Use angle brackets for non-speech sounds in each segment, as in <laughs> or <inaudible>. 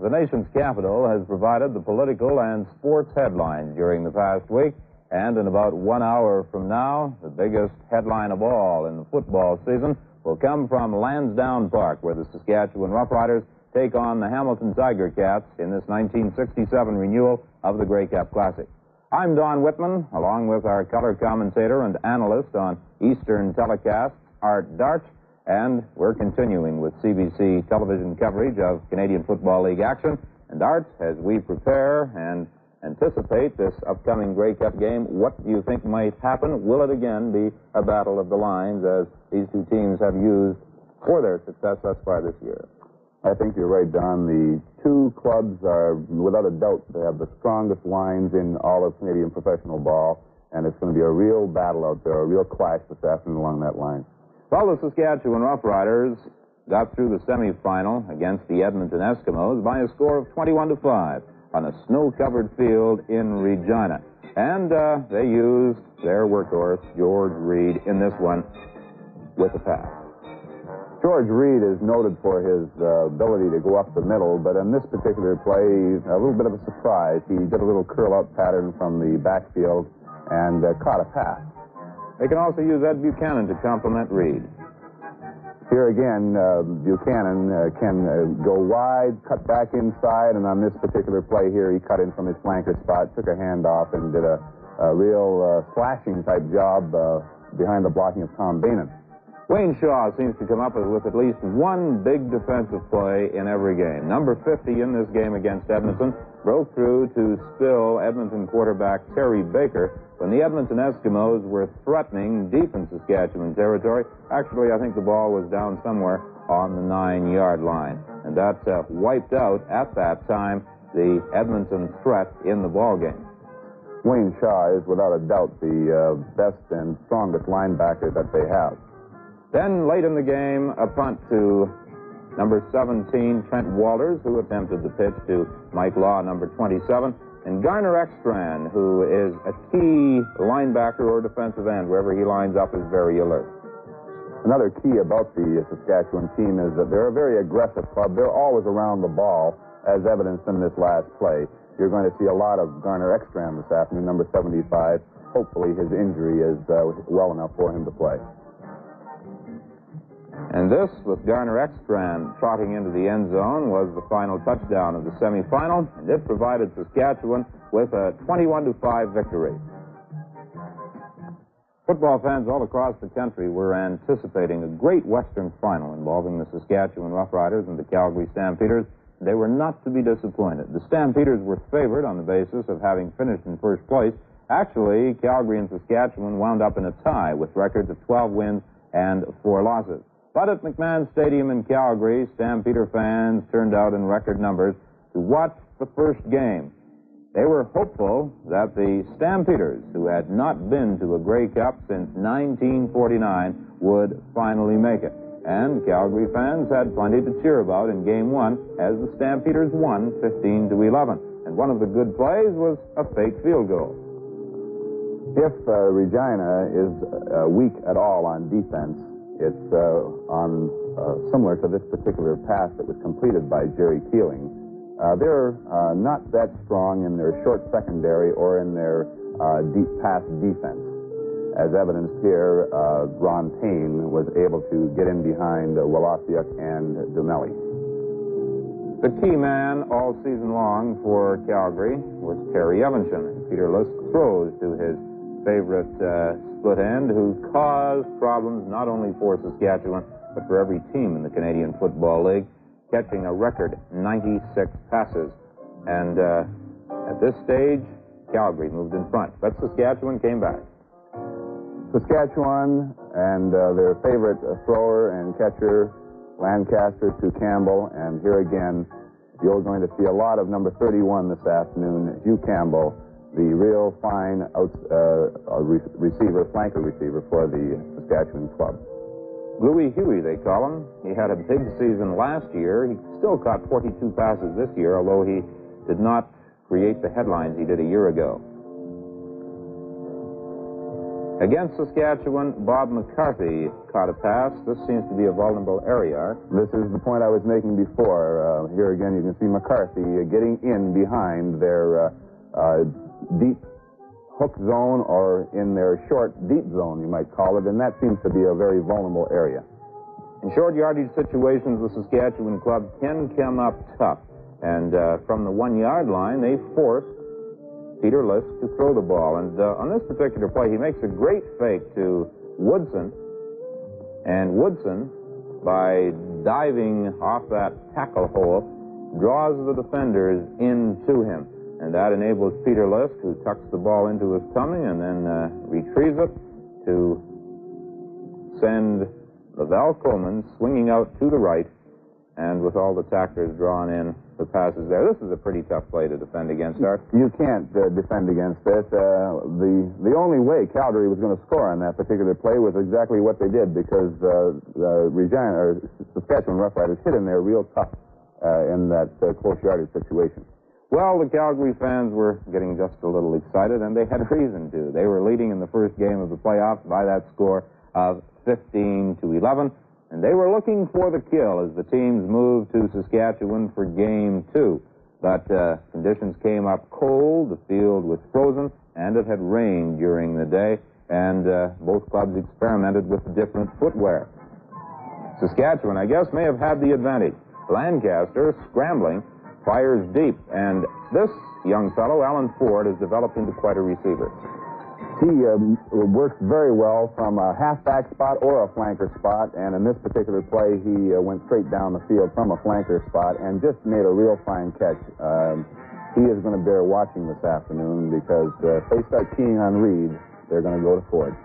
the nation's capital has provided the political and sports headlines during the past week. And in about one hour from now, the biggest headline of all in the football season will come from Lansdowne Park, where the Saskatchewan Roughriders take on the Hamilton Tiger Cats in this 1967 renewal of the Grey Cup Classic. I'm Don Whitman, along with our color commentator and analyst on Eastern telecasts, Art Darch, and we're continuing with CBC television coverage of Canadian Football League action. And Art, as we prepare and anticipate this upcoming Grey Cup game, what do you think might happen? Will it again be a battle of the lines as these two teams have used for their success thus far this year? I think you're right, Don. The two clubs are, without a doubt, they have the strongest lines in all of Canadian professional ball, and it's going to be a real battle out there, a real clash this afternoon along that line. Well, the Saskatchewan Roughriders got through the semifinal against the Edmonton Eskimos by a score of 21 to 5 on a snow-covered field in Regina. And uh, they used their workhorse, George Reed, in this one with a pass. George Reed is noted for his uh, ability to go up the middle, but in this particular play, a little bit of a surprise. He did a little curl-out pattern from the backfield and uh, caught a pass. They can also use Ed Buchanan to complement Reed. Here again, uh, Buchanan uh, can uh, go wide, cut back inside, and on this particular play here, he cut in from his flanker spot, took a handoff, and did a, a real uh, slashing type job uh, behind the blocking of Tom Beenan. Wayne Shaw seems to come up with at least one big defensive play in every game. Number 50 in this game against Edmonton broke through to spill Edmonton quarterback Terry Baker when the Edmonton Eskimos were threatening deep in Saskatchewan territory. Actually, I think the ball was down somewhere on the nine yard line. And that uh, wiped out, at that time, the Edmonton threat in the ball game. Wayne Shaw is without a doubt the uh, best and strongest linebacker that they have. Then, late in the game, a punt to Number 17, Trent Walters, who attempted the pitch to Mike Law, number 27. And Garner Ekstrand, who is a key linebacker or defensive end. Wherever he lines up is very alert. Another key about the Saskatchewan team is that they're a very aggressive club. They're always around the ball, as evidenced in this last play. You're going to see a lot of Garner Ekstrand this afternoon, number 75. Hopefully his injury is uh, well enough for him to play. And this, with Garner Ekstrand trotting into the end zone, was the final touchdown of the semifinal, and it provided Saskatchewan with a 21 5 victory. Football fans all across the country were anticipating a great Western final involving the Saskatchewan Roughriders and the Calgary Stampeders. They were not to be disappointed. The Stampeders were favored on the basis of having finished in first place. Actually, Calgary and Saskatchewan wound up in a tie with records of 12 wins and 4 losses. But at McMahon Stadium in Calgary, Stampeder fans turned out in record numbers to watch the first game. They were hopeful that the Stampeders, who had not been to a Grey Cup since 1949, would finally make it. And Calgary fans had plenty to cheer about in game one as the Stampeders won 15 to 11. And one of the good plays was a fake field goal. If uh, Regina is uh, weak at all on defense, it's uh, on uh, similar to this particular pass that was completed by Jerry Keeling. Uh, they're uh, not that strong in their short secondary or in their uh, deep pass defense. As evidenced here, uh, Ron Payne was able to get in behind uh, Wolosyuk and Dumelli. The key man all season long for Calgary was Terry Evanshen. Peter Liske throws to his favorite uh, split end who caused problems not only for Saskatchewan, but for every team in the Canadian Football League, catching a record 96 passes. And uh, at this stage, Calgary moved in front, but Saskatchewan came back. Saskatchewan and uh, their favorite thrower and catcher, Lancaster to Campbell, and here again, you're going to see a lot of number 31 this afternoon, Hugh Campbell, the real fine out, uh, re receiver, flanker receiver for the Saskatchewan club. Gluey Huey, they call him. He had a big season last year. He still caught 42 passes this year, although he did not create the headlines he did a year ago. Against Saskatchewan, Bob McCarthy caught a pass. This seems to be a vulnerable area. This is the point I was making before. Uh, here again, you can see McCarthy uh, getting in behind their uh, uh, deep hook zone or in their short deep zone, you might call it, and that seems to be a very vulnerable area. In short yardage situations, the Saskatchewan club can come up tough. And uh, from the one yard line, they forced Peter Liske to throw the ball. And uh, on this particular play, he makes a great fake to Woodson. And Woodson, by diving off that tackle hole, draws the defenders into him. And that enables Peter Liske, who tucks the ball into his tummy and then uh, retrieves it, to send Lovell Coleman swinging out to the right and with all the tacklers drawn in, the passes there. This is a pretty tough play to defend against, Art. You can't uh, defend against this. Uh, the the only way Calgary was going to score on that particular play was exactly what they did because uh, uh Regina or Saskatchewan Roughriders hit in there real tough uh, in that uh, close yardage situation. Well, the Calgary fans were getting just a little excited, and they had <laughs> reason to. They were leading in the first game of the playoffs by that score of 15 to 11. And they were looking for the kill as the teams moved to Saskatchewan for game two. But uh, conditions came up cold, the field was frozen, and it had rained during the day, and uh, both clubs experimented with different footwear. Saskatchewan, I guess, may have had the advantage. Lancaster, scrambling, fires deep, and this young fellow, Alan Ford, has developed into quite a receiver. He um, works very well from a halfback spot or a flanker spot, and in this particular play, he uh, went straight down the field from a flanker spot and just made a real fine catch. Um, he is going to bear watching this afternoon because uh, if they start keying on Reed, they're going to go to Ford.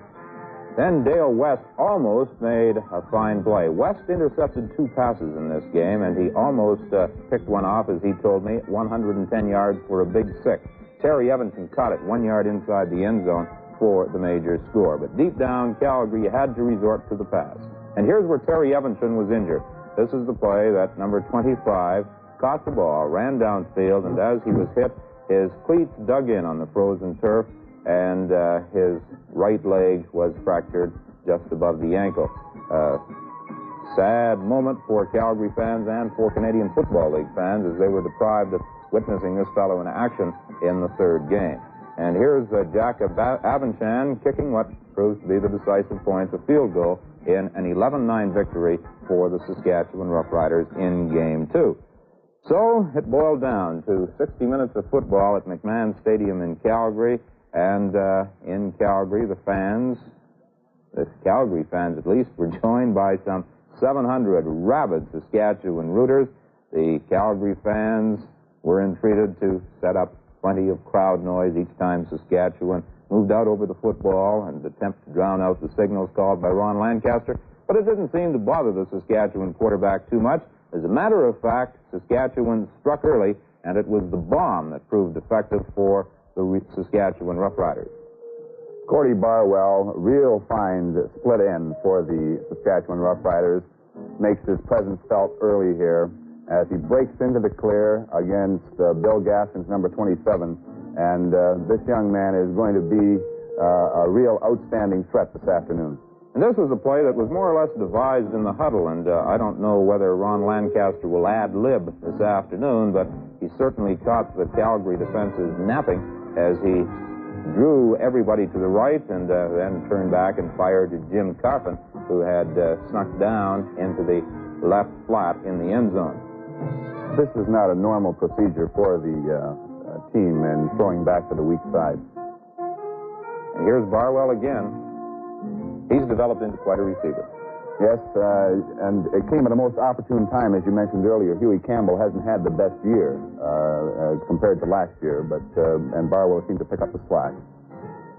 Then Dale West almost made a fine play. West intercepted two passes in this game, and he almost uh, picked one off, as he told me, 110 yards for a big six. Terry Evanshen caught it one yard inside the end zone for the major score. But deep down, Calgary had to resort to the pass. And here's where Terry Evanshen was injured. This is the play that number 25 caught the ball, ran downfield, and as he was hit, his cleats dug in on the frozen turf, and uh, his right leg was fractured just above the ankle. Uh, sad moment for Calgary fans and for Canadian Football League fans as they were deprived of witnessing this fellow in action in the third game. And here's uh, Jack Abendschan kicking what proves to be the decisive point, a field goal in an 11-9 victory for the Saskatchewan Roughriders in Game 2. So it boiled down to 60 minutes of football at McMahon Stadium in Calgary. And uh, in Calgary, the fans, the Calgary fans at least, <laughs> were joined by some 700 rabid Saskatchewan rooters. The Calgary fans were entreated to set up plenty of crowd noise each time Saskatchewan moved out over the football and attempt to drown out the signals called by Ron Lancaster, but it didn't seem to bother the Saskatchewan quarterback too much. As a matter of fact, Saskatchewan struck early, and it was the bomb that proved effective for the Saskatchewan Roughriders. Cordy Barwell, real fine split end for the Saskatchewan Roughriders, makes his presence felt early here as he breaks into the clear against uh, Bill Gaskins, number 27. And uh, this young man is going to be uh, a real outstanding threat this afternoon. And this was a play that was more or less devised in the huddle, and uh, I don't know whether Ron Lancaster will ad lib this afternoon, but he certainly caught the Calgary defenses napping as he drew everybody to the right and uh, then turned back and fired at Jim Carpin, who had uh, snuck down into the left flat in the end zone. This is not a normal procedure for the uh, uh, team and throwing back to the weak side. And here's Barwell again. He's developed into quite a receiver. Yes, uh, and it came at a most opportune time, as you mentioned earlier. Huey Campbell hasn't had the best year uh, uh, compared to last year, but uh, and Barwell seemed to pick up the slack.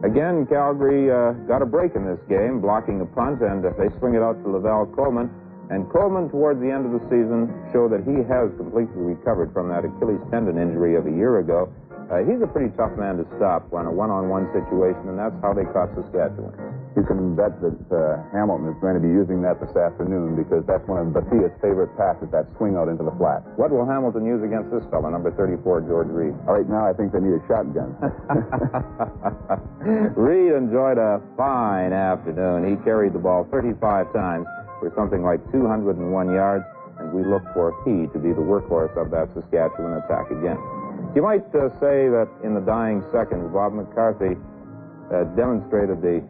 Again, Calgary got a break in this game, blocking a punt, and they swing it out to Lovell Coleman. And Coleman, towards the end of the season, showed that he has completely recovered from that Achilles tendon injury of a year ago. Uh, he's a pretty tough man to stop on a one-on-one situation, and that's how they caught Saskatchewan. You can bet that uh, Hamilton is going to be using that this afternoon because that's one of Batia's favorite passes, that swing out into the flat. What will Hamilton use against this fellow, number 34, George Reed? All right, now I think they need a shotgun. <laughs> <laughs> Reed enjoyed a fine afternoon. He carried the ball 35 times for something like 201 yards, and we look for he to be the workhorse of that Saskatchewan attack again. You might uh, say that in the dying seconds, Bob McCarthy uh, demonstrated the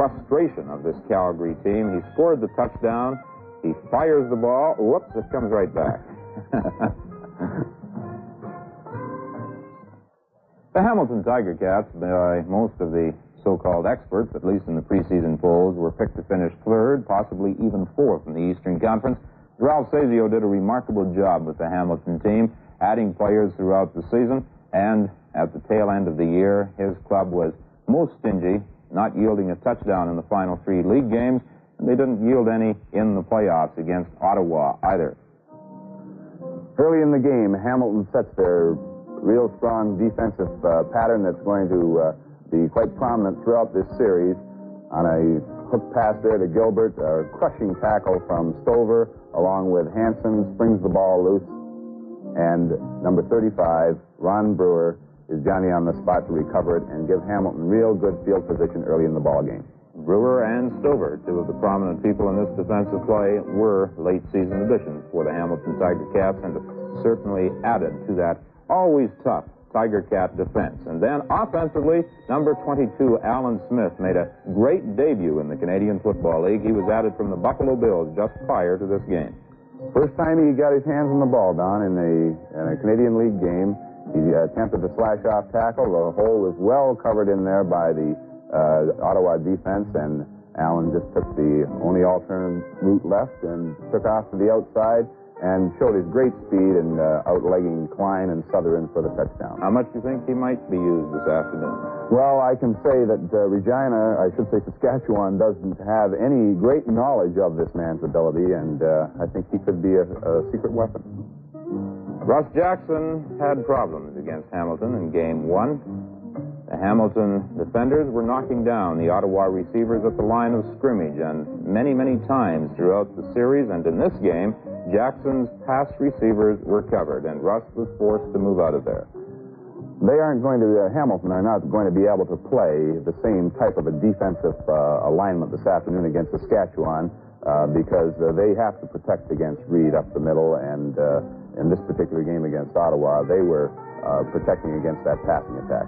frustration of this Calgary team. He scored the touchdown. He fires the ball. Whoops, it comes right back. <laughs> the Hamilton Tiger Cats, by most of the so-called experts, at least in the preseason polls, were picked to finish third, possibly even fourth in the Eastern Conference. Ralph Sazio did a remarkable job with the Hamilton team, adding players throughout the season, and at the tail end of the year, his club was most stingy, not yielding a touchdown in the final three league games, and they didn't yield any in the playoffs against Ottawa either. Early in the game, Hamilton sets their real strong defensive uh, pattern that's going to uh, be quite prominent throughout this series. On a hook pass there to Gilbert, a crushing tackle from Stover, along with Hanson, springs the ball loose. And number 35, Ron Brewer, is Johnny on the spot to recover it and give Hamilton real good field position early in the ball game. Brewer and Stover, two of the prominent people in this defensive play, were late season additions for the Hamilton Tiger Cats and certainly added to that always tough Tiger Cat defense. And then offensively, number 22, Alan Smith, made a great debut in the Canadian Football League. He was added from the Buffalo Bills just prior to this game. First time he got his hands on the ball, Don, in a, in a Canadian League game. He attempted to slash off tackle. The hole was well covered in there by the uh, Ottawa defense, and Allen just took the only alternate route left and took off to the outside and showed his great speed and uh, outlegging Klein and Sutherland for the touchdown. How much do you think he might be used this afternoon? Well, I can say that uh, Regina, I should say Saskatchewan, doesn't have any great knowledge of this man's ability, and uh, I think he could be a, a secret weapon. Russ Jackson had problems against Hamilton in game one. The Hamilton defenders were knocking down the Ottawa receivers at the line of scrimmage, and many, many times throughout the series and in this game, Jackson's pass receivers were covered, and Russ was forced to move out of there. They aren't going to, uh, Hamilton are not going to be able to play the same type of a defensive uh, alignment this afternoon against Saskatchewan uh, because uh, they have to protect against Reed up the middle, and uh, in this particular game against Ottawa, they were uh, protecting against that passing attack.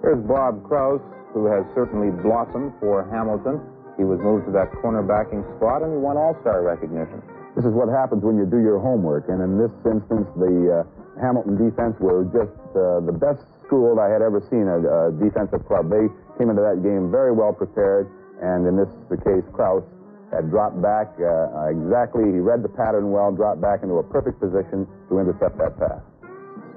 Here's Bob Kraus, who has certainly blossomed for Hamilton. He was moved to that cornerbacking spot, and he won All-Star recognition. This is what happens when you do your homework. And in this instance, the uh, Hamilton defense were just uh, the best schooled I had ever seen a, a, defensive club. They came into that game very well prepared. And in this the case, Kraus had dropped back uh, exactly. He read the pattern well, dropped back into a perfect position to intercept that pass.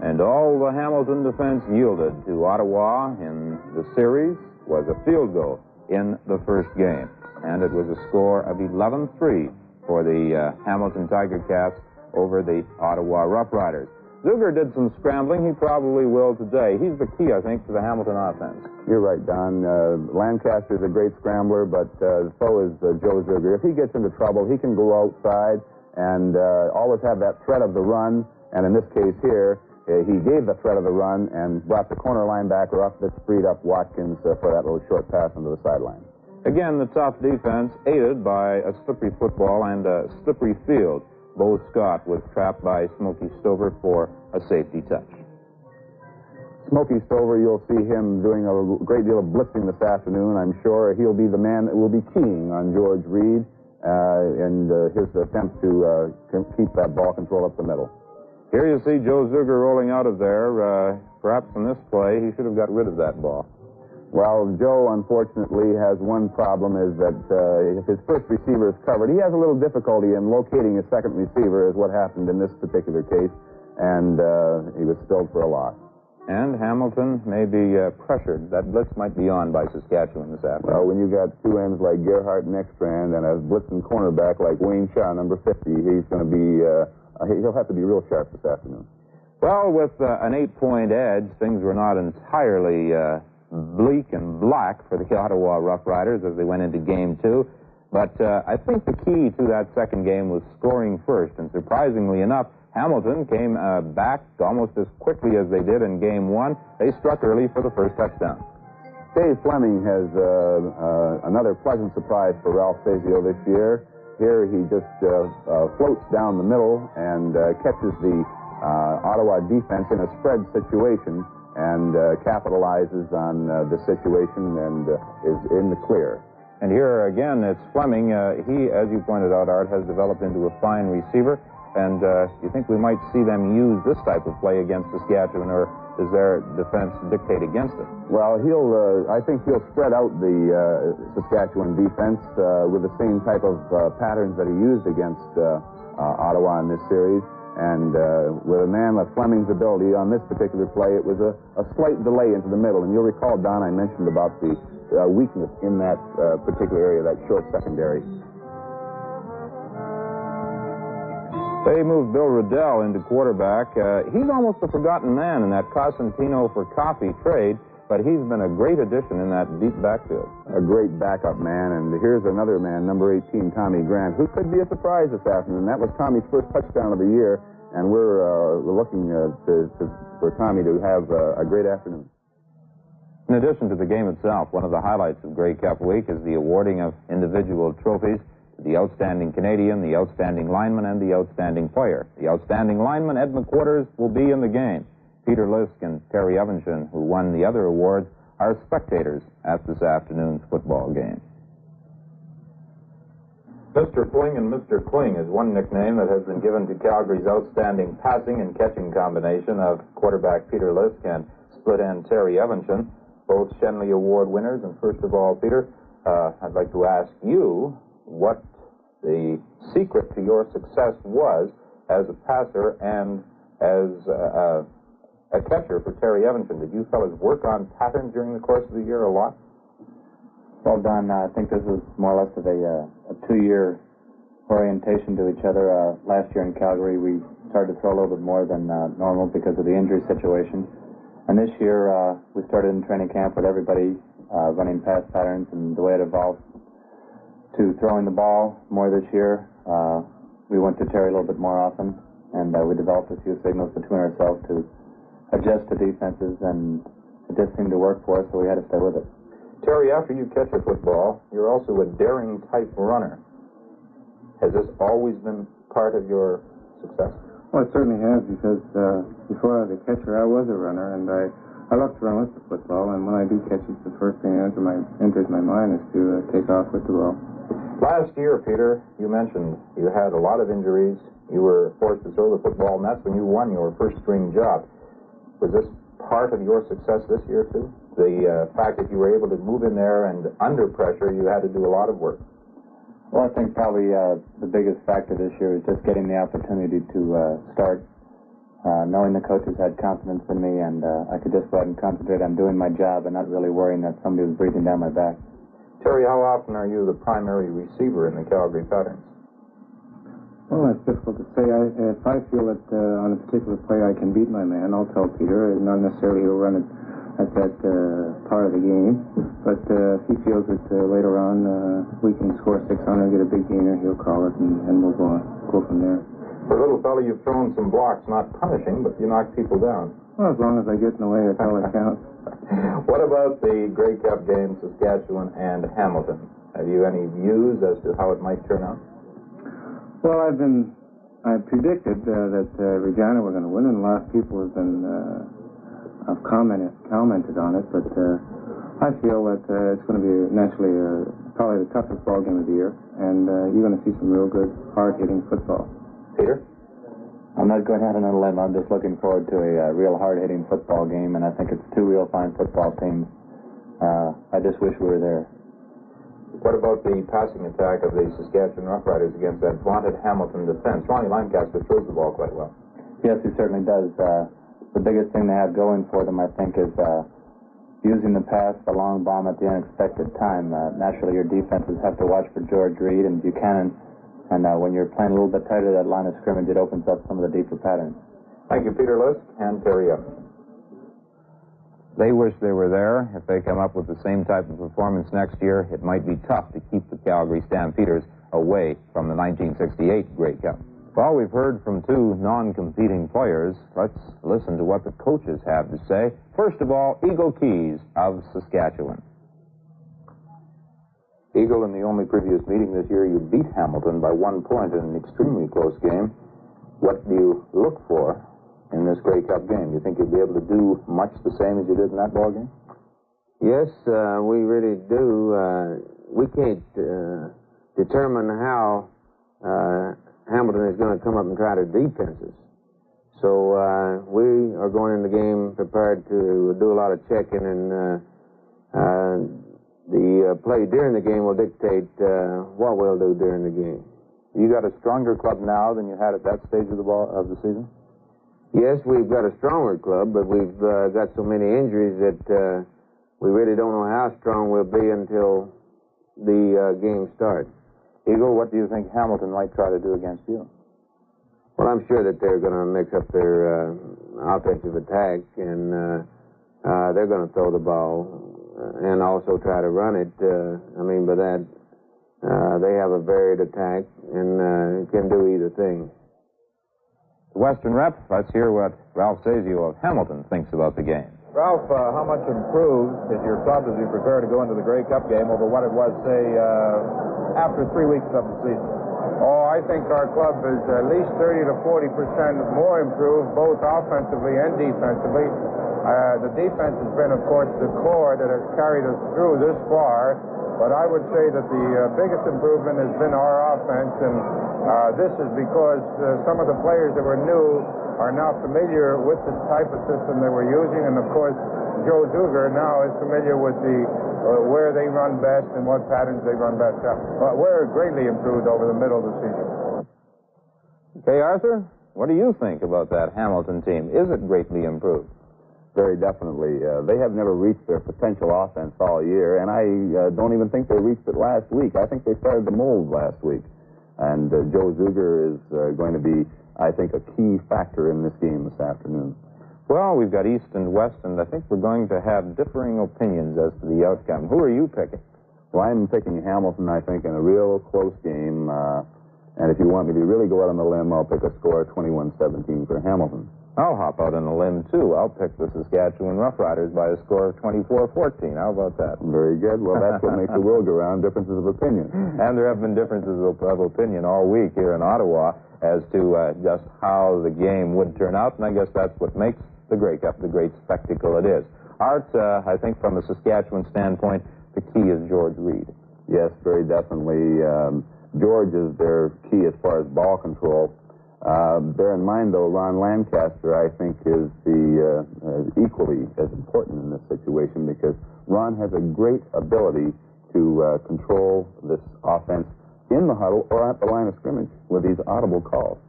And all the Hamilton defense yielded to Ottawa in the series was a field goal in the first game. And it was a score of 11 3 for the uh, Hamilton Tiger Cats over the Ottawa Rough Riders. Zuger did some scrambling. He probably will today. He's the key, I think, to the Hamilton offense. You're right, Don. Uh, Lancaster's a great scrambler, but uh, so is uh, Joe Zuger. If he gets into trouble, he can go outside and uh, always have that threat of the run. And in this case here, uh, he gave the threat of the run and brought the corner linebacker up that freed up Watkins uh, for that little short pass into the sideline. Again, the tough defense, aided by a slippery football and a slippery field. Bo Scott was trapped by Smokey Stover for a safety touch. Smokey Stover, you'll see him doing a great deal of blitzing this afternoon. I'm sure he'll be the man that will be keying on George Reed uh, and uh, his attempt to uh, keep that ball control up the middle. Here you see Joe Zuger rolling out of there. Uh, perhaps in this play, he should have got rid of that ball. Well, Joe, unfortunately, has one problem is that uh, if his first receiver is covered, he has a little difficulty in locating his second receiver, is what happened in this particular case, and uh, he was spilled for a loss. And Hamilton may be uh, pressured. That blitz might be on by Saskatchewan this afternoon. Well, when you've got two ends like Gerhart and Ekstrand and a blitzing cornerback like Wayne Shaw, number 50, he's going to be, uh, he'll have to be real sharp this afternoon. Well, with uh, an eight-point edge, things were not entirely uh, bleak and black for the <laughs> Ottawa Rough Riders as they went into Game Two. But uh, I think the key to that second game was scoring first, and surprisingly enough, Hamilton came uh, back almost as quickly as they did in Game One. They struck early for the first touchdown. Dave Fleming has uh, uh, another pleasant surprise for Ralph Sazio this year. Here he just uh, uh, floats down the middle and catches the Ottawa defense in a spread situation and uh, capitalizes on uh, the situation and uh, is in the clear. And here again, it's Fleming. Uh, he, as you pointed out, Art, has developed into a fine receiver. And uh, you think we might see them use this type of play against Saskatchewan, or does their defense dictate against it? Well, he'll. Uh, I think he'll spread out the uh, Saskatchewan defense uh, with the same type of uh, patterns that he used against uh, uh, Ottawa in this series. And uh, with a man like Fleming's ability on this particular play, it was a, a slight delay into the middle. And you'll recall, Don, I mentioned about the uh, weakness in that uh, particular area, that short secondary. They moved Bill Riddell into quarterback. Uh, he's almost a forgotten man in that Cosentino for coffee trade, but he's been a great addition in that deep backfield. A great backup man. And here's another man, number 18, Tommy Grant, who could be a surprise this afternoon. That was Tommy's first touchdown of the year, and we're, uh, looking uh, to, to, for Tommy to have uh, a great afternoon. In addition to the game itself, one of the highlights of Grey Cup week is the awarding of individual trophies to the outstanding Canadian, the outstanding lineman, and the outstanding player. The outstanding lineman, Ed McQuarters, will be in the game. Peter Liske and Terry Evanshen, who won the other awards, are spectators at this afternoon's football game. Mr. Fling and Mr. Kling is one nickname that has been given to Calgary's outstanding passing and catching combination of quarterback Peter Liske and split end Terry Evanshen, both Schenley Award winners. And first of all, Peter, uh, I'd like to ask you what the secret to your success was as a passer and as a, a, catcher for Terry Evanshen. Did you fellas work on patterns during the course of the year a lot? Well, Don, uh, I think this is more or less of a, uh, a two-year orientation to each other. Uh, last year in Calgary, we started to throw a little bit more than uh, normal because of the injury situation. And this year, uh, we started in training camp with everybody uh, running pass patterns and the way it evolved to throwing the ball more this year. Uh, we went to Terry a little bit more often, and uh, we developed a few signals between ourselves to adjust to defenses, and it just seemed to work for us, so we had to stay with it. Terry, after you catch a football, you're also a daring type runner. Has this always been part of your success? Well, it certainly has because uh, before I was a catcher, I was a runner, and I I love to run with the football. And when I do catch it, the first thing that enters my enters my mind is to uh, take off with the ball. Last year, Peter, you mentioned you had a lot of injuries. You were forced to throw the football, and that's when you won your first string job. Was this part of your success this year too? The uh, fact that you were able to move in there and under pressure, you had to do a lot of work. Well, I think probably uh, the biggest factor this year is just getting the opportunity to uh, start, uh, knowing the coaches had confidence in me, and uh, I could just go ahead and concentrate on doing my job and not really worrying that somebody was breathing down my back. Terry, how often are you the primary receiver in the Calgary Patterns? Well, that's difficult to say. I, if I feel that uh, on a particular play I can beat my man, I'll tell Peter, not necessarily he'll run it at that uh, part of the game. But uh, if he feels that uh, later on uh, we can score six on it, get a big gainer, he'll call it, and, and we'll go, on, go from there. For a little fellow, you've thrown some blocks, not punishing, but you knock people down. Well, as long as I get in the way, that's all that counts. <laughs> what about the Grey Cup game, Saskatchewan and Hamilton? Have you any views as to how it might turn out? Well, I've been, I predicted uh, that uh, Regina were going to win, and a lot of people have been uh, have commented commented on it. But uh, I feel that uh, it's going to be naturally uh, probably the toughest ball game of the year, and you're going to see some real good, hard-hitting football. Peter? I'm not going out on a limb. I'm just looking forward to a uh, real hard-hitting football game, and I think it's two real fine football teams. Uh, I just wish we were there. What about the passing attack of the Saskatchewan Roughriders against that vaunted Hamilton defense? Ronnie Lancaster throws the ball quite well. Yes, he certainly does. Uh, the biggest thing they have going for them, I think, is uh, using the pass, the long bomb at the unexpected time. Uh, naturally, your defenses have to watch for George Reed and Buchanan, and uh, when you're playing a little bit tighter that line of scrimmage, it opens up some of the deeper patterns. Thank you, Peter Liske and Terry Evans. They wish they were there. If they come up with the same type of performance next year, it might be tough to keep the Calgary Stampeders away from the 1968 Grey Cup. Well, we've heard from two non-competing players. Let's listen to what the coaches have to say. First of all, Eagle Keys of Saskatchewan. Eagle, in the only previous meeting this year, you beat Hamilton by one point in an extremely close game. What do you look for in this Grey Cup game? Do you think you'll be able to do much the same as you did in that ball game? Yes, uh, we really do. Uh, we can't uh, determine how uh, Hamilton is going to come up and try their defenses. So uh, we are going in the game prepared to do a lot of checking, and uh, the play during the game will dictate what we'll do during the game. You got a stronger club now than you had at that stage of the ball of the season. Yes, we've got a stronger club, but we've uh, got so many injuries that uh, we really don't know how strong we'll be until the uh, game starts. Eagle, what do you think Hamilton might try to do against you? Well, I'm sure that they're going to mix up their uh, offensive attack, and uh, uh, they're going to throw the ball and also try to run it. Uh, I mean, by that, uh, they have a varied attack and uh, can do either thing. Western rep, let's hear what Ralph Sazio of Hamilton thinks about the game. Ralph, uh, how much improved is your club as you prepare to go into the Grey Cup game over what it was, say, uh, after three weeks of the season? Oh, I think our club is at least 30 to 40 percent more improved, both offensively and defensively. Uh, the defense has been, of course, the core that has carried us through this far. But I would say that the uh, biggest improvement has been our offense, and uh, this is because uh, some of the players that were new are now familiar with the type of system that we're using, and of course, Joe Zuger now is familiar with the uh, where they run best and what patterns they run best. Uh, we're greatly improved over the middle of the season. Okay, Arthur, what do you think about that Hamilton team? Is it greatly improved? Very definitely. Uh, they have never reached their potential offense all year, and I uh, don't even think they reached it last week. I think they started the mold last week. And uh, Joe Zuger is uh, going to be, I think, a key factor in this game this afternoon. Well, we've got East and West, and I think we're going to have differing opinions as to the outcome. Who are you picking? Well, I'm picking Hamilton, I think, in a real close game. Uh, and if you want me to really go out on the limb, I'll pick a score 21 17 for Hamilton. I'll hop out on a limb, too. I'll pick the Saskatchewan Roughriders by a score of 24-14. How about that? Very good. Well, that's what makes the world go round, differences of opinion. <laughs> And there have been differences of, of opinion all week here in Ottawa as to uh, just how the game would turn out, and I guess that's what makes the Grey Cup the great spectacle it is. Art, uh, I think from a Saskatchewan standpoint, the key is George Reed. Yes, very definitely. Um, George is their key as far as ball control. Uh, bear in mind, though, Ron Lancaster, I think, is the uh, equally as important in this situation because Ron has a great ability to uh, control this offense in the huddle or at the line of scrimmage with these audible calls.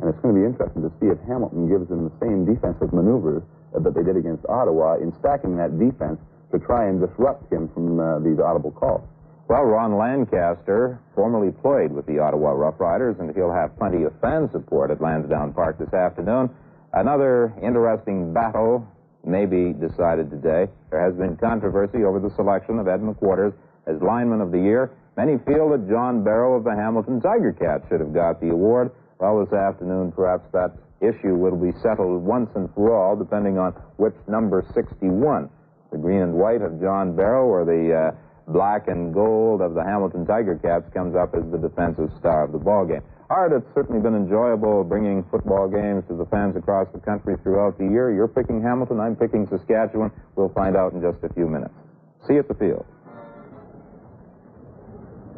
And it's going to be interesting to see if Hamilton gives them the same defensive maneuvers that they did against Ottawa in stacking that defense to try and disrupt him from uh, these audible calls. Well, Ron Lancaster formerly played with the Ottawa Roughriders, and he'll have plenty of fan support at Lansdowne Park this afternoon. Another interesting battle may be decided today. There has been controversy over the selection of Ed McQuarters as lineman of the year. Many feel that John Barrow of the Hamilton Tiger Cats should have got the award. Well, this afternoon, perhaps that issue will be settled once and for all, depending on which number 61, the green and white of John Barrow or the uh, black and gold of the Hamilton Tiger Cats comes up as the defensive star of the ball game. Art, it's certainly been enjoyable bringing football games to the fans across the country throughout the year. You're picking Hamilton, I'm picking Saskatchewan. We'll find out in just a few minutes. See you at the field.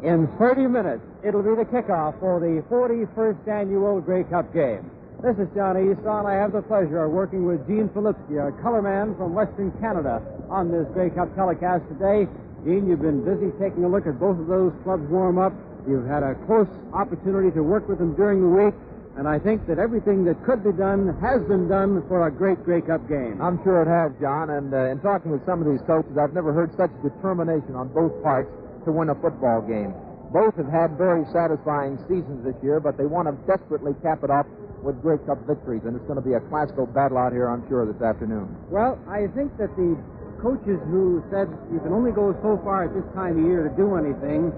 In 30 minutes, it'll be the kickoff for the 41st annual Grey Cup game. This is Johnny Easton. I have the pleasure of working with Gene Filipski, a color man from Western Canada, on this Grey Cup telecast today. Gene, you've been busy taking a look at both of those clubs warm up. You've had a close opportunity to work with them during the week. And I think that everything that could be done has been done for a great Grey Cup game. I'm sure it has, John. And uh, in talking with some of these coaches, I've never heard such determination on both parts to win a football game. Both have had very satisfying seasons this year, but they want to desperately cap it off with Grey Cup victories, and it's going to be a classical battle out here, I'm sure, this afternoon. Well, I think that the coaches who said you can only go so far at this time of year to do anything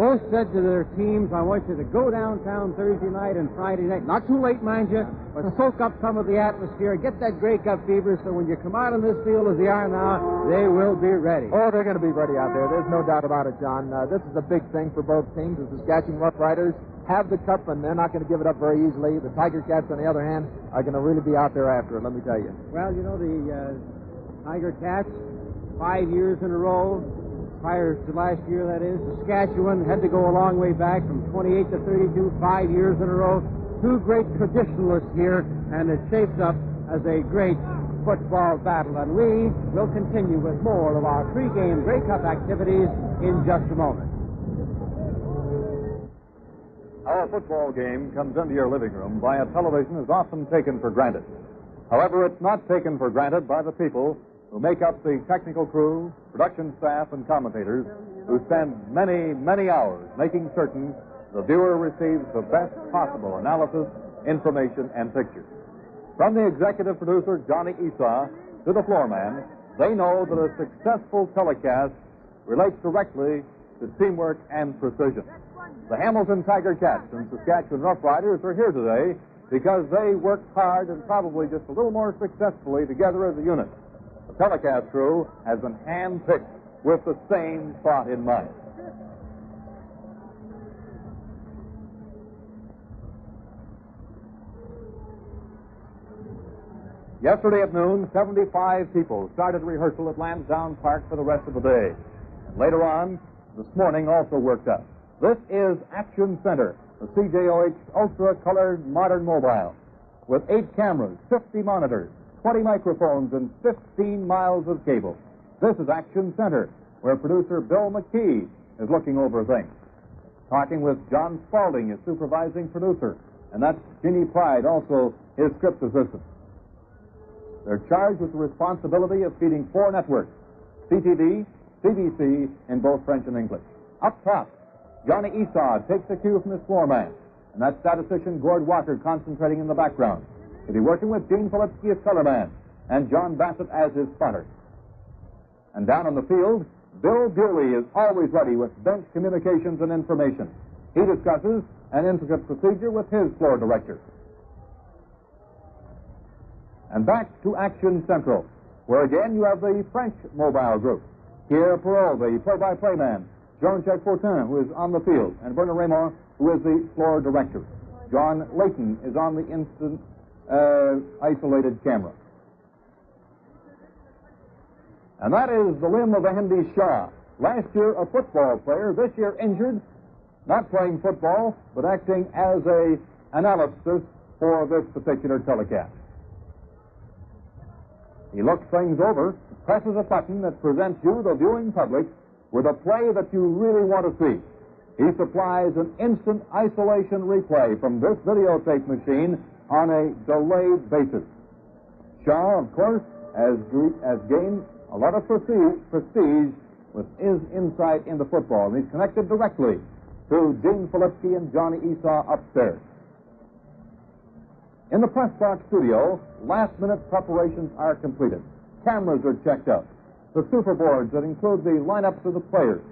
both said to their teams, I want you to go downtown Thursday night and Friday night. Not too late, mind you, but soak up some of the atmosphere, get that Grey Cup fever, so when you come out on this field as they are now, they will be ready. Oh, they're going to be ready out there. There's no doubt about it, John. Uh, this is a big thing for both teams. The Saskatchewan Roughriders have the cup, and they're not going to give it up very easily. The Tiger Cats, on the other hand, are going to really be out there after it, let me tell you. Well, you know, the uh, Tiger Cats, five years in a row, prior to last year, that is. Saskatchewan had to go a long way back from 28 to 32, five years in a row. Two great traditionalists here, and it shapes up as a great football battle. And we will continue with more of our pregame Grey Cup activities in just a moment. Our football game comes into your living room via television is often taken for granted. However, it's not taken for granted by the people who make up the technical crew, production staff, and commentators who spend many, many hours making certain the viewer receives the best possible analysis, information, and pictures. From the executive producer, Johnny Esaw, to the floorman, they know that a successful telecast relates directly to teamwork and precision. The Hamilton Tiger Cats and Saskatchewan Roughriders are here today because they worked hard and probably just a little more successfully together as a unit. Telecast crew has been handpicked with the same thought in mind. Yesterday at noon, 75 people started rehearsal at Lansdowne Park for the rest of the day. And later on, this morning also worked up. This is Action Center, the CJOH ultra colored modern mobile, with eight cameras, 50 monitors, 20 microphones, and 15 miles of cable. This is Action Center, where producer Bill McKee is looking over things. Talking with John Spaulding, his supervising producer, and that's Ginny Pride, also his script assistant. They're charged with the responsibility of feeding four networks CTV, CBC, in both French and English. Up top, Johnny Esaw takes the cue from his floorman, and that's statistician Gord Walker concentrating in the background. He'll be working with Gene Filipski as colorman and John Bassett as his spotter. And down on the field, Bill Bewley is always ready with bench communications and information. He discusses an intricate procedure with his floor director. And back to Action Central, where again you have the French mobile group. Pierre Perrault, the play-by-play man. Jean-Jacques Fortin, who is on the field. And Bernard Raymond, who is the floor director. John Layton is on the instant uh, isolated camera. And that is the limb of Andy Shaw. Last year, a football player. This year, injured. Not playing football, but acting as a analysis for this particular telecast. He looks things over, presses a button that presents you, the viewing public, with a play that you really want to see. He supplies an instant isolation replay from this videotape machine on a delayed basis. Shaw, of course, has, gained a lot of prestige, with his insight into football, and he's connected directly to Gene Filipski and Johnny Esaw upstairs. In the press box studio, last minute preparations are completed. Cameras are checked out. The super boards that include the lineups of the players.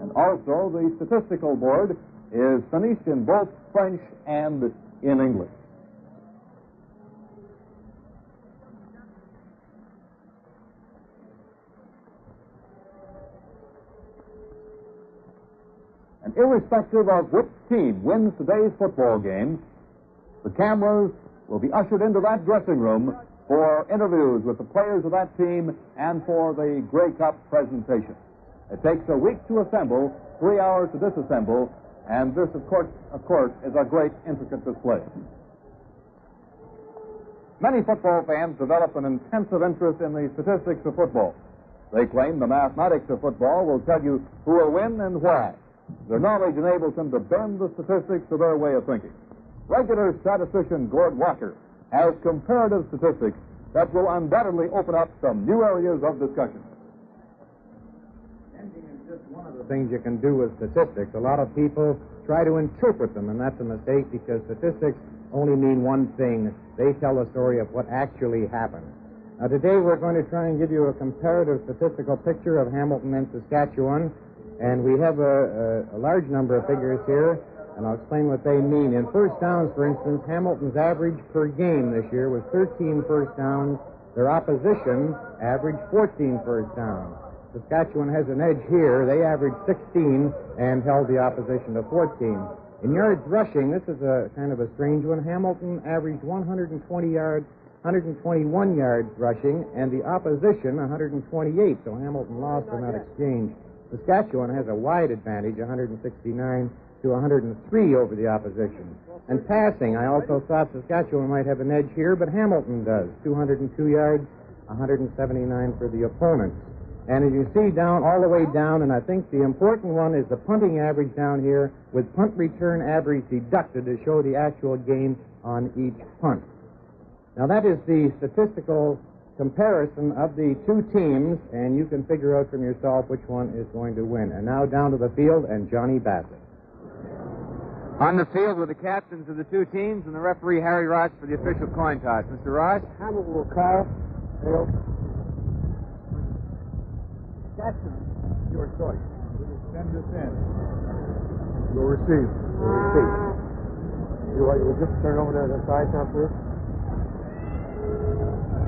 And also the statistical board is finished in both French and in English. And irrespective of which team wins today's football game, the cameras will be ushered into that dressing room for interviews with the players of that team and for the Grey Cup presentation. It takes a week to assemble, three hours to disassemble, and this, of course, of course, is a great intricate display. Many football fans develop an intensive interest in the statistics of football. They claim the mathematics of football will tell you who will win and why. Their knowledge enables them to bend the statistics to their way of thinking. Regular statistician Gord Walker has comparative statistics that will undoubtedly open up some new areas of discussion. Ending is just one of the things you can do with statistics. A lot of people try to interpret them, and that's a mistake because statistics only mean one thing. They tell the story of what actually happened. Now, today we're going to try and give you a comparative statistical picture of Hamilton and Saskatchewan, and we have a, a, a large number of figures here, and I'll explain what they mean. In first downs, for instance, Hamilton's average per game this year was 13 first downs. Their opposition averaged 14 first downs. Saskatchewan has an edge here. They averaged 16 and held the opposition to 14. In yards rushing, this is a kind of a strange one. Hamilton averaged 120 yards 121 yards rushing, and the opposition 128. So Hamilton lost in that exchange. Saskatchewan has a wide advantage, 169 to 103 over the opposition. And passing, I also thought Saskatchewan might have an edge here, but Hamilton does. 202 yards, 179 for the opponents. And as you see down, all the way down, and I think the important one is the punting average down here with punt return average deducted to show the actual gain on each punt. Now, that is the statistical comparison of the two teams, and you can figure out from yourself which one is going to win. And now down to the field and Johnny Bassett. On the field with the captains of the two teams and the referee Harry Ross for the official coin toss. Mr. Ross? Hamilton will call. Field. Captain, your choice. Will send this in. You'll receive. You'll receive. You, want, you just turn over to the side now, please. Uh,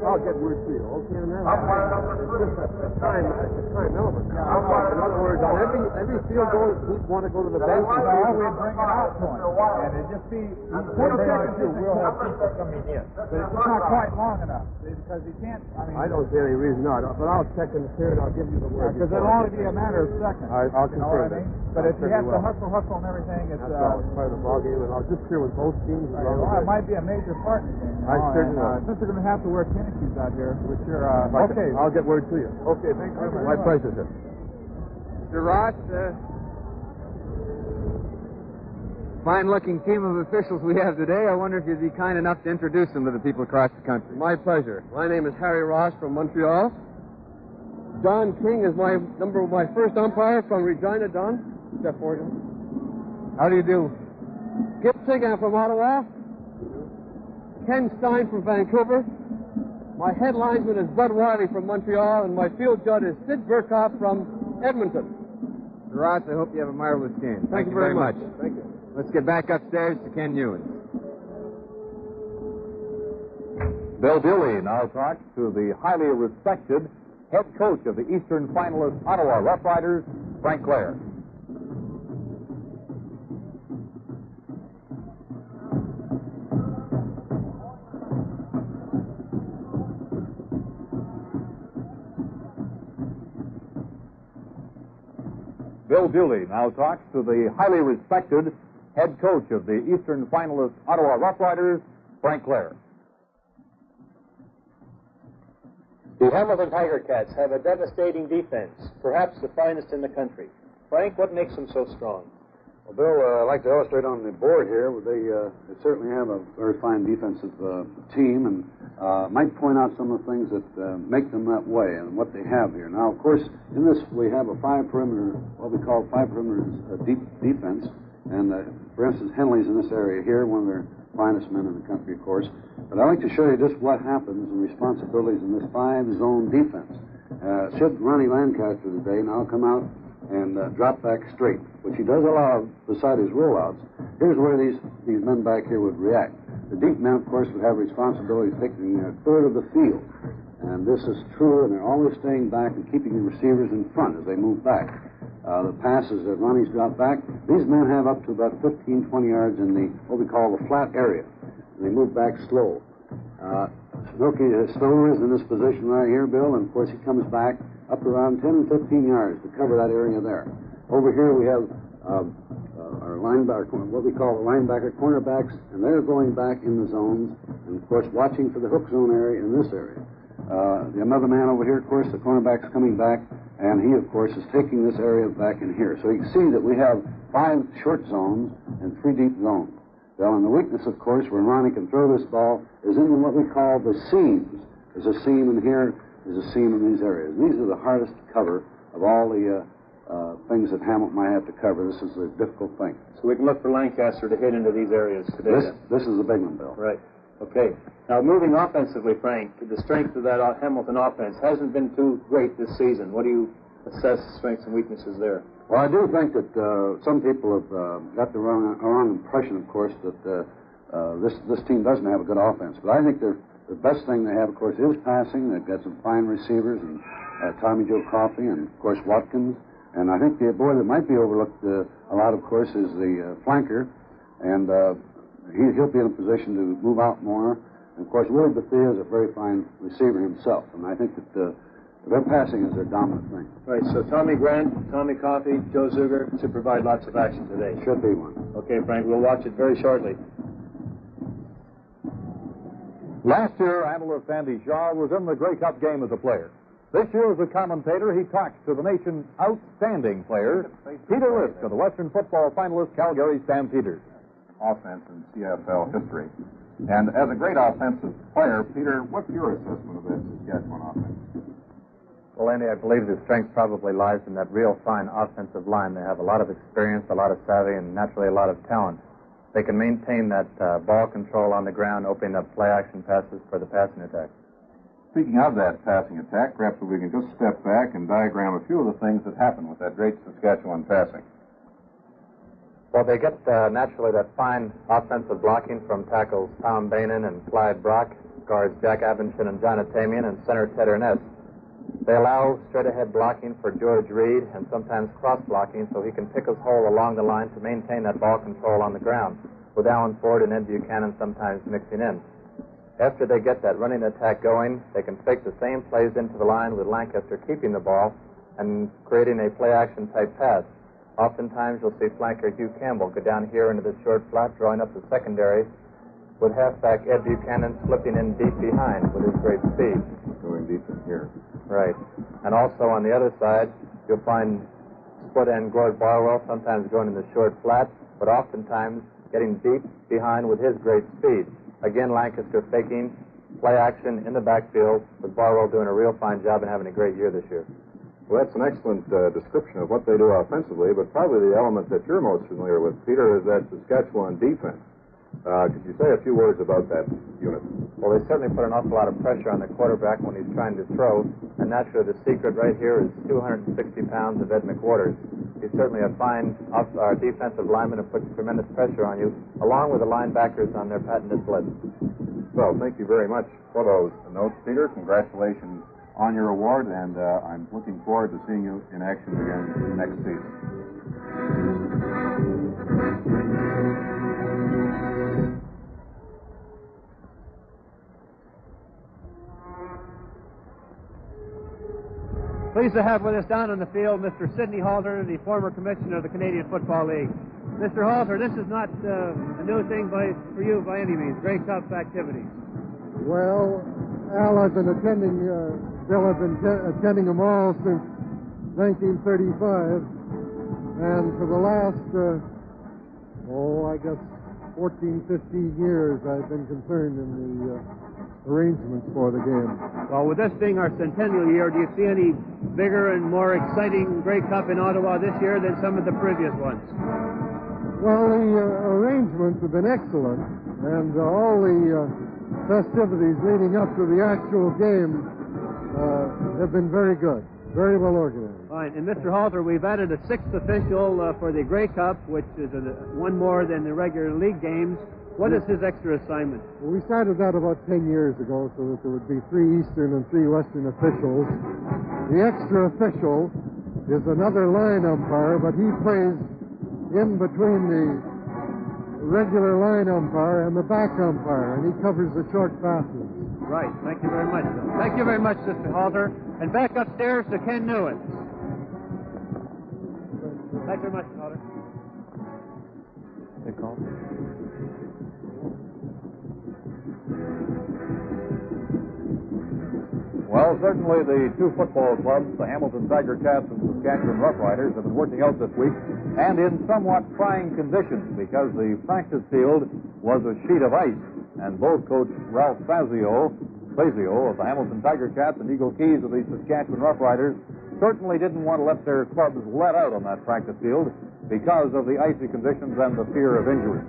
I'll get word to you. Okay, now. that. Umpire number three. Time, it's a time element. Umpire In other words, on every every field goal, he'd want to go to the bench. and No, see- we'd bring it out to him. And it'd just be, twenty seconds, we'll have people coming in. But it's not quite long enough, because he can't, I mean. I don't see any reason not, but I'll check in the period. I'll give you the word. Because it'll only be a matter of seconds. I- I'll You know what I confirm mean? that. But if you Certainly have to hustle, hustle and everything, it's, That's uh, It's part of the ballgame, and I'll just clear with both teams. as well, it might be a major part in the game. I know, certainly and, uh, will. Since they're going to have to wear tennis shoes out here, which are, uh, okay. I'll get word to you. Okay, thank you very much. My pleasure, sir. Mr. Ross, uh, fine-looking team of officials we have today. I wonder if you'd be kind enough to introduce them to the people across the country. My pleasure. My name is Harry Ross from Montreal. Don King is my number my first umpire from Regina. Don, step forward. How do you do? Skip Sigan from Ottawa. Ken Stein from Vancouver. My head linesman is Bud Wiley from Montreal, and my field judge is Sid Burkhoff from Edmonton. Mr. Ross, I hope you have a marvelous game. Thank, you very much. Thank you. Let's get back upstairs to Ken Ewan. Bill Dooley now talks to the highly respected head coach of the Eastern finalist Ottawa Rough Riders, Frank Clare. Bill Dooley now talks to the highly respected head coach of the Eastern finalist Ottawa Rough Riders, Frank Clare. The Hamilton Tiger Cats have a devastating defense, perhaps the finest in the country. Frank, what makes them so strong? Well, Bill, uh, I'd like to illustrate on the board here. They, uh, they certainly have a very fine defensive uh, team, and uh, might point out some of the things that uh, make them that way and what they have here. Now, of course, in this we have a five perimeter, what we call five perimeter uh, deep defense, and uh, for instance, Henley's in this area here, one of their finest men in the country, of course. But I'd like to show you just what happens and responsibilities in this five zone defense. Uh, should Ronnie Lancaster today now come out and uh, drop back straight, which he does allow beside his rollouts. Here's where these, these men back here would react. The deep men, of course, would have responsibility taking a third of the field. And this is true, and they're always staying back and keeping the receivers in front as they move back. Uh, the passes that Ronnie's dropped back, these men have up to about 15, 20 yards in the what we call the flat area. And they move back slow. Uh, Smokey Stover is in this position right here, Bill, and of course he comes back up around 10 and 15 yards to cover that area there. Over here we have uh, linebacker, what we call the linebacker cornerbacks, and they're going back in the zones, and of course watching for the hook zone area in this area. Uh, the another man over here, of course, the cornerback's coming back, and he, of course, is taking this area back in here. So you can see that we have five short zones and three deep zones. Well, and the weakness, of course, where Ronnie can throw this ball is in what we call the seams. There's a seam in here, there's a seam in these areas. These are the hardest to cover of all the uh, uh, things that Hamilton might have to cover. This is a difficult thing. So we can look for Lancaster to hit into these areas today. This, then. this is the big one, Bill. Right. Okay. Now, moving offensively, Frank, the strength of that Hamilton offense hasn't been too great this season. What do you assess the strengths and weaknesses there? Well, I do think that uh, some people have uh, got the wrong, wrong impression, of course, that uh, uh, this this team doesn't have a good offense. But I think the the best thing they have, of course, is passing. They've got some fine receivers, and uh, Tommy Joe Coffey, and of course Watkins. And I think the boy that might be overlooked uh, a lot, of course, is the uh, flanker, and uh, he, he'll be in a position to move out more. And of course, Willie Bethea is a very fine receiver himself, and I think that. Uh, their passing is their dominant thing. Right, so Tommy Grant, Tommy Coffey, Joe Zuger should provide lots of action today. Should be one. Okay, Frank, we'll watch it very shortly. Last year, analyst Andy Shaw was in the Grey Cup game as a player. This year, as a commentator, he talks to the nation's outstanding player, Peter Liske of the Western football finalist Calgary Stampeders. Offense in CFL history. And as a great offensive player, Peter, what's your assessment of that Saskatchewan offense? Well, Andy, I believe the strength probably lies in that real fine offensive line. They have a lot of experience, a lot of savvy, and naturally a lot of talent. They can maintain that uh, ball control on the ground, opening up play action passes for the passing attack. Speaking of that passing attack, perhaps we can just step back and diagram a few of the things that happened with that great Saskatchewan passing. Well, they get uh, naturally that fine offensive blocking from tackles Tom Bainan and Clyde Brock, guards Jack Abendschan and John Atamian, and center Ted Ernest. They allow straight ahead blocking for George Reed and sometimes cross blocking so he can pick his hole along the line to maintain that ball control on the ground, with Alan Ford and Ed Buchanan sometimes mixing in. After they get that running attack going, they can fake the same plays into the line with Lancaster keeping the ball and creating a play action type pass. Oftentimes you'll see flanker Hugh Campbell go down here into the short flat, drawing up the secondary, with halfback Ed Buchanan slipping in deep behind with his great speed. Going deep in here. Right. And also on the other side, you'll find split end Gord Barwell sometimes going in the short flat, but oftentimes getting deep behind with his great speed. Again, Lancaster faking play action in the backfield with Barwell doing a real fine job and having a great year this year. Well, that's an excellent uh, description of what they do offensively, but probably the element that you're most familiar with, Peter, is that Saskatchewan defense. Uh, could you say a few words about that unit? Well, they certainly put an awful lot of pressure on the quarterback when he's trying to throw, and naturally the secret right here is 260 pounds of Ed McQuarters. He's certainly a fine off, uh, defensive lineman and puts tremendous pressure on you, along with the linebackers on their patented blitz. Well, thank you very much for those notes, Peter. Congratulations on your award, and uh, I'm looking forward to seeing you in action again next season. Pleased to have with us down on the field Mr. Sidney Halter, the former commissioner of the Canadian Football League. Mr. Halter, this is not uh, a new thing by, for you by any means. Grey Cup activities. Well, Al, I've been attending, uh, Bill, I've been te- attending them all since 1935. And for the last, uh, oh, I guess 14, 15 years, I've been concerned in the uh, arrangements for the game. Well, with this being our centennial year, do you see any bigger and more exciting Grey Cup in Ottawa this year than some of the previous ones? Well, the uh, arrangements have been excellent, and uh, all the uh, festivities leading up to the actual game uh, have been very good, very well organized. Fine. And Mr. Halter, we've added a sixth official uh, for the Grey Cup, which is a, one more than the regular league games. What is his extra assignment? Well, we started that about 10 years ago so that there would be three Eastern and three Western officials. The extra official is another line umpire, but he plays in between the regular line umpire and the back umpire, and he covers the short passes. Right. Thank you very much. Bill. Thank you very much, Mr. Halter. And back upstairs to Ken Newens. Thank you very much, Halter. difficult. Well, certainly the two football clubs, the Hamilton Tiger Cats and the Saskatchewan Roughriders, have been working out this week and in somewhat trying conditions because the practice field was a sheet of ice. And both Coach Ralph Sazio, Sazio of the Hamilton Tiger Cats and Eagle Keys of the Saskatchewan Roughriders certainly didn't want to let their clubs let out on that practice field because of the icy conditions and the fear of injury.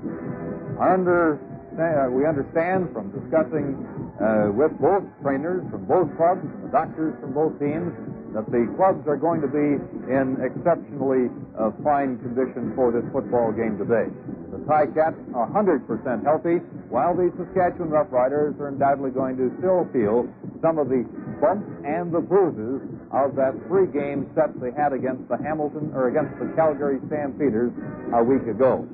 Under, uh, we understand from discussing uh, with both trainers from both clubs and doctors from both teams that the clubs are going to be in exceptionally uh, fine condition for this football game today. The Ticats are 100% healthy, while the Saskatchewan Roughriders are undoubtedly going to still feel some of the bumps and the bruises of that three-game set they had against the Hamilton or against the Calgary Stampeders a week ago.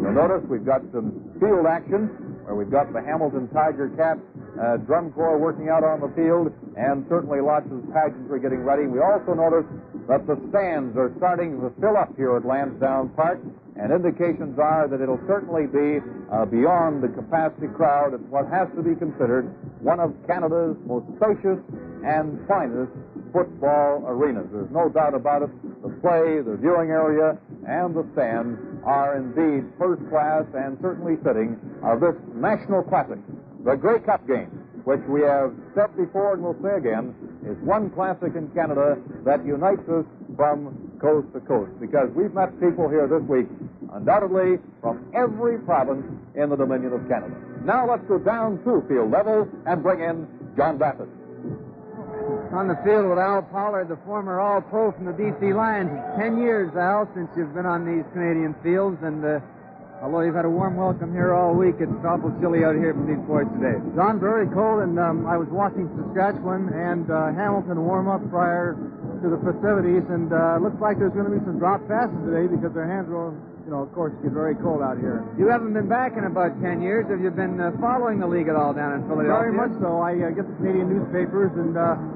You'll notice we've got some field action where we've got the Hamilton Tiger Cats uh, drum corps working out on the field, and certainly lots of pageantry getting ready. We also notice that the stands are starting to fill up here at Lansdowne Park, and indications are that it'll certainly be uh, beyond the capacity crowd at what has to be considered one of Canada's most spacious and finest football arenas. There's no doubt about it. The play, the viewing area, and the stands are indeed first class and certainly fitting of this national classic, the Grey Cup game, which we have said before and will say again is one classic in Canada that unites us from coast to coast because we've met people here this week, undoubtedly from every province in the Dominion of Canada. Now let's go down to field level and bring in John Bassett. On the field with Al Pollard, the former All Pro from the BC Lions. Ten years, Al, since you've been on these Canadian fields, and uh, although you've had a warm welcome here all week, it's awful chilly out here from these boys today. John, very cold, and um, I was watching Saskatchewan and uh, Hamilton warm up prior to the festivities, and uh, looks like there's going to be some drop passes today because their hands will, you know, of course, get very cold out here. You haven't been back in about ten years. Have you been uh, following the league at all down in Philadelphia? Very much so. I uh, get the Canadian newspapers, and uh,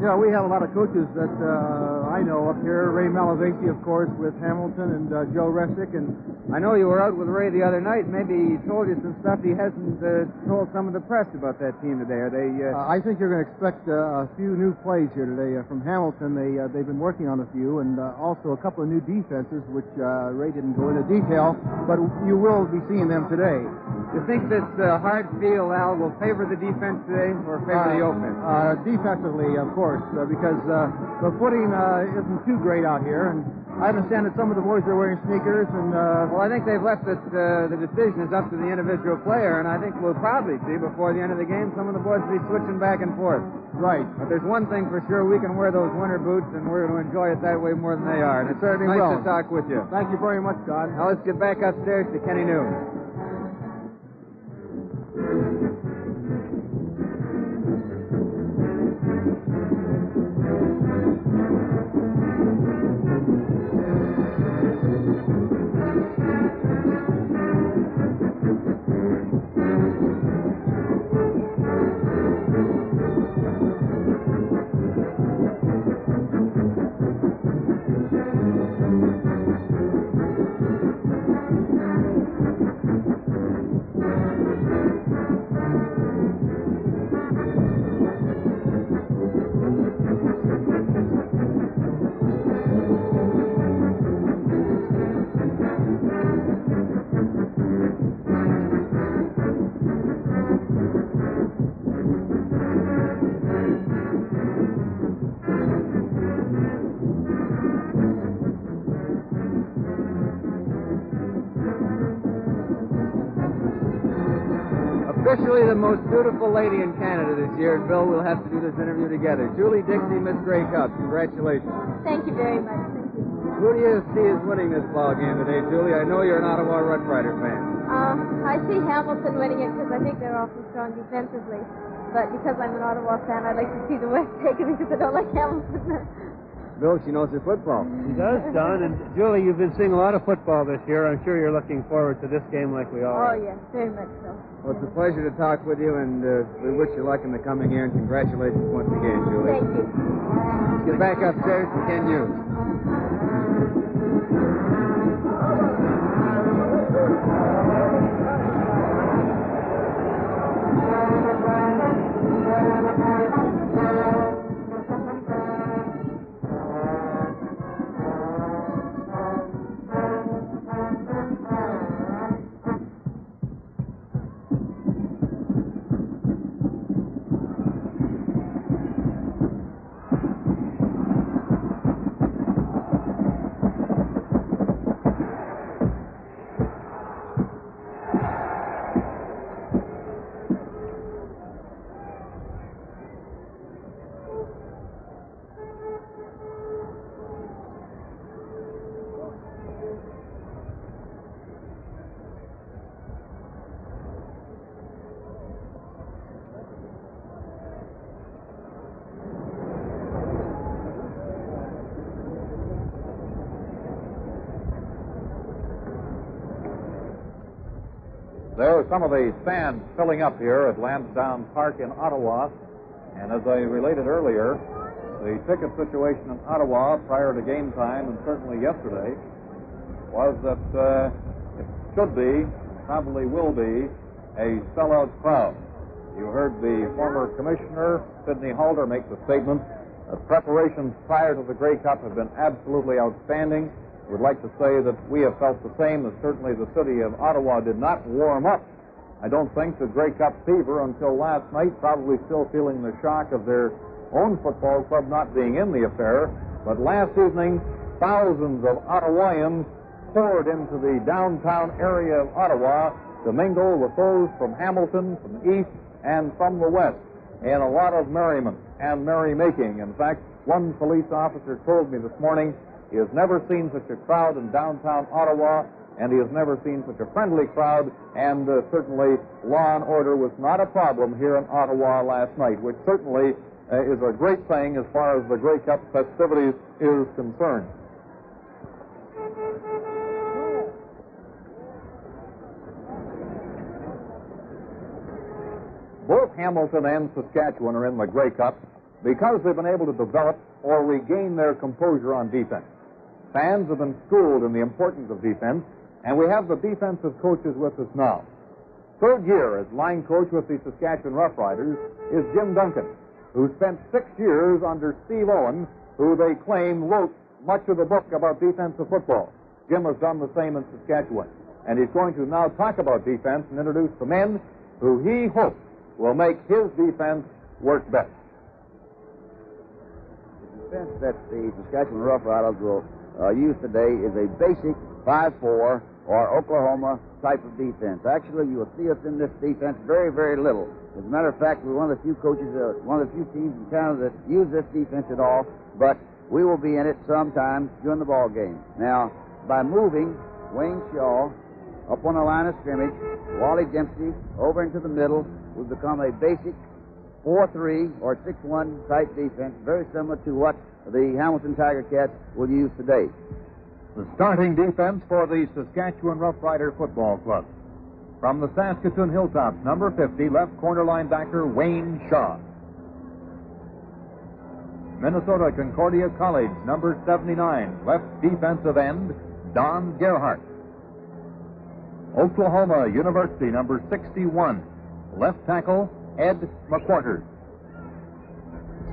you know, we have a lot of coaches that uh, I know up here. Ray Malavasi, of course, with Hamilton, and uh, Joe Restic. And I know you were out with Ray the other night. Maybe he told you some stuff he hasn't uh, told some of the press about that team today. Are they? Uh, I think you're going to expect uh, a few new plays here today uh, from Hamilton. They uh, they've been working on a few, and uh, also a couple of new defenses, which uh, Ray didn't go into detail, but you will be seeing them today. You think this uh, hard field, Al, will favor the defense today or favor the offense? Uh, defensively, of course, uh, because uh, the footing uh, isn't too great out here, and I understand that some of the boys are wearing sneakers, and uh, Well, I think they've left it, uh, the decision is up to the individual player, and I think we'll probably see before the end of the game some of the boys will be switching back and forth. right. But there's one thing for sure, we can wear those winter boots, and we're going to enjoy it that way more than they are. And it's certainly nice will. to talk with you. Thank you very much, Don. Now let's get back upstairs to Kenny Newman. And Bill, we'll have to do this interview together. Julie Dixie, Miss Grey Cup. Congratulations. Thank you very much. Thank you. Who do you see is winning this ball game today, Julie? I know you're an Ottawa Red Rider fan. Uh, I see Hamilton winning it because I think they're awfully strong defensively. But because I'm an Ottawa fan, I'd like to see the West take it because I don't like Hamilton. <laughs> Bill, she knows her football. She does, Don. And Julie, you've been seeing a lot of football this year. I'm sure you're looking forward to this game like we are. Oh, yes, very much so. Well, it's a pleasure to talk with you, and uh, we wish you luck in the coming year, and congratulations once again, Julie. Thank you. Get back upstairs to can Hughes. Thank some of the fans filling up here at Lansdowne Park in Ottawa. And as I related earlier, the ticket situation in Ottawa prior to game time and certainly yesterday was that uh, it should be, probably will be, a sellout crowd. You heard the former commissioner, Sidney Halter, make the statement that preparations prior to the Grey Cup have been absolutely outstanding. We'd like to say that we have felt the same, that certainly the city of Ottawa did not warm up. I don't think the Grey Cup fever until last night, probably still feeling the shock of their own football club not being in the affair. But last evening, thousands of Ottawaians poured into the downtown area of Ottawa to mingle with those from Hamilton, from the east, and from the west in a lot of merriment and merrymaking. In fact, one police officer told me this morning he has never seen such a crowd in downtown Ottawa, and he has never seen such a friendly crowd, and uh, certainly law and order was not a problem here in Ottawa last night, which certainly uh, is a great thing as far as the Grey Cup festivities is concerned. Both Hamilton and Saskatchewan are in the Grey Cup because they've been able to develop or regain their composure on defense. Fans have been schooled in the importance of defense, and we have the defensive coaches with us now. Third year as line coach with the Saskatchewan Roughriders is Jim Duncan, who spent six years under Steve Owen, who they claim wrote much of the book about defensive football. Jim has done the same in Saskatchewan, and he's going to now talk about defense and introduce the men who he hopes will make his defense work best. The defense that the Saskatchewan Roughriders will uh, use today is a basic 5-4 or Oklahoma type of defense. Actually, you will see us in this defense very, very little. As a matter of fact, we're one of the few coaches, uh, one of the few teams in Canada that use this defense at all, but we will be in it sometime during the ball game. Now, by moving Wayne Shaw up on the line of scrimmage, Wally Dempsey over into the middle, will become a basic 4-3 or 6-1 type defense, very similar to what the Hamilton Tiger Cats will use today. The starting defense for the Saskatchewan Roughrider Football Club. From the Saskatoon Hilltops, number 50, left corner linebacker Wayne Shaw. Minnesota Concordia College, number 79, left defensive end Don Gerhart. Oklahoma University, number 61, left tackle Ed McQuarters.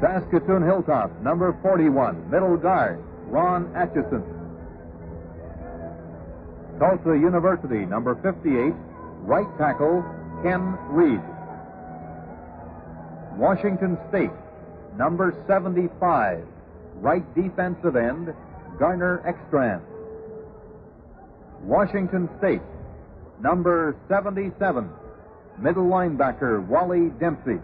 Saskatoon Hilltops, number 41, middle guard Ron Atchison. Tulsa University, number 58, right tackle Ken Reed. Washington State, number 75, right defensive end Garner Ekstrand. Washington State, number 77, middle linebacker Wally Dempsey.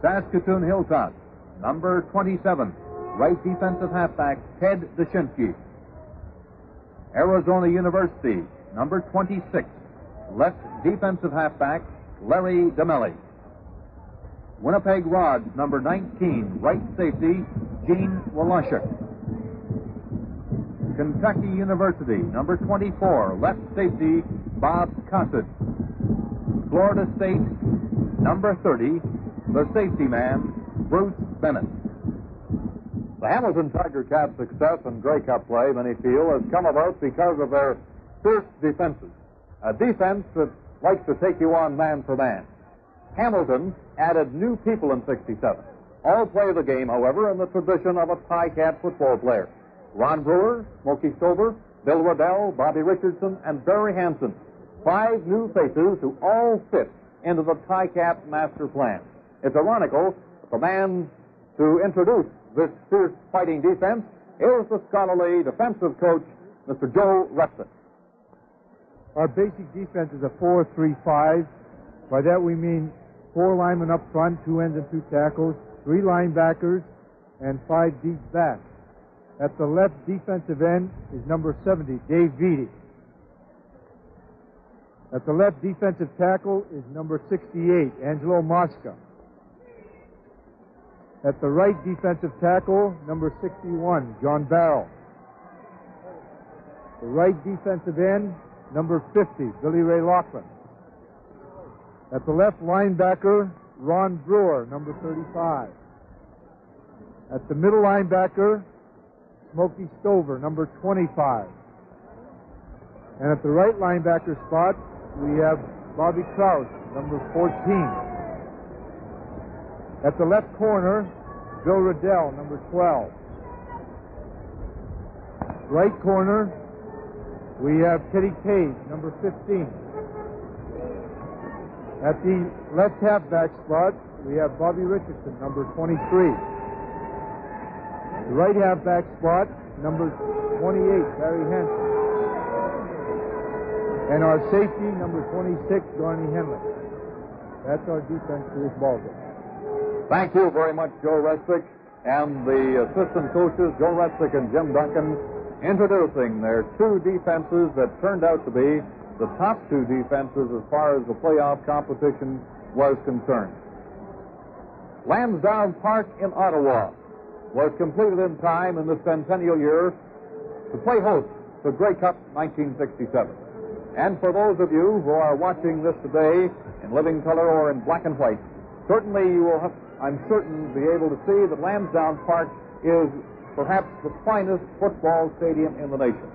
Saskatoon Hilltops, number 27, right defensive halfback Ted Dushinsky. Arizona University, number 26, left defensive halfback Larry DeMelli. Winnipeg Rods, number 19, right safety Gene Wlasiuk. Kentucky University, number 24, left safety Bob Kosid. Florida State, number 30, the safety man, Bruce Bennett. The Hamilton Tiger Cats' success in Grey Cup play, many feel, has come about because of their fierce defenses. A defense that likes to take you on man for man. Hamilton added new people in 67. All play the game, however, in the tradition of a Cat football player. Ron Brewer, Smokey Stover, Bill Waddell, Bobby Richardson, and Barry Hansen. Five new faces who all fit into the Cat master plan. It's ironical that the man to introduce this fierce fighting defense is the scholarly defensive coach, Mr. Joe Restic. Our basic defense is a 4-3-5. By that we mean four linemen up front, two ends and two tackles, three linebackers, and five deep backs. At the left defensive end is number 70, Dave Vitti. At the left defensive tackle is number 68, Angelo Mosca. At the right defensive tackle, number 61, John Barrow. The right defensive end number 50, Billy Ray Locklin. At the left linebacker, Ron Brewer, number 35. At the middle linebacker, Smokey Stover, number 25. And at the right linebacker spot, we have Bobby Kraus, number 14. At the left corner, Bill Riddell, number 12. Right corner, we have Teddy Cage, number 15. At the left halfback spot, we have Bobby Richardson, number 23. The right halfback spot, number 28, Barry Hanson. And our safety, number 26, Johnny Henley. That's our defense for this ball game. Thank you very much, Joe Restic, and the assistant coaches, Joe Restic and Jim Duncan, introducing their two defenses that turned out to be the top two defenses as far as the playoff competition was concerned. Lansdowne Park in Ottawa was completed in time in the centennial year to play host to Grey Cup 1967. And for those of you who are watching this today in living color or in black and white, certainly you will have, I'm certain, be able to see that Lansdowne Park is perhaps the finest football stadium in the nation.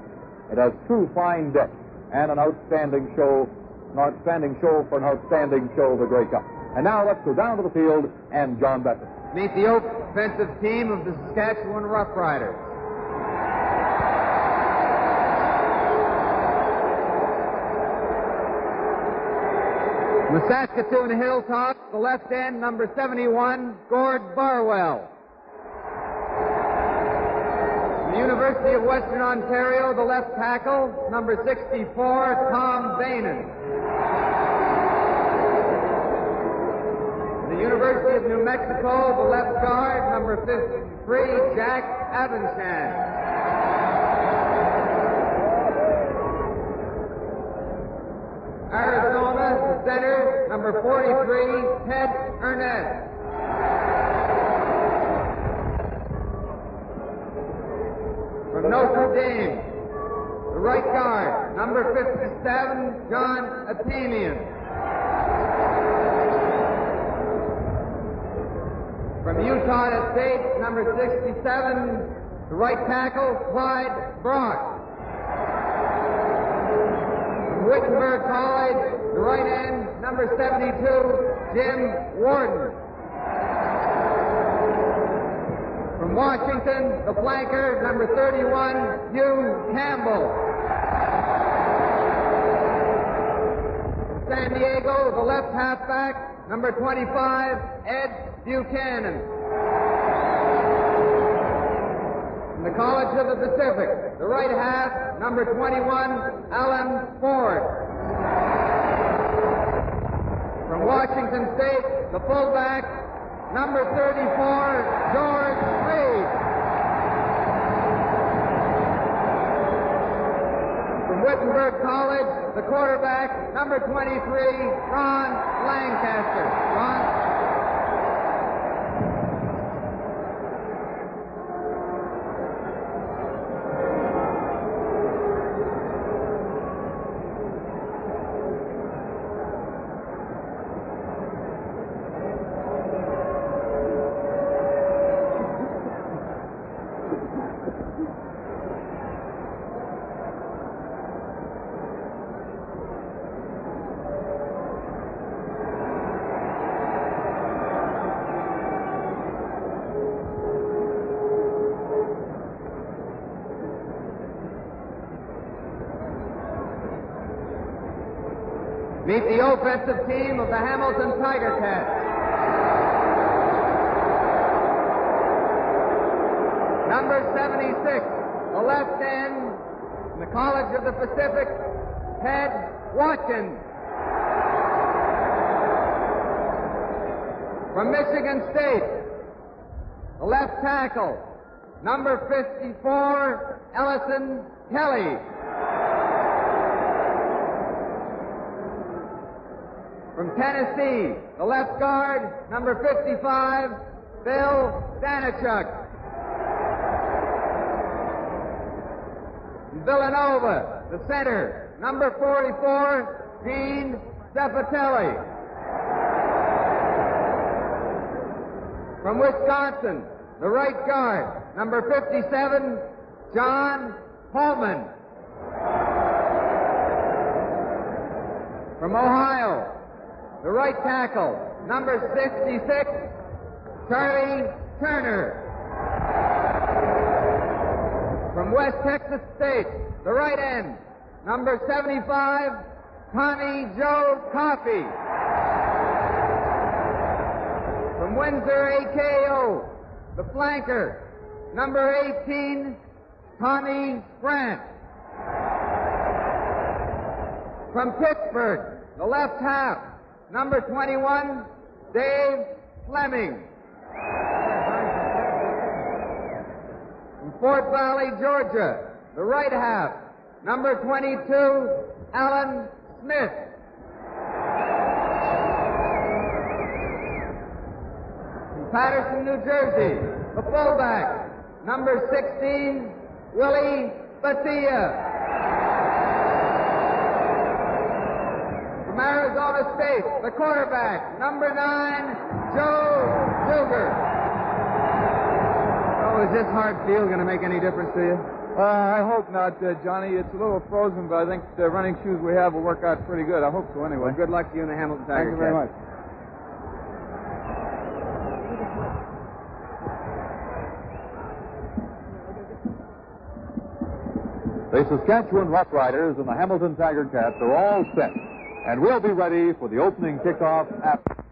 It has two fine decks and an outstanding show, an outstanding show for an outstanding show of the Grey Cup. And now let's go down to the field and John Becker. Meet the offensive team of the Saskatchewan Roughriders. The Saskatoon Hilltops, the left end, number 71, Gord Barwell. The University of Western Ontario, the left tackle, number 64, Tom Bainan. The University of New Mexico, the left guard, number 53, Jack Abendschan. Arizona, center, number 43, Ted Ernest. From Notre Dame, the right guard, number 57, John Atamian. From Utah State, number 67, the right tackle, Clyde Brock. Wittenberg College, the right end, number 72, Jim Worden. From Washington, the flanker, number 31, Hugh Campbell. San Diego, the left halfback, number 25, Ed Buchanan. The College of the Pacific, the right half, number 21, Alan Ford. From Washington State, the fullback, number 34, George Reed. From Wittenberg College, the quarterback, number 23, Ron Lancaster. Ron? Offensive team of the Hamilton Tiger Cats. Number 76, the left end in the College of the Pacific, Ted Watkins. From Michigan State, the left tackle, number 54, Ellison Kelly. From Tennessee, the left guard, number 55, Bill Stanichuk. From Villanova, the center, number 44, Gene Ceppetelli. From Wisconsin, the right guard, number 57, John Holman. From Ohio, the right tackle, number 66, Charlie Turner. From West Texas State, the right end, number 75, Tommy Joe Coffey. From Windsor AKO, the flanker, number 18, Tommy Grant. From Pittsburgh, the left half, number 21, Dave Fleming. From Fort Valley, Georgia, the right half, number 22, Alan Smith. From Patterson, New Jersey, the fullback, number 16, Willie Bethea. From Arizona State, the quarterback, number nine, Joe Zuger. Oh, is this hard field going to make any difference to you? Uh, I hope not, uh, Johnny. It's a little frozen, but I think the running shoes we have will work out pretty good. I hope so, anyway. Well, good luck to you in the Hamilton Tiger Thank you very much. The Saskatchewan Roughriders and the Hamilton Tiger Cats are all set, and we'll be ready for the opening kickoff after.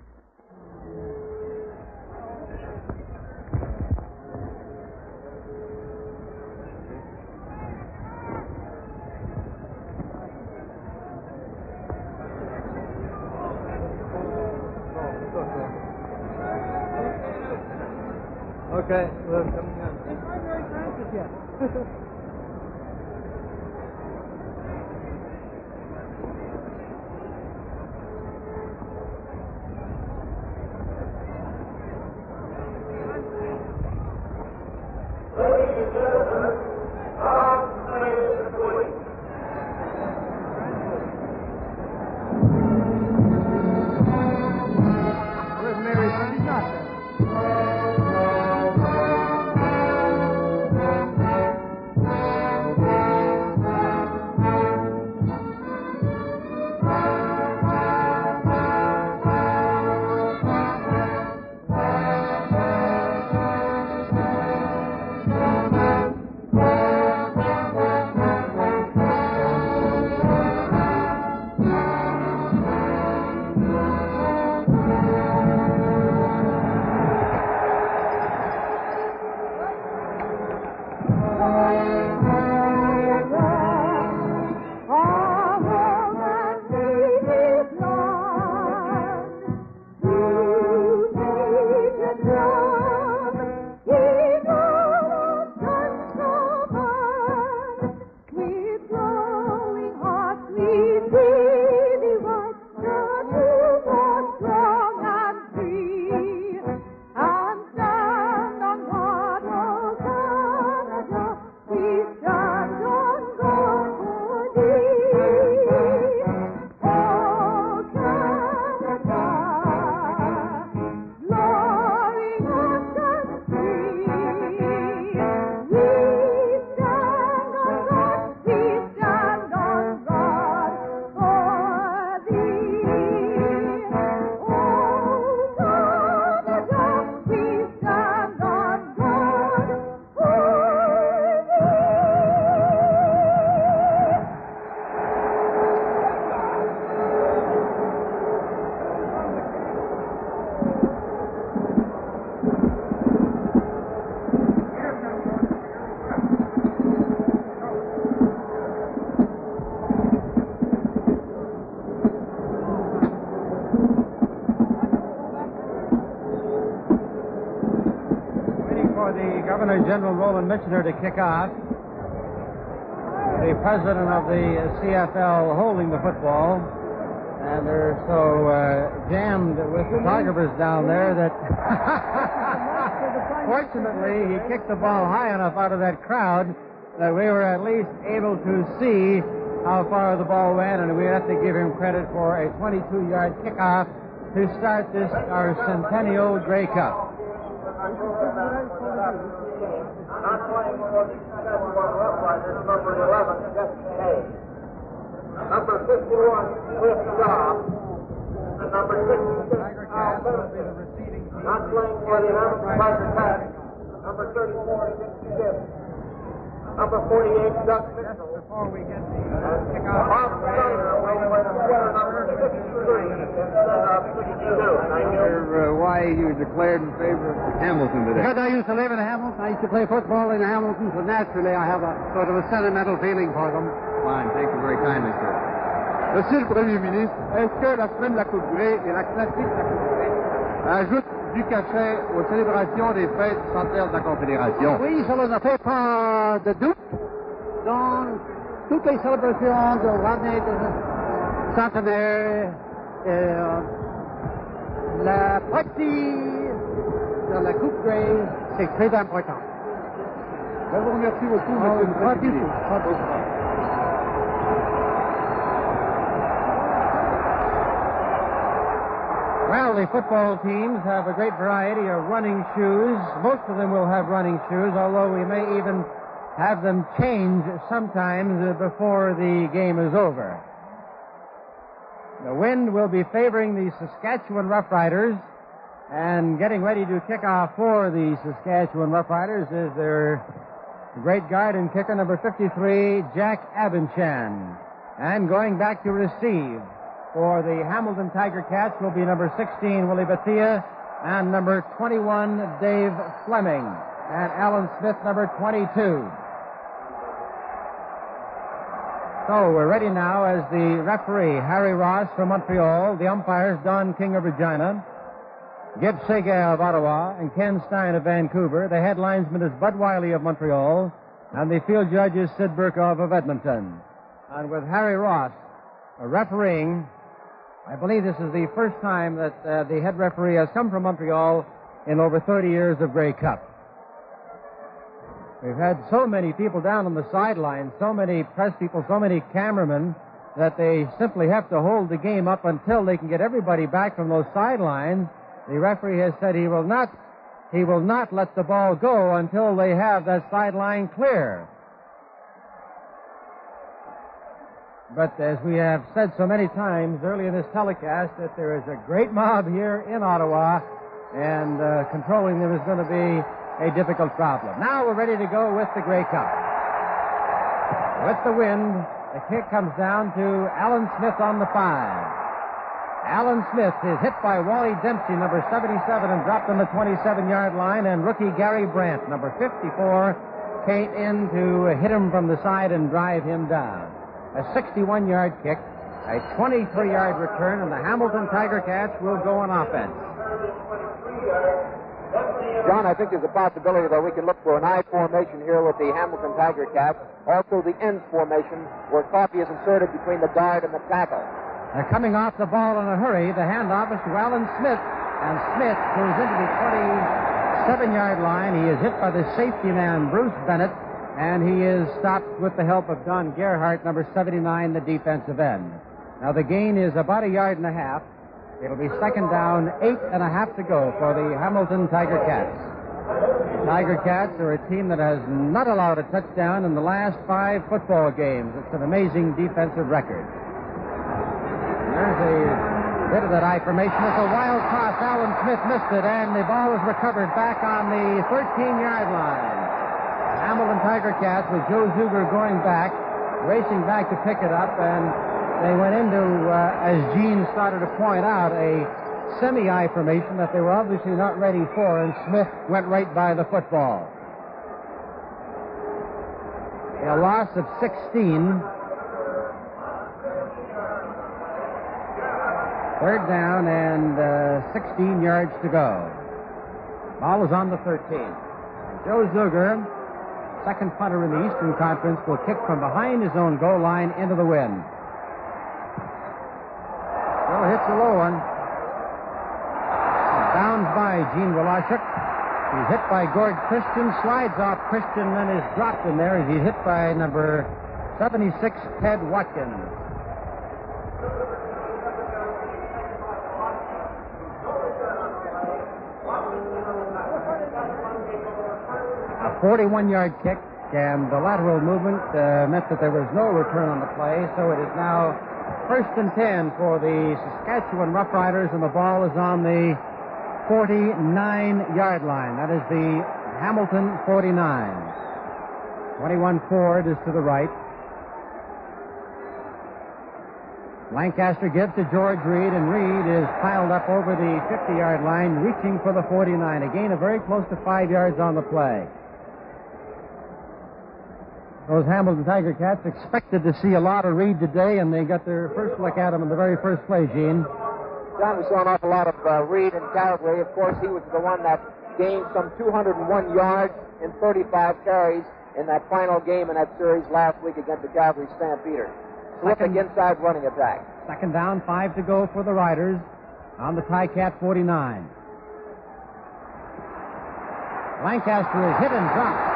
Michener to kick off. The president of the CFL holding the football. And they're so uh, jammed with photographers down there that <laughs> fortunately he kicked the ball high enough out of that crowd that we were at least able to see how far the ball went, and we have to give him credit for a 22-yard kickoff to start this our Centennial Grey Cup. Not playing for the Saskatchewan Roughriders, number 11, Jeff Hay. Number 51, Cliff Shaw. And number 66, Al Benson. Not playing for the Hamilton Tiger Cats, number 34, Dick Stiff. Number 48, Doug Mitchell. Before we get the kickoff, Bob Steiner will wear sweater number 63 instead of 62. Uh, why you declared in favor of Hamilton today? Because I used to live in Hamilton. I used to play football in Hamilton, so naturally I have a sort of a sentimental feeling for them. Fine, thank you very kindly, sir. Monsieur le Premier ministre, est-ce que la semaine de la Coupe Grey et la classique de la Coupe Grey ajoute du cachet aux célébrations des fêtes centenaires de la Confédération? Oui, cela ne fait pas de doute. Dans toutes les célébrations de l'année de centenaire, euh, la partie de la Coupe Grey, c'est très important. Je vous remercie beaucoup, monsieur le Pas Well, the football teams have a great variety of running shoes. Most of them will have running shoes, although we may even have them change sometimes before the game is over. The wind will be favoring the Saskatchewan Roughriders, and getting ready to kick off for the Saskatchewan Roughriders is their great guard and kicker, number 53, Jack Abendschan. And going back to receive for the Hamilton Tiger Cats will be number 16, Willie Bethea, and number 21, Dave Fleming, and Alan Smith, number 22. So we're ready now as the referee, Harry Ross from Montreal, the umpires, Don King of Regina, Gib Segal of Ottawa, and Ken Stein of Vancouver. The head linesman is Bud Wiley of Montreal, and the field judge is Sid Burkov of Edmonton. And with Harry Ross refereeing, I believe this is the first time that uh, the head referee has come from Montreal in over 30 years of Grey Cup. We've had so many people down on the sidelines, so many press people, so many cameramen, that they simply have to hold the game up until they can get everybody back from those sidelines. The referee has said he will not he will not let the ball go until they have that sideline clear. But as we have said so many times early in this telecast, that there is a great mob here in Ottawa, and uh, controlling them is going to be a difficult problem. Now we're ready to go with the Grey Cup. With the wind, the kick comes down to Alan Smith on the five. Alan Smith is hit by Wally Dempsey, number 77, and dropped on the 27-yard line, and rookie Gary Brandt, number 54, came in to hit him from the side and drive him down a 61 yard kick, a 23 yard return, and the Hamilton Tiger Cats will go on offense. John, I think there's a possibility that we can look for an I formation here with the Hamilton Tiger Cats. Also, the end formation where Coffey is inserted between the guard and the tackle. They're coming off the ball in a hurry. The handoff is to Alan Smith, and Smith goes into the 27 yard line. He is hit by the safety man, Bruce Bennett, and he is stopped with the help of Don Gerhardt, number 79, the defensive end. Now the gain is about a yard and a half. It'll be second down, eight and a half to go for the Hamilton Tiger Cats. The Tiger Cats are a team that has not allowed a touchdown in the last five football games. It's an amazing defensive record. There's a bit of that I formation. It's a wild toss. Alan Smith missed it, and the ball was recovered back on the 13-yard line. Hamilton Tiger Cats with Joe Zuger going back, racing back to pick it up, and they went into, uh, as Gene started to point out, a semi-I formation that they were obviously not ready for, and Smith went right by the football. A loss of 16. Third down and uh, 16 yards to go. Ball is on the 13. Joe Zuger second punter in the Eastern Conference, will kick from behind his own goal line into the wind. Still hits a low one. Bounds by Gene Wlasiuk. He's hit by Gord Christian, slides off Christian, then is dropped in there as he's hit by number 76, Ted Watkins. 41 yard kick, and the lateral movement uh, meant that there was no return on the play, so it is now first and 10 for the Saskatchewan Roughriders, and the ball is on the 49 yard line. That is the Hamilton 49. 21 Ford is to the right. Lancaster gives to George Reed, and Reed is piled up over the 50 yard line, reaching for the 49. Again, a very close to five yards on the play. Those Hamilton Tiger Cats expected to see a lot of Reed today, and they got their first look at him in the very first play, Gene. John, we saw an awful lot of uh, Reed in Calgary. Of course, he was the one that gained some 201 yards in 35 carries in that final game in that series last week against the Calgary Stampeders. Terrific inside running attack. Second down, five to go for the Riders on the Ticat 49. Lancaster is hit and dropped.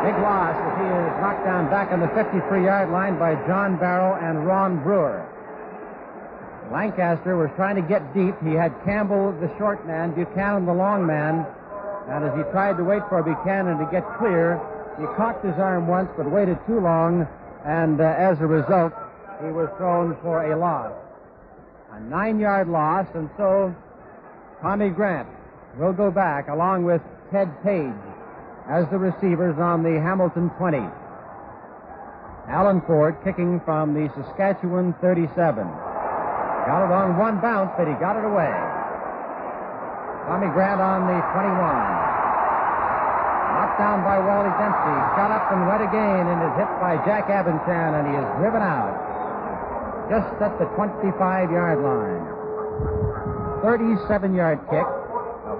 Big loss as he is knocked down back on the 53 yard line by John Barrow and Ron Brewer. Lancaster was trying to get deep. He had Campbell, the short man, Buchanan, the long man. And as he tried to wait for Buchanan to get clear, he cocked his arm once but waited too long. And uh, as a result, he was thrown for a loss. A nine yard loss. And so Tommy Grant will go back along with Ted Page as the receivers on the Hamilton 20. Alan Ford kicking from the Saskatchewan 37. Got it on one bounce, but he got it away. Tommy Grant on the 21. Knocked down by Wally Dempsey. Got up and went again and is hit by Jack Abendschan, and he is driven out. Just at the 25 yard line. 37 yard kick,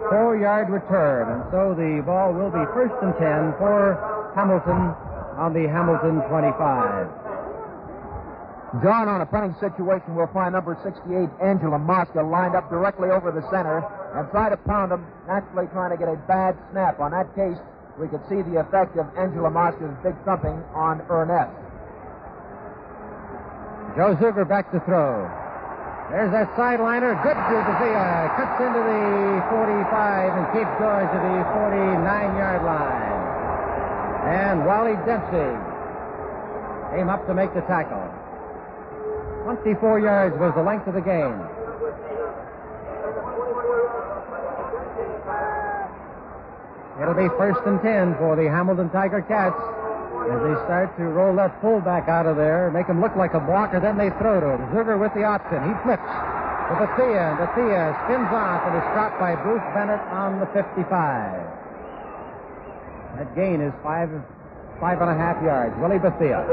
four yard return, and so the ball will be first and 10 for Hamilton on the Hamilton 25. John, on a punting situation, we'll find number 68, Angelo Mosca, lined up directly over the center and try to pound him, naturally trying to get a bad snap. On that case, we could see the effect of Angelo Mosca's big thumping on Urness. Joe Zuger back to throw. There's that sideliner. Good to Bethea. Cuts into the 45 and keeps going to the 49 yard line. And Wally Dempsey came up to make the tackle. 24 yards was the length of the game. It'll be first and 10 for the Hamilton Tiger Cats as they start to roll that fullback out of there, make him look like a blocker, then they throw to him. Zuger with the option. He flips to Bethea, and Bethea spins off and is stopped by Bruce Bennett on the 55. That gain is five, five and a half yards. Willie Bethea.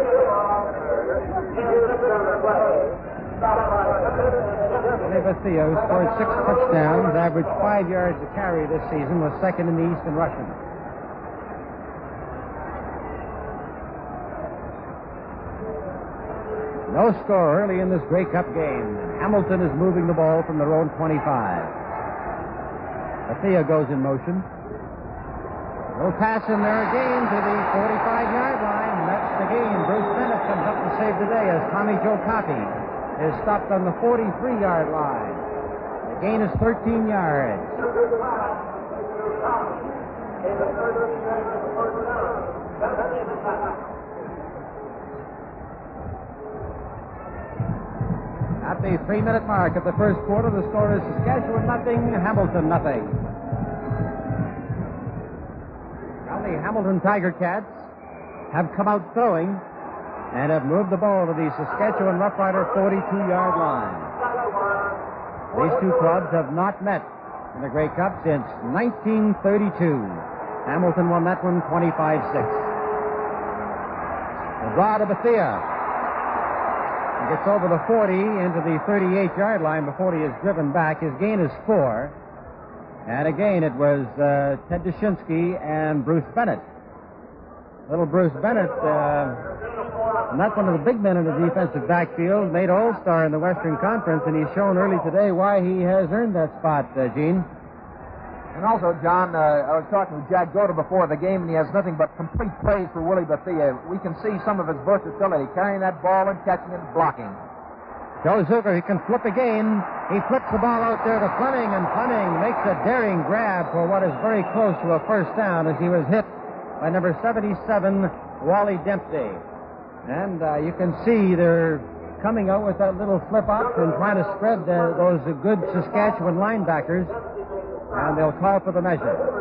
Willie Bethea, who scored six touchdowns, averaged five yards a carry this season, was second in the East in rushing. No score early in this Grey Cup game. Hamilton is moving the ball from their own 25. Bethea goes in motion. No pass in there again to the 45-yard line. That's the game. Bruce Bennett comes up to save the day as Tommy Joe Coffey is stopped on the 43-yard line. The gain is 13 yards. At the three-minute mark of the first quarter, the score is Saskatchewan nothing, Hamilton nothing. Now the Hamilton Tiger Cats have come out throwing and have moved the ball to the Saskatchewan Roughrider 42-yard line. These two clubs have not met in the Grey Cup since 1932. Hamilton won that one 25-6. The draw to Bethea. He gets over the 40 into the 38-yard line before he is driven back. His gain is four. And again, it was uh, Ted Dushinsky and Bruce Bennett. Little Bruce Bennett, uh, not one of the big men in the defensive backfield, made All-Star in the Western Conference, and he's shown early today why he has earned that spot, uh, Gene. And also, John, uh, I was talking with Jack Goda before the game, and he has nothing but complete praise for Willie Bethea. We can see some of his versatility, carrying that ball and catching it and blocking. Joe Zuger, he can flip again. He flips the ball out there to Fleming, and Fleming makes a daring grab for what is very close to a first down as he was hit by number 77, Wally Dempsey. And uh, you can see they're coming out with that little flip up and trying to spread the, those good Saskatchewan linebackers, and they'll call for the measure.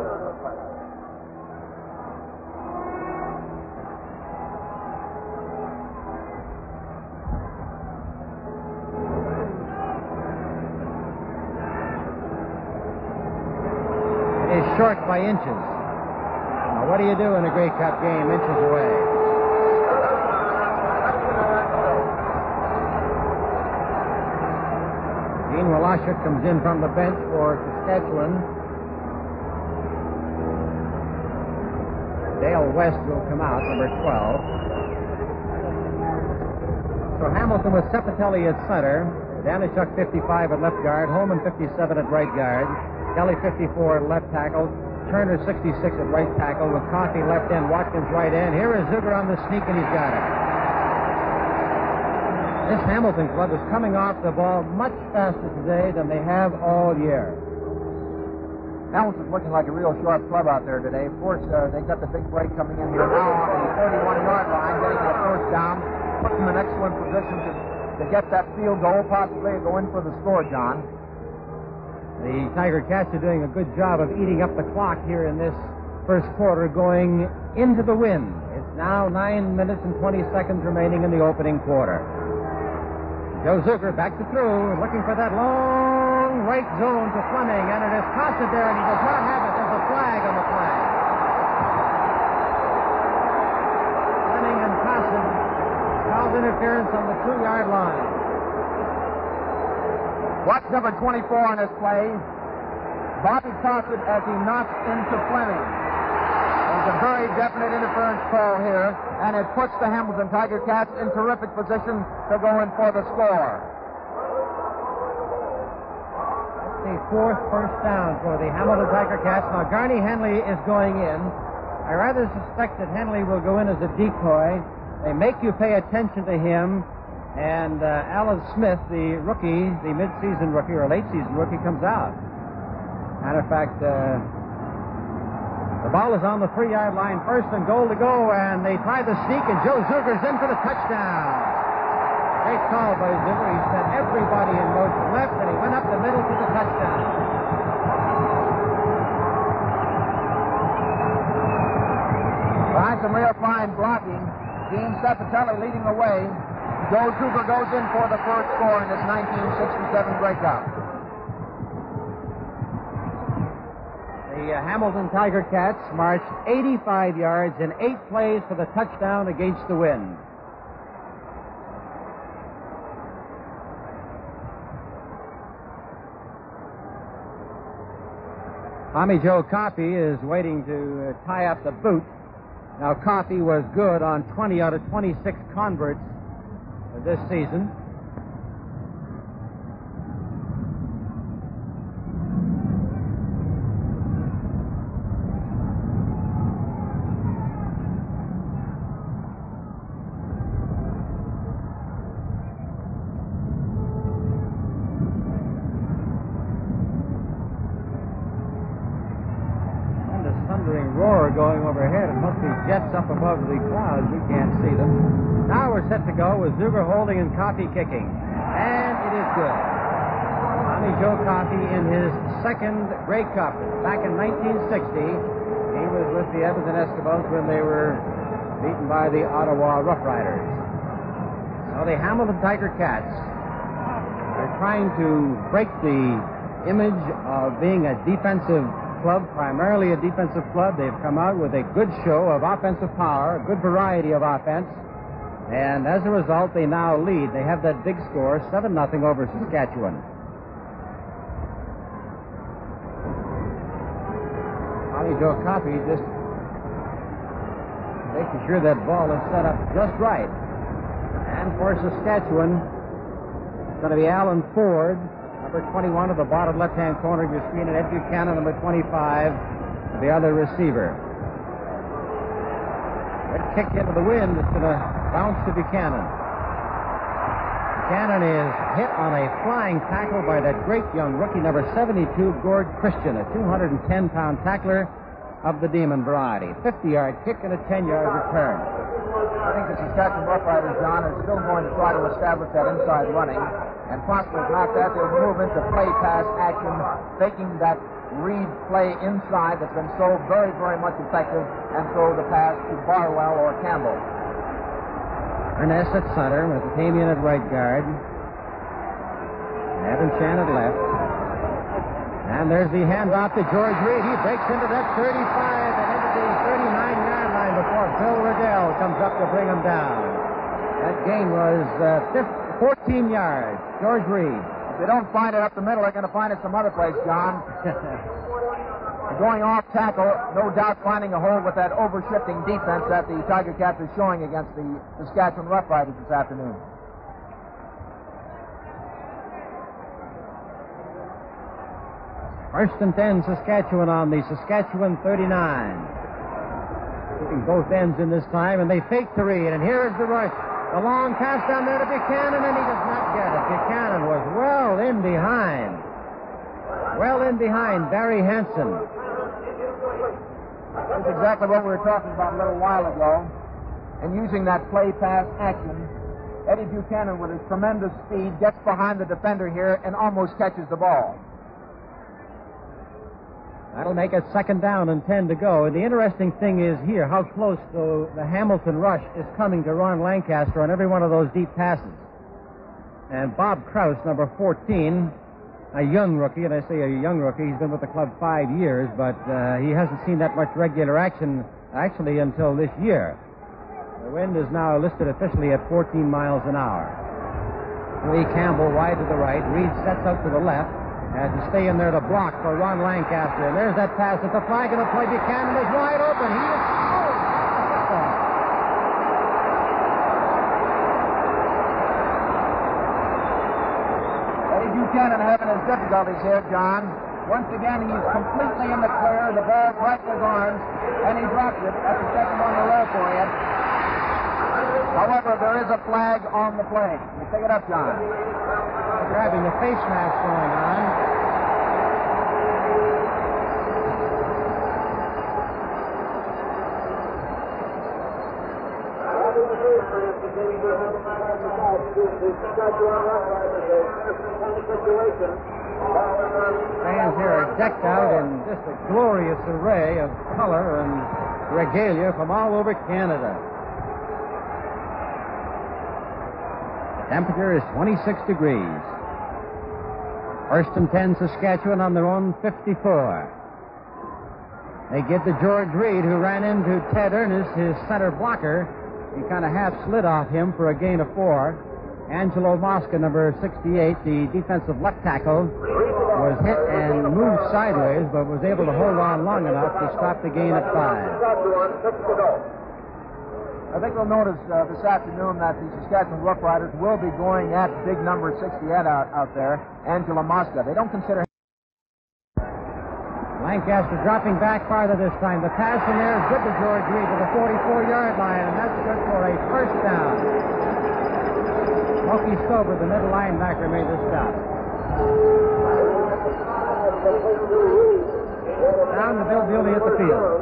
is short by inches. Now, what do you do in a Grey Cup game inches away? Gene comes in from the bench for Saskatchewan. Dale West will come out, number 12. So Hamilton with Ceppetelli at center, Danychuk 55 at left guard, Holman 57 at right guard, Kelly 54 at left tackle, Turner 66 at right tackle, with Coffey left end, Watkins right end. Here is Zuger on the sneak, and he's got it. This Hamilton club is coming off the ball much faster today than they have all year. Hamilton's looking like a real sharp club out there today. Of course, uh, they got the big break coming in here now on the 31-yard line, getting their first down, puts them in excellent position to, to get that field goal, possibly go in for the score, John. The Tiger Cats are doing a good job of eating up the clock here in this first quarter, going into the wind. It's now 9 minutes and 20 seconds remaining in the opening quarter. Joe Zuger back to throw, looking for that long right zone to Fleming, and it is tossed there, and he does not have it. There's a flag on the flag. Fleming and Costin called interference on the two-yard line. Watch number 24 on this play. Bobby Tossett as he knocks into Fleming. A very definite interference call here, and it puts the Hamilton Tiger Cats in terrific position to go in for the score. The fourth first down for the Hamilton Tiger Cats. Now, Garney Henley is going in. I rather suspect that Henley will go in as a decoy. They make you pay attention to him. And uh, Alan Smith, the rookie, the mid-season rookie or late-season rookie, comes out. Matter of fact, uh, the ball is on the three-yard line, first and goal to go, and they try the sneak, and Joe Zuger's in for the touchdown. Great call by Zuger. He set everybody in motion left, and he went up the middle for the touchdown. Behind some real fine blocking, Gene Ceppetelli leading the way. Joe Zuger goes in for the first score in this 1967 Grey The uh, Hamilton Tiger Cats marched 85 yards in eight plays for the touchdown against the wind. Tommy Joe Coffey is waiting to uh, tie up the boot. Now, Coffey was good on 20 out of 26 converts this season. Tremendous thundering roar going overhead. It must be jets up above the clouds. We can't see them. Now we're set to go with Zuger holding and Coffey kicking. And it is good. Tommy Joe Coffey in his second Grey Cup. Back in 1960, he was with the Edmonton Eskimos when they were beaten by the Ottawa Rough Riders. So the Hamilton Tiger Cats are trying to break the image of being a defensive club, primarily a defensive club. They've come out with a good show of offensive power, a good variety of offense. And as a result, they now lead. They have that big score, 7 0 over Saskatchewan. Tommy Joe Coffey just making sure that ball is set up just right. And for Saskatchewan, it's going to be Alan Ford Number 21 to the bottom left-hand corner of your screen, and Ed Buchanan, number 25, the other receiver. That kick into the wind is going to bounce to Buchanan. Buchanan is hit on a flying tackle by that great young rookie, number 72, Gord Christian, a 210-pound tackler of the Demon variety. 50-yard kick and a 10-yard return. I think that the Saskatchewan Roughriders, John, are still going to try to establish that inside running. And possibly not that, they'll move into play pass action, taking that read play inside that's been so very, very much effective and throw the pass to Barwell or Campbell. Urness at center, Mesopotamian at right guard. Evan Chan at left. And there's the handoff to George Reed. He breaks into that 35 and into the 39-yard line before Bill Riddell comes up to bring him down. That gain was uh, 14 yards. George Reed. If they don't find it up the middle, they're going to find it some other place, John. <laughs> Going off tackle, no doubt finding a hole with that overshifting defense that the Tiger Cats are showing against the Saskatchewan Roughriders this afternoon. First and 10, Saskatchewan on the Saskatchewan 39. Keeping both ends in this time, and they fake the read, and here is the rush. The long pass down there to Buchanan, and he does not get it. Buchanan was well in behind. Well in behind Barry Hansen. That's exactly what we were talking about a little while ago. And using that play pass action, Eddie Buchanan, with his tremendous speed, gets behind the defender here and almost catches the ball. That'll make it second down and 10 to go. And the interesting thing is here how close the, the Hamilton rush is coming to Ron Lancaster on every one of those deep passes. And Bob Kraus, number 14, a young rookie, and I say a young rookie, he's been with the club five years, but uh, he hasn't seen that much regular action actually until this year. The wind is now listed officially at 14 miles an hour. Lee Campbell wide to the right. Reed sets up to the left. Has to stay in there to block for Ron Lancaster. And there's that pass at the flag of the play. Buchanan is wide open. He is. Oh, Eddie Buchanan having his difficulties here, John. Once again, he's completely in the clear. The ball right in his arms, and he drops it. That's the second one in a row for you. However, there is a flag on the play. You pick it up, John. Grabbing the face mask going on. Fans here are decked out in just a glorious array of color and regalia from all over Canada. The temperature is 26 degrees. First and 10 Saskatchewan on their own 54. They get to George Reed, who ran into Ted Urness, his center blocker. He kind of half slid off him for a gain of four. Angelo Mosca, number 68, the defensive left tackle, was hit and moved sideways, but was able to hold on long enough to stop the gain at five. I think we'll notice uh, this afternoon that the Saskatchewan Roughriders will be going at big number 68 out, out there, Angelo Mosca. They don't consider Lancaster dropping back farther this time. The pass in there is good to George Reed to the 44-yard line, and that's good for a first down. Smokey Stover, the middle linebacker, made the stop. Down to Bill Bewley at the field.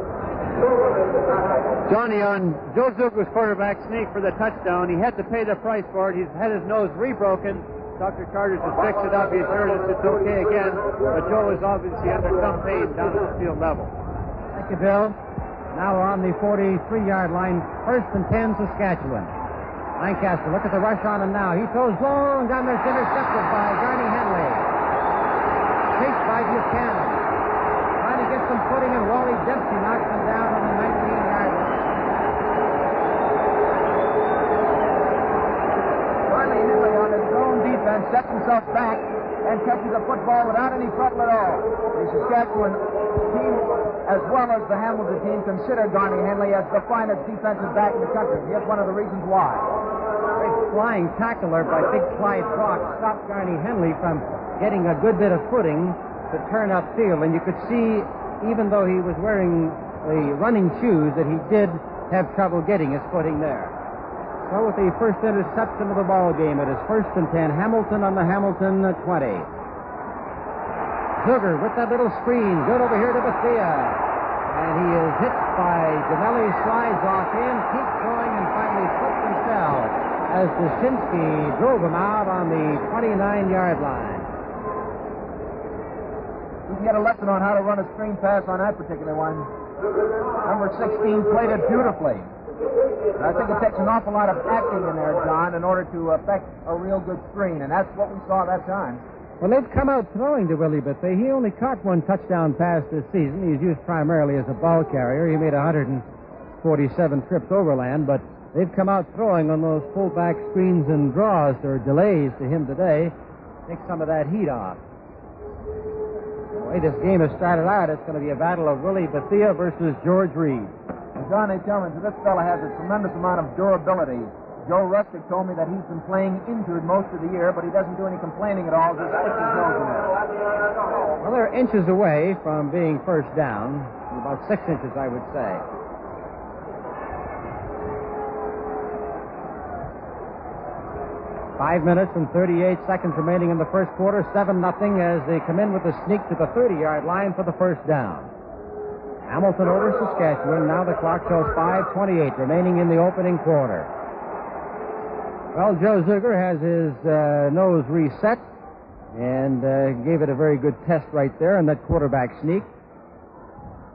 Johnny, on Joe Zuger's quarterback sneak for the touchdown, he had to pay the price for it. He's had his nose rebroken. Dr. Carter's has fixed it up. He assured us it's okay again, but Joe is obviously under some pain down at the field level. Thank you, Bill. Now we're on the 43-yard line. First and 10, Saskatchewan. Lancaster, look at the rush on him now. He throws long down there, intercepted by Garney Henley. Chased by Buchanan. Trying to get some footing, and Wally Dempsey knocks him down on the 19-yard line. Garney Henley on his own defense sets himself back and catches a football without any trouble at all. The Saskatchewan team, as well as the Hamilton team, consider Garney Henley as the finest defensive back in the country. Here's one of the reasons why. Flying tackler by Big Clyde Brock. Stopped Garney Henley from getting a good bit of footing to turn upfield. And you could see, even though he was wearing the running shoes, that he did have trouble getting his footing there. So with the first interception of the ball game, it is first and ten. Hamilton on the Hamilton 20. Zuger with that little screen. Good over here to Bethea. And he is hit by Jamelli, slides off in, keeps going, and finally fell as Dushinsky drove him out on the 29-yard line. You can get a lesson on how to run a screen pass on that particular one. Number 16 played it beautifully. I think it takes an awful lot of acting in there, John, in order to affect a real good screen, and that's what we saw that time. Well, they've come out throwing to Willie Bethea. He only caught one touchdown pass this season. He's used primarily as a ball carrier. He made 147 trips overland, but they've come out throwing on those fullback screens and draws or delays to him today. Take some of that heat off. The way this game has started out, it's going to be a battle of Willie Bethea versus George Reed. And John, they tell me that this fella has a tremendous amount of durability. Joe Restic told me that he's been playing injured most of the year, but he doesn't do any complaining at all. Just sticks his nose in. Well, they're inches away from being first down, about six inches, I would say. Five minutes and 38 seconds remaining in the first quarter. 7 nothing as they come in with a sneak to the 30 yard line for the first down. Hamilton over Saskatchewan. Now the clock shows 5.28 remaining in the opening quarter. Well, Joe Zuger has his uh, nose reset and uh, gave it a very good test right there in that quarterback sneak.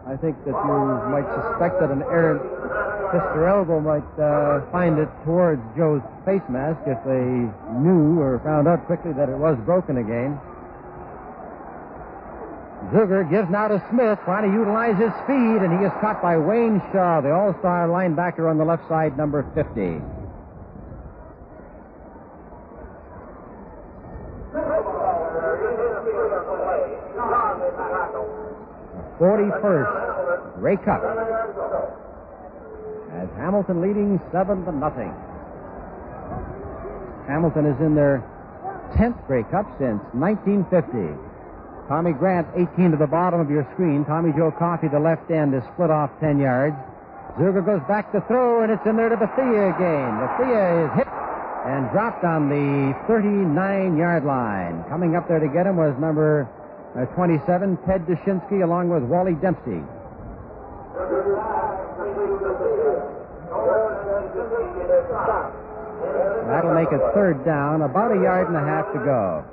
I think that you might suspect that an errant. Elbow might uh, find it towards Joe's face mask if they knew or found out quickly that it was broken again. Zuger gives now to Smith, trying to utilize his speed, and he is caught by Wayne Shaw, the all-star linebacker on the left side, number 50. Forty-first, Grey Cup. As Hamilton leading seven to nothing. Hamilton is in their tenth Grey Cup since 1950. Tommy Grant, 18 to the bottom of your screen. Tommy Joe Coffey, the left end, is split off 10 yards. Zuger goes back to throw, and it's in there to Bethea again. Bethea is hit and dropped on the 39 yard line. Coming up there to get him was number uh, 27, Ted Dushinsky, along with Wally Dempsey. That'll make it third down, about a yard and a half to go.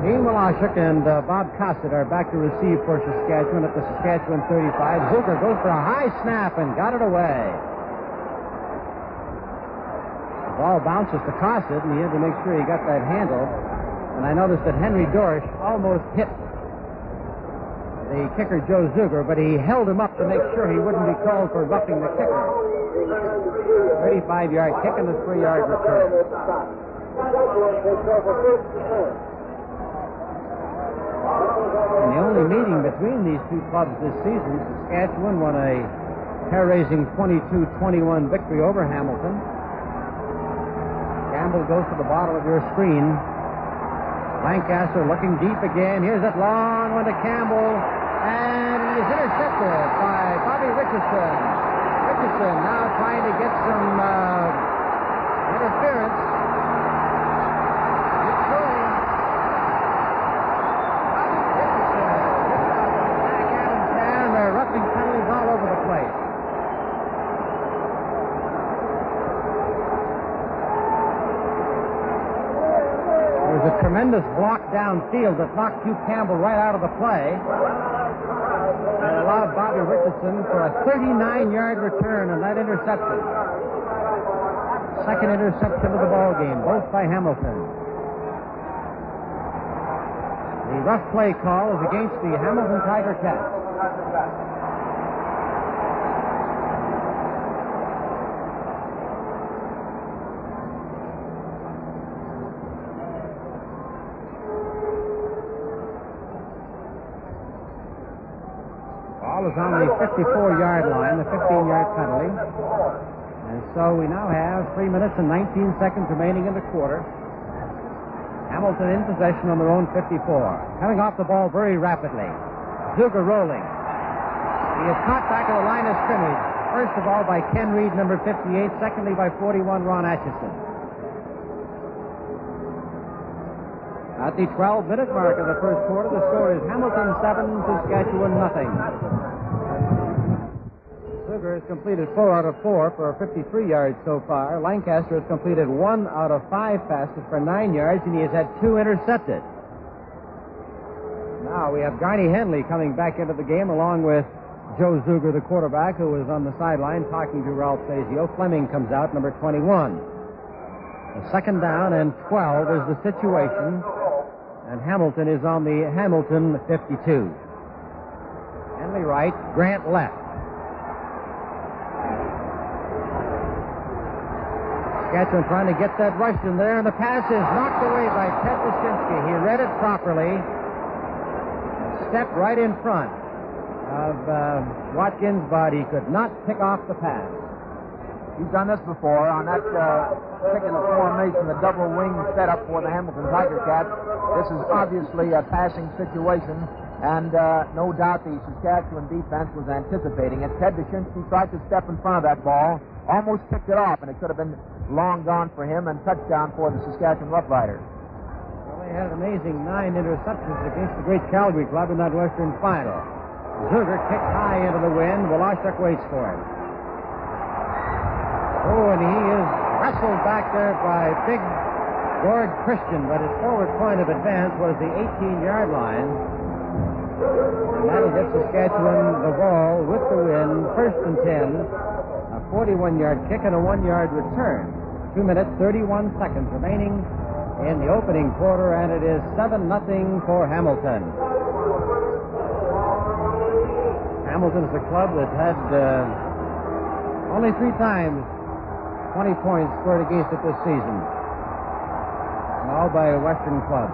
Dean Wlasiuk and uh, Bob Kosid are back to receive for Saskatchewan at the Saskatchewan 35. Zuger goes for a high snap and got it away. The ball bounces to Kosid, and he had to make sure he got that handle. And I noticed that Henry Dorsch almost hit the kicker Joe Zuger, but he held him up to make sure he wouldn't be called for roughing the kicker. 35-yard kick and a three-yard return. In the only meeting between these two clubs this season, Saskatchewan won a hair-raising 22-21 victory over Hamilton. Campbell goes to the bottom of your screen. Lancaster looking deep again. Here's that long one to Campbell, and he is intercepted by Bobby Richardson. Richardson now trying to get some uh, interference. It's going. And there are roughing penalties all over the place. There was a tremendous block downfield that knocked Hugh Campbell right out of the play and allowed Bobby Richardson for a 39-yard return on that interception. Second interception of the ball game, both by Hamilton. The rough play call is against the Hamilton Tiger Cats. Is on the 54-yard line, the 15-yard penalty. And so we now have 3 minutes and 19 seconds remaining in the quarter. Hamilton in possession on their own 54. Coming off the ball very rapidly. Zuger rolling. He is caught back at the line of scrimmage. First of all by Ken Reed, number 58. Secondly by 41, Ron Atchison. At the 12-minute mark of the first quarter, the score is Hamilton 7, Saskatchewan nothing. Zuger has completed four out of four for 53 yards so far. Lancaster has completed one out of five passes for nine yards, and he has had two intercepted. Now we have Garney Henley coming back into the game along with Joe Zuger, the quarterback, who was on the sideline talking to Ralph Sazio. Fleming comes out, number 21. A second down and 12 is the situation, and Hamilton is on the Hamilton 52. Henley right, Grant left. Saskatchewan trying to get that rush in there, and the pass is knocked away by Ted Wyszynski. He read it properly, stepped right in front of uh, Watkins, but he could not pick off the pass. He's done this before on that uh, particular formation, the double wing setup for the Hamilton Tiger Cats. This is obviously a passing situation, and uh, no doubt the Saskatchewan defense was anticipating it. Ted Wyszynski tried to step in front of that ball, almost picked it off, and it could have been long gone for him and touchdown for the Saskatchewan Roughriders. Well, they had an amazing nine interceptions against the great Calgary club in that Western final. Zuger kicked high into the wind. Wlasiuk waits for him. Oh, and he is wrestled back there by big Gord Christian, but his forward point of advance was the 18-yard line. And that'll get Saskatchewan the ball with the wind, first and 10. A 41-yard kick and a one-yard return. Two minutes, 31 seconds remaining in the opening quarter, and it is 7 nothing for Hamilton. Hamilton is a club that had uh, only three times 20 points scored against it this season. All by Western clubs.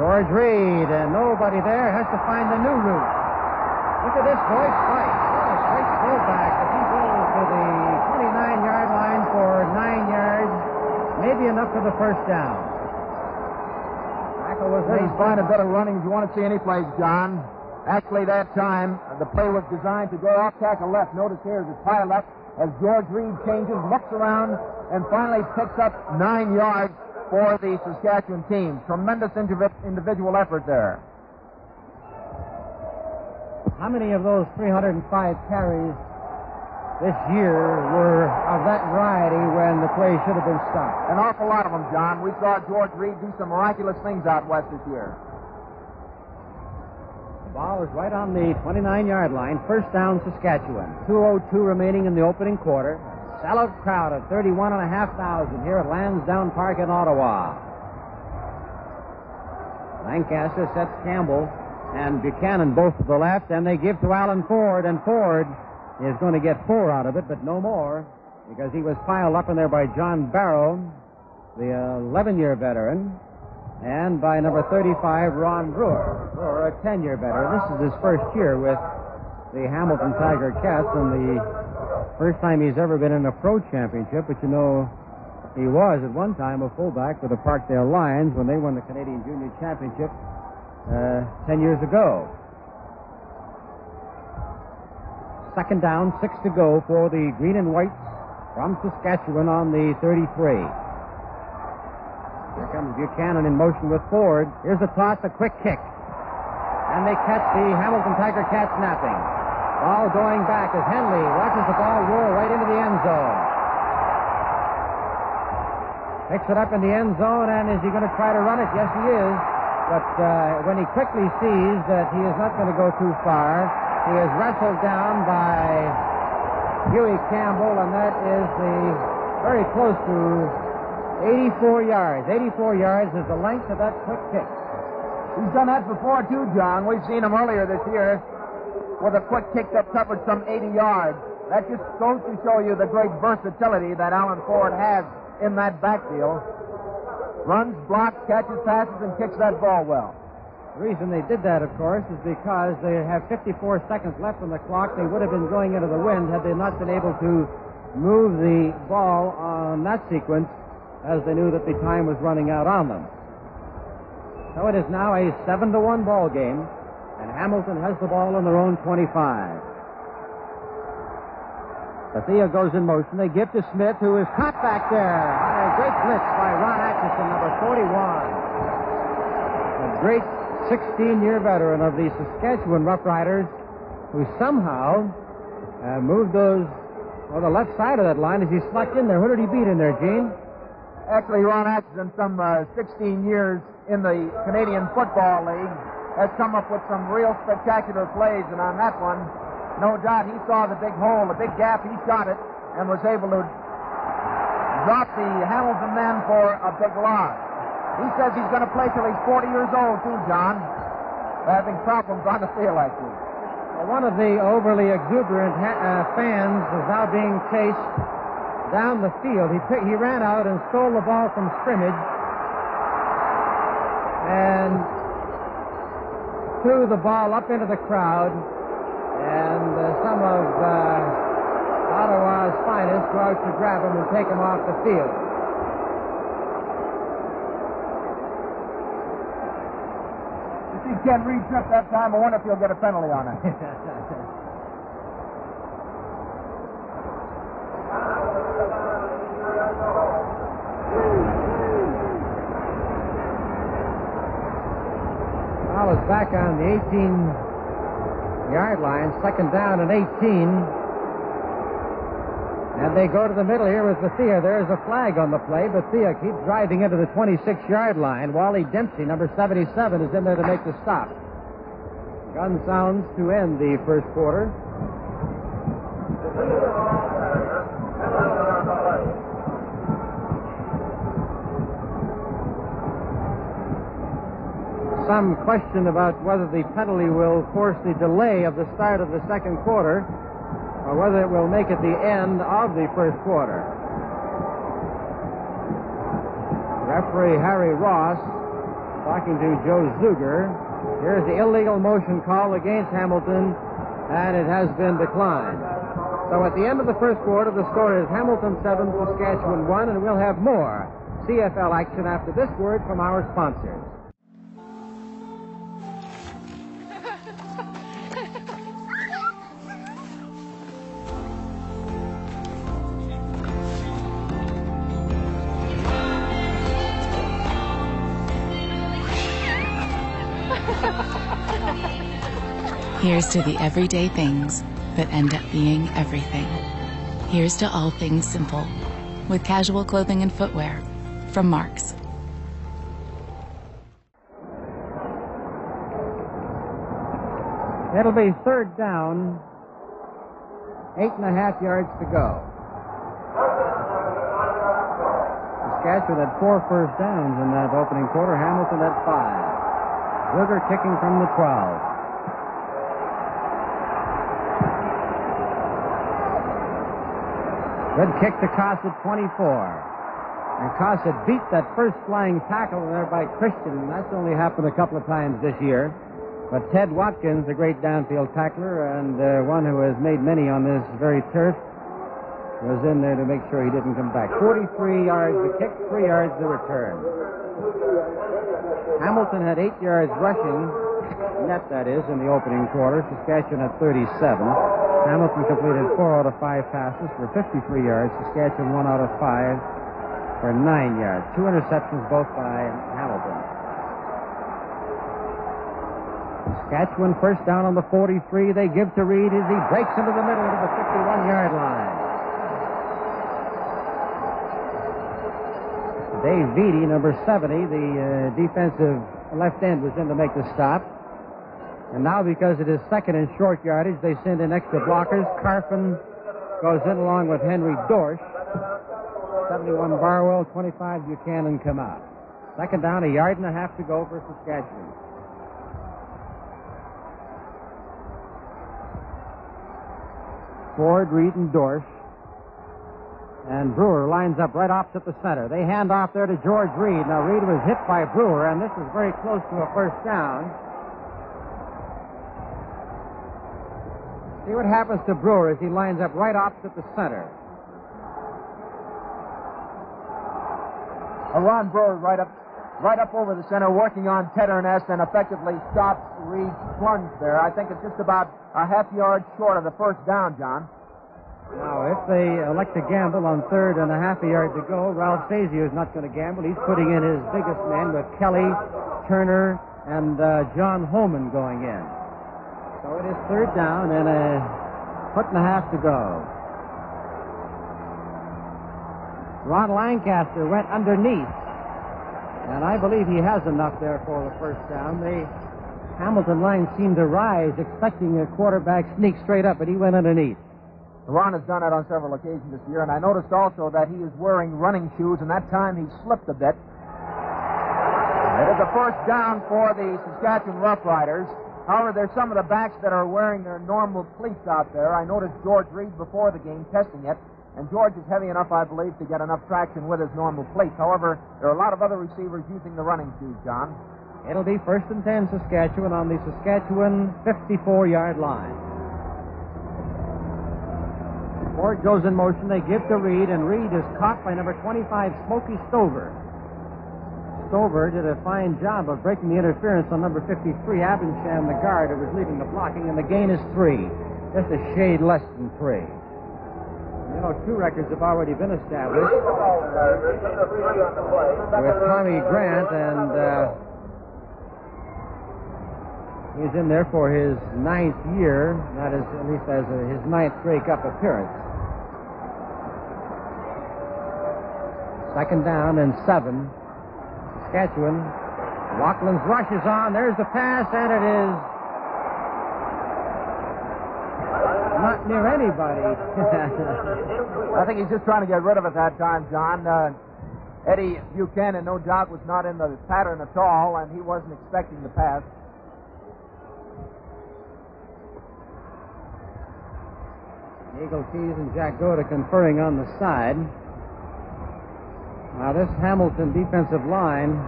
George Reed, and nobody there has to find the new route. Look at this boy fight. What a as he goes to the 29-yard line for nine yards, maybe enough for the first down. Tackle was made is fine a bit of running if you want to see any plays, John. Actually, that time, the play was designed to go off tackle left. Notice here the pile up as George Reed changes, looks around, and finally picks up nine yards for the Saskatchewan team. Tremendous individual effort there. How many of those 305 carries this year were of that variety when the play should have been stopped? An awful lot of them, John. We saw George Reed do some miraculous things out west this year. The ball is right on the 29-yard line. First down, Saskatchewan. 2.02 remaining in the opening quarter. Sellout crowd of 31,500 here at Lansdowne Park in Ottawa. Lancaster sets Campbell and Buchanan both to the left, and they give to Alan Ford, and Ford is going to get four out of it, but no more, because he was piled up in there by John Barrow, the 11-year veteran, and by number 35, Ron Brewer, Brewer, a 10-year veteran. This is his first year with the Hamilton Tiger Cats, and the first time he's ever been in a pro championship, but you know, he was at one time a fullback for the Parkdale Lions when they won the Canadian Junior Championship uh, 10 years ago. Second down, six to go for the Green and Whites from Saskatchewan on the 33. Here comes Buchanan in motion with Ford. Here's a toss, a quick kick. And they catch the Hamilton Tiger Cats napping. Ball going back as Henley watches the ball roll right into the end zone. Picks it up in the end zone, and is he going to try to run it? Yes, he is. But uh, when he quickly sees that he is not going to go too far, he is wrestled down by Huey Campbell, and that is the very close to 84 yards. 84 yards is the length of that quick kick. He's done that before, too, John. We've seen him earlier this year with a quick kick that covered some 80 yards. That just goes to show you the great versatility that Alan Ford has in that backfield. Runs, blocks, catches passes, and kicks that ball well. The reason they did that, of course, is because they have 54 seconds left on the clock. They would have been going into the wind had they not been able to move the ball on that sequence as they knew that the time was running out on them. So it is now a 7 to 1 ball game, and Hamilton has the ball on their own 25. Bethea goes in motion. They give to Smith, who is caught back there. A great blitz by Ron Atchison, number 41. A great 16-year veteran of the Saskatchewan Roughriders, who somehow uh, moved those on the left side of that line as he snuck in there. Who did he beat in there, Gene? Actually, Ron Atchison, some uh, 16 years in the Canadian Football League, has come up with some real spectacular plays, and on that one, no doubt he saw the big hole, the big gap, he shot it, and was able to drop the Hamilton man for a big loss. He says he's going to play till he's 40 years old, too, John. Having problems on the field, actually. Well, one of the overly exuberant ha- uh, fans is now being chased down the field. He, he ran out and stole the ball from scrimmage and threw the ball up into the crowd. And uh, some of uh, Ottawa's finest go out to grab him and take him off the field. You see Ken Reed trip that time. I wonder if he'll get a penalty on it. <laughs> Ball is back on the 18 yard line, second down and 18. And they go to the middle here with Bethea. There's a flag on the play. Bethea keeps driving into the 26 yard line. Wally Dempsey, number 77, is in there to make the stop. Gun sounds to end the first quarter. Some question about whether the penalty will force the delay of the start of the second quarter or whether it will make it the end of the first quarter. Referee Harry Ross talking to Joe Zuger. Here's the illegal motion call against Hamilton, and it has been declined. So at the end of the first quarter, the score is Hamilton 7, Saskatchewan 1, and we'll have more CFL action after this word from our sponsors. Here's to the everyday things that end up being everything. Here's to all things simple with casual clothing and footwear from Marks. It'll be third down, eight and a half yards to go. Saskatchewan had four first downs in that opening quarter. Hamilton had five. Zuger kicking from the 12. Good kick to Kosid, 24. And Kosid beat that first flying tackle there by Christian, and that's only happened a couple of times this year. But Ted Watkins, a great downfield tackler and uh, one who has made many on this very turf, was in there to make sure he didn't come back. 43 yards the kick, three yards the return. Hamilton had eight yards rushing, net that is, in the opening quarter. Saskatchewan had 37. Hamilton completed four out of five passes for 53 yards. Saskatchewan one out of five for nine yards. Two interceptions both by Hamilton. Saskatchewan first down on the 43. They give to Reed as he breaks into the middle of the 51-yard line. Dave Beatty, number 70, the uh, defensive left end, was in to make the stop. And now, because it is second and short yardage, they send in extra blockers. Carphin goes in along with Henry Dorsch. 71 Barwell, 25 Buchanan come out. Second down, a yard and a half to go for Saskatchewan. Ford, Reed, and Dorsch. And Brewer lines up right opposite the center. They hand off there to George Reed. Now, Reed was hit by Brewer, and this is very close to a first down. See what happens to Brewer as he lines up right opposite the center. Ron Brewer right up right up over the center, working on Ted Urness and effectively stops Reed's plunge there. I think it's just about a half yard short of the first down, John. Now, if they elect to gamble on third and a half a yard to go, Ralph Sazio is not going to gamble. He's putting in his biggest men with Kelly, Turner, and uh, John Holman going in. So it is third down and a foot and a half to go. Ron Lancaster went underneath, and I believe he has enough there for the first down. The Hamilton line seemed to rise, expecting a quarterback sneak straight up, but he went underneath. Ron has done that on several occasions this year, and I noticed also that he is wearing running shoes, and that time he slipped a bit. It is a first down for the Saskatchewan Roughriders. However, there's some of the backs that are wearing their normal cleats out there. I noticed George Reed before the game testing it, and George is heavy enough, I believe, to get enough traction with his normal cleats. However, there are a lot of other receivers using the running shoes, John. It'll be first and 10 Saskatchewan on the Saskatchewan 54 yard line. Ford goes in motion. They give to Reed, and Reed is caught by number 25, Smokey Stover. Stover did a fine job of breaking the interference on number 53, Abendschan, the guard, who was leading the blocking, and the gain is three. Just a shade less than three. You know, two records have already been established with Tommy Grant, and uh, he's in there for his ninth year. That is, at least as a, his ninth Grey Cup appearance. Second down and seven. Saskatchewan. Locklin's rush is on. There's the pass, and it is not near anybody. <laughs> I think he's just trying to get rid of it that time, John. Uh, Eddie Buchanan, no doubt, was not in the pattern at all, and he wasn't expecting the pass. Eagle Keys and Jack Gotta conferring on the side. Now, this Hamilton defensive line,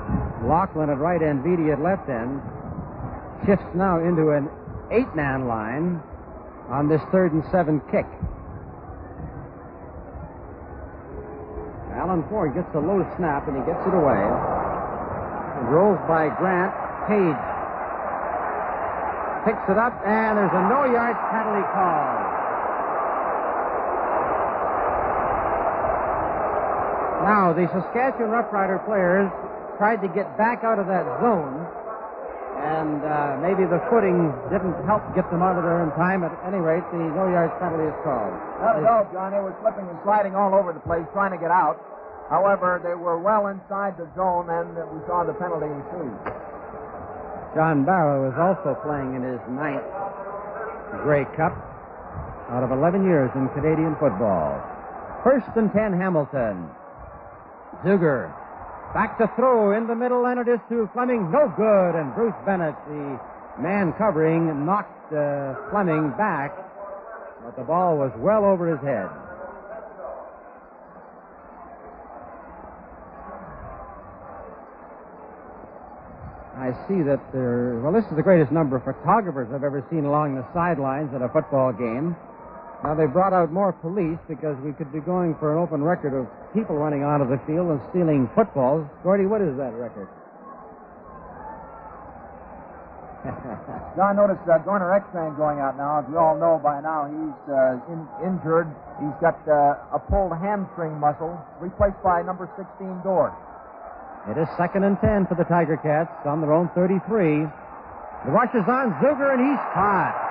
Locklin at right end, Beatty at left end, shifts now into an eight man line on this third and seven kick. Alan Ford gets a low snap and he gets it away. It rolls by Grant. Page picks it up, and there's a no yard penalty call. Now, the Saskatchewan Roughrider players tried to get back out of that zone, and uh, maybe the footing didn't help get them out of there in time. At any rate, the no yard penalty is called. At all, John. They were slipping and sliding all over the place trying to get out. However, they were well inside the zone, and we saw the penalty ensued. John Barrow is also playing in his ninth Grey Cup out of 11 years in Canadian football. First and 10, Hamilton. Zuger back to throw in the middle, and it is to Fleming. No good. And Bruce Bennett, the man covering, knocked uh, Fleming back, but the ball was well over his head. I see that there, well, this is the greatest number of photographers I've ever seen along the sidelines at a football game. Now, they brought out more police because we could be going for an open record of people running onto the field and stealing footballs. Gordy, what is that record? <laughs> John noticed uh, Garner Ekstran going out now. As we all know by now, he's uh, in, injured. He's got uh, a pulled hamstring muscle, replaced by number 16 Dorr. It is second and 10 for the Tiger Cats on their own 33. The rush is on Zuger, and he's caught.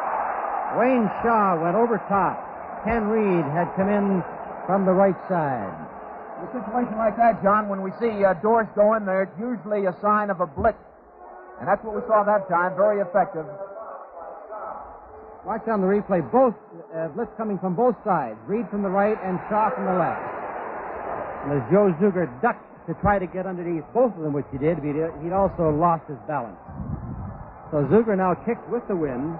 Wayne Shaw went over top. Ken Reed had come in from the right side. In a situation like that, John, when we see uh, doors go in there, it's usually a sign of a blitz. And that's what we saw that time. Very effective. Watch on the replay. Both uh, blitz coming from both sides. Reed from the right and Shaw from the left. And as Joe Zuger ducked to try to get underneath both of them, which he did, he'd also lost his balance. So Zuger now kicked with the wind.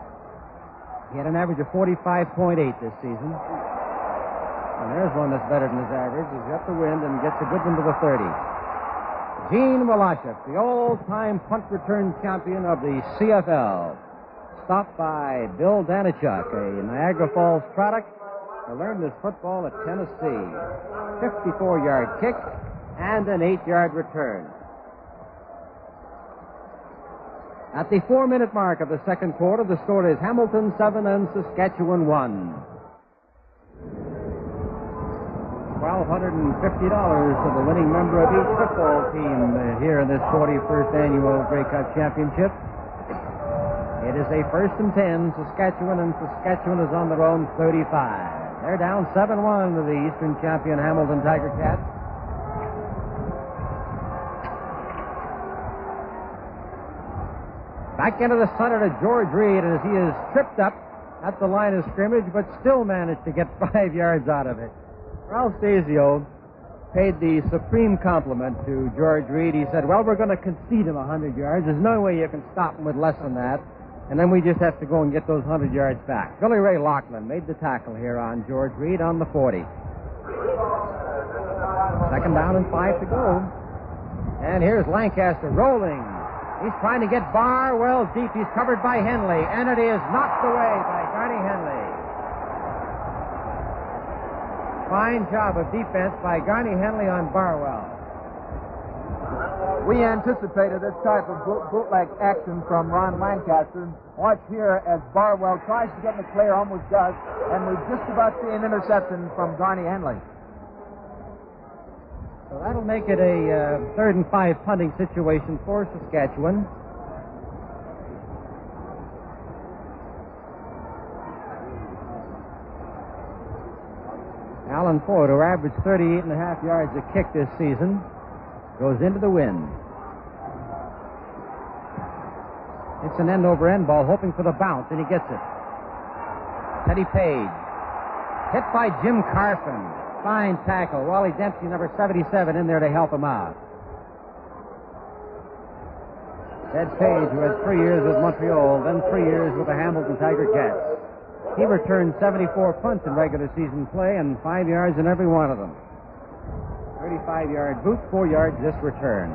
He had an average of 45.8 this season. And there's one that's better than his average. He's got the wind and gets a good one to the 30. Gene Wlasiuk, the old-time punt return champion of the CFL, stopped by Bill Danychuk, a Niagara Falls product, who learned his football at Tennessee. 54 yard kick and an 8 yard return. At the four minute mark of the second quarter, the score is Hamilton 7 and Saskatchewan 1. $1,250 to the winning member of each football team uh, here in this 41st annual Grey Cup Championship. It is a first and 10, Saskatchewan, and Saskatchewan is on their own 35. They're down 7 1 to the Eastern champion Hamilton Tiger Cats. Back into the center to George Reed as he is tripped up at the line of scrimmage, but still managed to get <laughs> five yards out of it. Ralph Sazio paid the supreme compliment to George Reed. He said, Well, we're going to concede him 100 yards. There's no way you can stop him with less than that. And then we just have to go and get those 100 yards back. Billy Ray Locklin made the tackle here on George Reed on the 40. Second down and five to go. And here's Lancaster rolling. He's trying to get Barwell deep. He's covered by Henley, and it is knocked away by Garney Henley. Fine job of defense by Garney Henley on Barwell. We anticipated this type of bootleg action from Ron Lancaster. Watch here as Barwell tries to get in the clear, almost does, and we just about see an interception from Garney Henley. So that'll make it a uh, third and five punting situation for Saskatchewan. Alan Ford, who averaged 38 and a half yards a kick this season, goes into the wind. It's an end over end ball, hoping for the bounce, and he gets it. Teddy Page. Hit by Jim Carphin. Fine tackle. Wally Dempsey, number 77, in there to help him out. Ted Page, who had three years with Montreal, then three years with the Hamilton Tiger Cats. He returned 74 punts in regular season play and five yards in every one of them. 35 yard boot, four yards this return.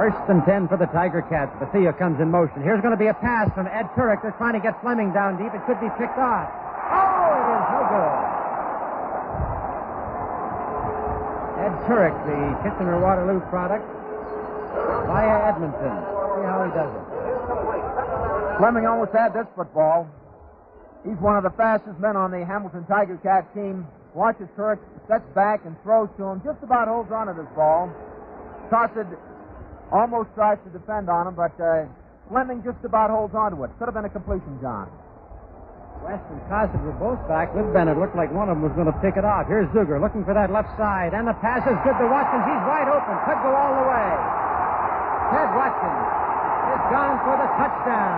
First and 10 for the Tiger Cats. Bethea comes in motion. Here's going to be a pass from Ed Turek. They're trying to get Fleming down deep. It could be picked off. Oh, it is no good. Ed Turek, the Kitchener Waterloo product, via Edmonton. See how he does it. Fleming almost had this football. He's one of the fastest men on the Hamilton Tiger Cat team. Watches Turek, steps back and throws to him. Just about holds on to this ball. Tossed almost tries to defend on him, but uh, Fleming just about holds on to it. Could have been a completion, John. West and Kosid were both back. Liv Bennett looked like one of them was going to pick it off. Here's Zuger looking for that left side, and the pass is good to Watkins. He's wide open. Could go all the way. Ted Watkins is gone for the touchdown.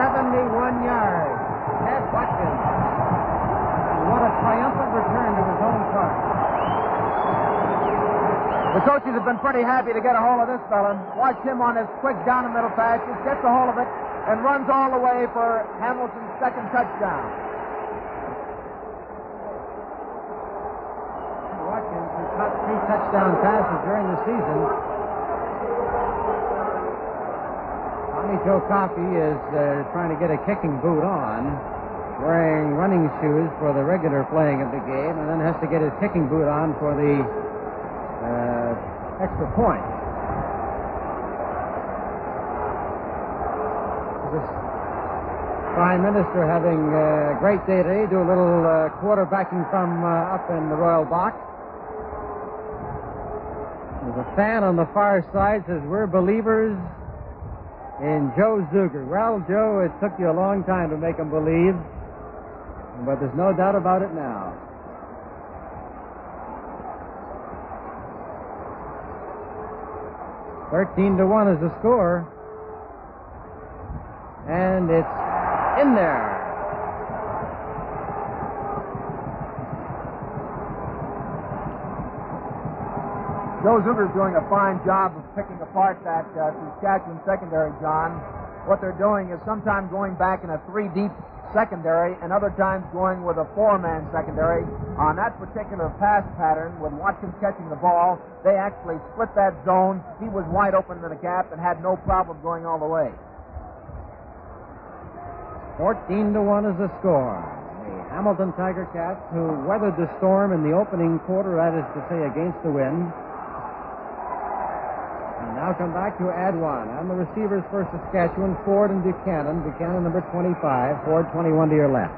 71 yards. Ted Watkins. What a triumphant return to his own park. The coaches have been pretty happy to get a hold of this fella. Watch him on his quick down the middle pass. Just gets a hold of it and runs all the way for Hamilton's second touchdown. Watkins has caught three touchdown passes during the season. Tommy Joe Coffey is uh, trying to get a kicking boot on, wearing running shoes for the regular playing of the game, and then has to get his kicking boot on for the uh, extra point. The Prime Minister having a great day today, do a little uh, quarterbacking from uh, up in the Royal Box. There's a fan on the far side says, We're believers in Joe Zuger. Well, Joe, it took you a long time to make him believe, but there's no doubt about it now. Thirteen to one is the score, and it's in there. Joe Zuger's doing a fine job of picking apart that uh, Saskatchewan secondary, John. What they're doing is sometimes going back in a three deep secondary and other times going with a four-man secondary. On that particular pass pattern, with Watkins catching the ball, they actually split that zone. He was wide open in the gap and had no problem going all the way. 14 to 1 is the score. The Hamilton Tiger Cats, who weathered the storm in the opening quarter, that is to say, against the wind, now come back to one. On the receivers for Saskatchewan, Ford and Buchanan. Buchanan number 25, Ford 21 to your left.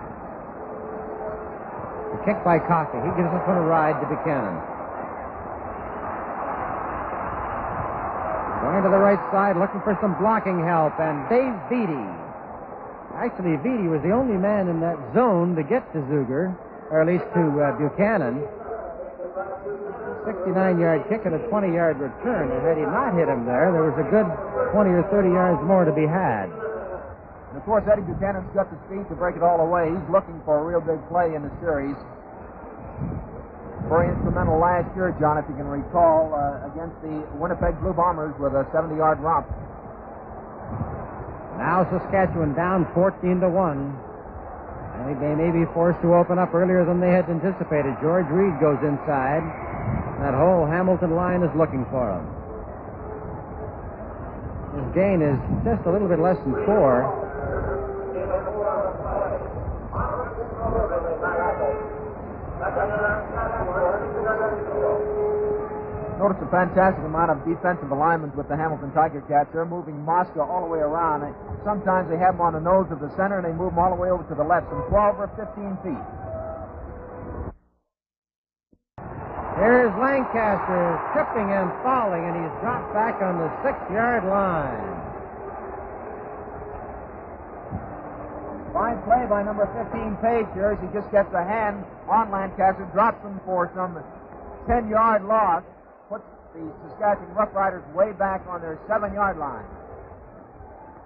The kick by Coffey. He gives us one a ride to Buchanan. Going to the right side, looking for some blocking help, and Dave Beatty. Actually, Beatty was the only man in that zone to get to Zuger, or at least to uh, Buchanan. 69-yard kick and a 20-yard return. And had he not hit him there, there was a good 20 or 30 yards more to be had. And of course, Eddie Buchanan's got the speed to break it all away. He's looking for a real big play in the series. Very instrumental last year, John, if you can recall, uh, against the Winnipeg Blue Bombers with a 70-yard romp. Now Saskatchewan down 14 to one. They may be forced to open up earlier than they had anticipated. George Reed goes inside. That whole Hamilton line is looking for him. His gain is just a little bit less than four. Notice a fantastic amount of defensive alignment with the Hamilton Tiger Cats. They're moving Mosca all the way around. Sometimes they have him on the nose of the center and they move him all the way over to the left, some 12 or 15 feet. Here's Lancaster tripping and falling, and he's dropped back on the six yard line. Fine play by number 15, Page here as he just gets a hand on Lancaster, drops him for some 10 yard loss, puts the Saskatchewan Roughriders way back on their seven yard line.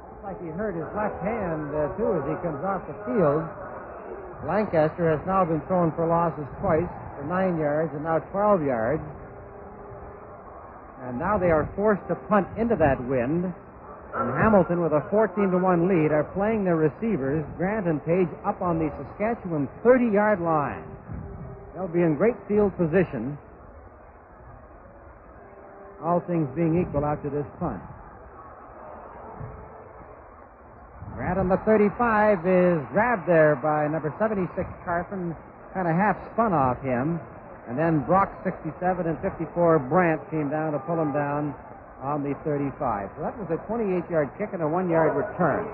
Looks like he hurt his left hand, uh, too, as he comes off the field. Lancaster has now been thrown for losses twice for nine yards and now 12 yards. And now they are forced to punt into that wind. And Hamilton, with a 14 to 1 lead, are playing their receivers, Grant and Page, up on the Saskatchewan 30 yard line. They'll be in great field position, all things being equal after this punt. Grant on the 35 is grabbed there by number 76, Carphin, kind of half spun off him. And then Brock 67 and 54 Brandt came down to pull him down on the 35. So that was a 28 yard kick and a one yard return.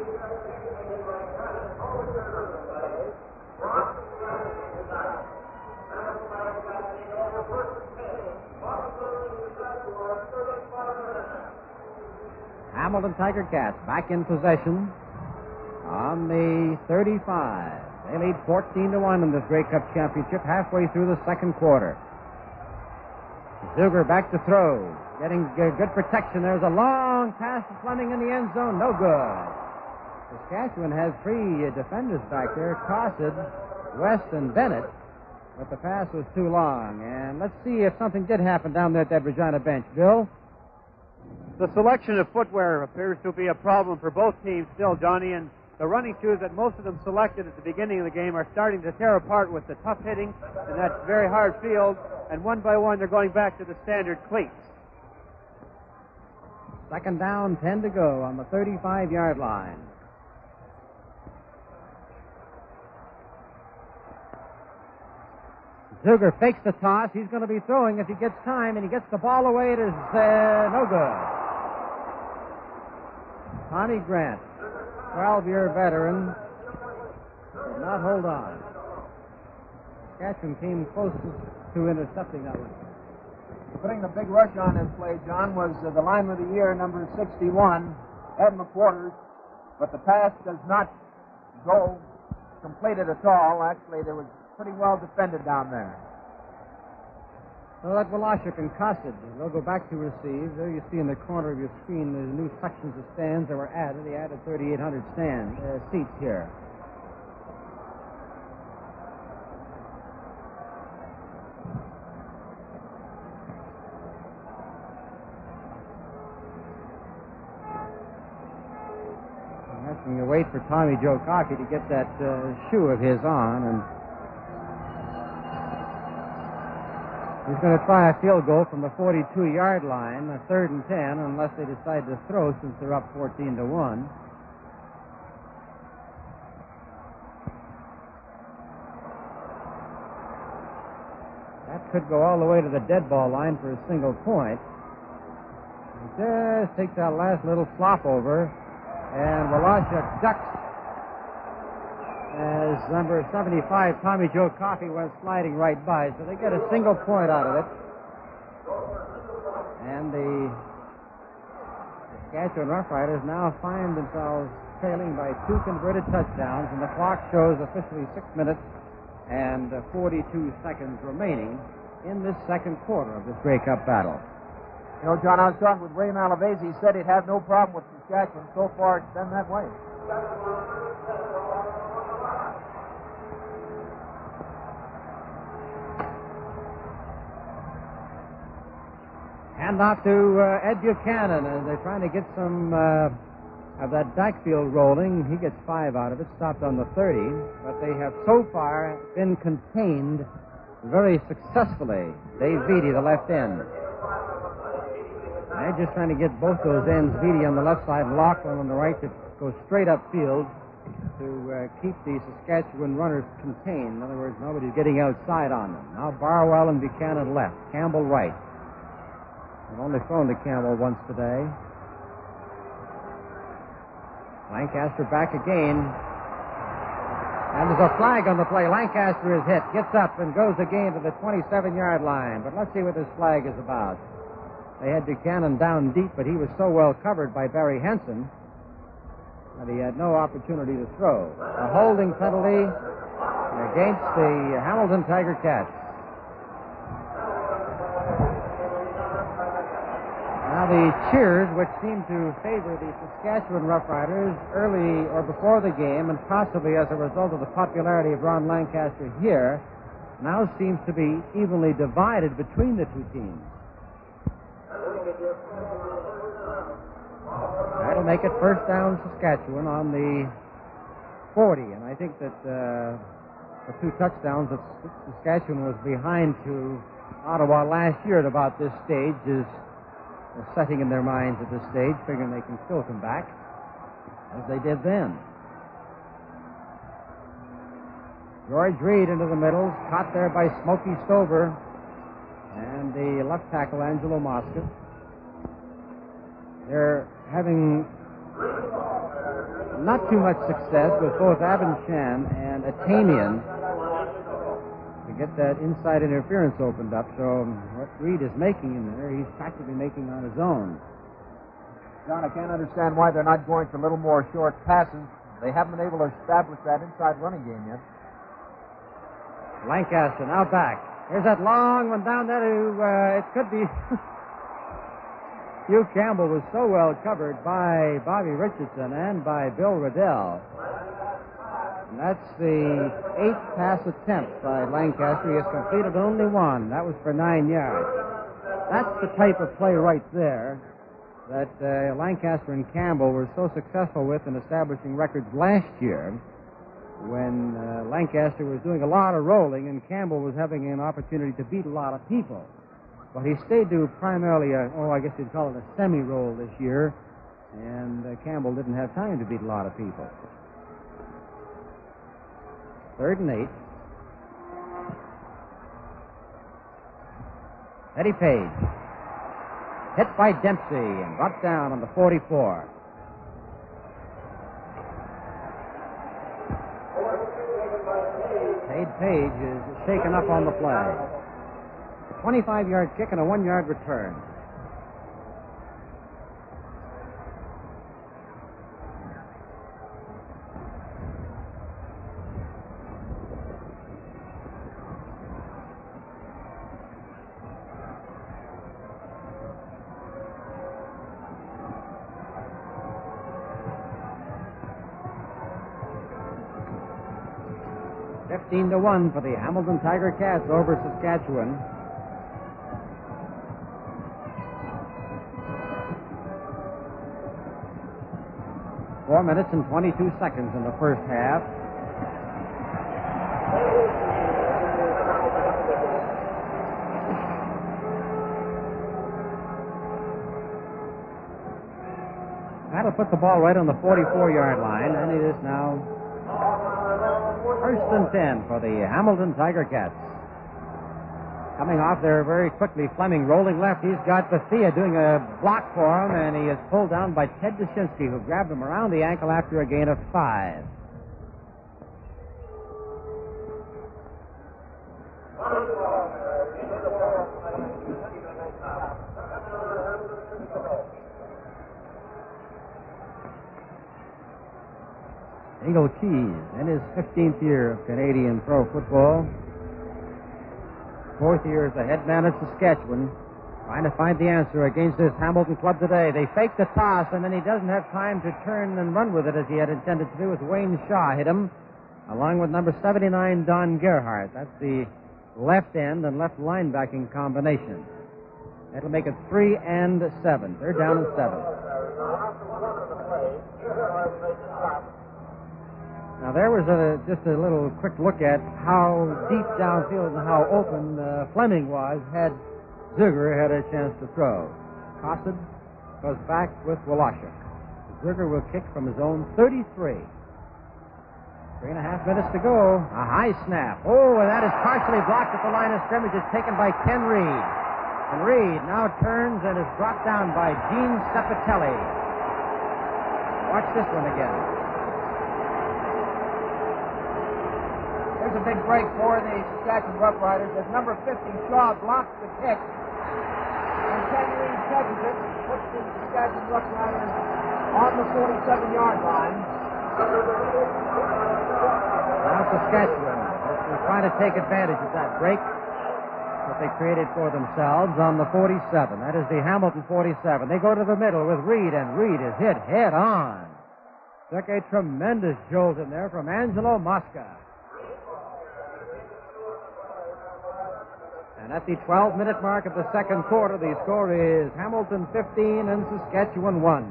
Hamilton Tiger Cats back in possession on the 35. They lead 14 to 1 in this Grey Cup championship halfway through the second quarter. Zuger back to throw. Getting good protection. There's a long pass to Fleming in the end zone. No good. Saskatchewan has three defenders back there Kosid, West, and Bennett. But the pass was too long. And let's see if something did happen down there at that Regina bench. Bill? The selection of footwear appears to be a problem for both teams still, Johnny, and the running shoes that most of them selected at the beginning of the game are starting to tear apart with the tough hitting in that very hard field, and one by one they're going back to the standard cleats. Second down, 10 to go on the 35 yard line. Zuger fakes the toss. He's going to be throwing if he gets time, and he gets the ball away. It is uh, no good. Tommy Grant 12 year veteran, did not hold on. Saskatchewan came close to, intercepting that one. Putting the big rush on this play, John, was uh, the line of the year, number 61, Ed McQuarters, but the pass does not go completed at all. Actually, there was pretty well defended down there. So that Wlasiuk and Kosid, they'll go back to receive. There you see in the corner of your screen the new sections of stands that were added. They added 3,800 stand uh, seats here. I'm Asking to wait for Tommy Joe Coffey to get that uh, shoe of his on, and he's going to try a field goal from the 42-yard line, a third and 10, unless they decide to throw since they're up 14 to one. That could go all the way to the dead ball line for a single point. He just takes that last little flop over, and Wlasiuk ducks number 75, Tommy Joe Coffey, went sliding right by. So they get a single point out of it. And the Saskatchewan Roughriders now find themselves trailing by two converted touchdowns, and the clock shows officially six minutes and uh, 42 seconds remaining in this second quarter of this Grey Cup battle. You know, John, I was talking with Ray Malavese. He said he'd have no problem with Saskatchewan. So far, it's been that way. Hand off to uh, Ed Buchanan, and they're trying to get some uh, of that backfield rolling. He gets five out of it, stopped on the 30, but they have so far been contained very successfully. Dave Beatty, the left end. They're just trying to get both those ends, Beatty on the left side Locklin on the right, to go straight upfield to uh, keep the Saskatchewan runners contained. In other words, nobody's getting outside on them. Now Barwell and Buchanan left, Campbell right. I've only thrown to Campbell once today. Lancaster back again. And there's a flag on the play. Lancaster is hit, gets up, and goes again to the 27 yard line. But let's see what this flag is about. They had Buchanan down deep, but he was so well covered by Barry Henson that he had no opportunity to throw. A holding penalty against the Hamilton Tiger Cats. The cheers, which seemed to favor the Saskatchewan Roughriders early or before the game, and possibly as a result of the popularity of Ron Lancaster here, now seems to be evenly divided between the two teams. That'll make it first down Saskatchewan on the 40, and I think that uh, the two touchdowns that Saskatchewan was behind to Ottawa last year at about this stage is setting in their minds at this stage, figuring they can still come back, as they did then. George Reed into the middle, caught there by Smokey Stover and the left tackle, Angelo Mosca. They're having not too much success with both Abendschan and Atamian to get that inside interference opened up. So what Reed is making in there, he's practically making on his own. John, I can't understand why they're not going for a little more short passes. They haven't been able to establish that inside running game yet. Lancaster now back. Here's that long one down there to, uh, it could be. <laughs> Hugh Campbell was so well covered by Bobby Richardson and by Bill Riddell. That's the eighth pass attempt by Lancaster. He has completed only one. That was for nine yards. That's the type of play right there that uh, Lancaster and Campbell were so successful with in establishing records last year when uh, Lancaster was doing a lot of rolling and Campbell was having an opportunity to beat a lot of people. But he stayed to primarily a, oh, I guess you'd call it a semi roll this year, and uh, Campbell didn't have time to beat a lot of people. Third and eight. Eddie Page. Hit by Dempsey and brought down on the 44. Cade Page is shaken up on the play. A 25 yard kick and a one yard return. Fifteen to one for the Hamilton Tiger Cats over Saskatchewan. Four minutes and 22 seconds in the first half. That'll put the ball right on the 44 yard line, and it is now first and 10 for the Hamilton Tiger Cats. Coming off there very quickly, Fleming rolling left. He's got Bethea doing a block for him, and he is pulled down by Ted Dushinsky, who grabbed him around the ankle after a gain of five. Eagle Keys in his 15th year of Canadian pro football. Fourth year as the head man at Saskatchewan. Trying to find the answer against this Hamilton club today. They fake the toss, and then he doesn't have time to turn and run with it as he had intended to do as Wayne Shaw hit him, along with number 79, Don Gerhardt. That's the left end and left linebacking combination. That'll make it three and seven. They're down at seven. Now there was a, just a little quick look at how deep downfield and how open uh, Fleming was had Zuger had a chance to throw. Kosid goes back with Wlasiuk. Zuger will kick from his own 33. Three and a half minutes to go. A high snap. Oh, and that is partially blocked at the line of scrimmage. It's taken by Ken Reed. And Reed now turns and is brought down by Gene Ceppetelli. Watch this one again. There's a big break for the Saskatchewan Roughriders as number 50, Shaw, blocks the kick. And Ken Reed catches it, puts the Saskatchewan Roughriders on the 47-yard line. Now Saskatchewan is trying to take advantage of that break that they created for themselves on the 47. That is the Hamilton 47. They go to the middle with Reed, and Reed is hit head on. Took a tremendous jolt in there from Angelo Mosca. And at the 12 minute mark of the second quarter, the score is Hamilton 15 and Saskatchewan 1.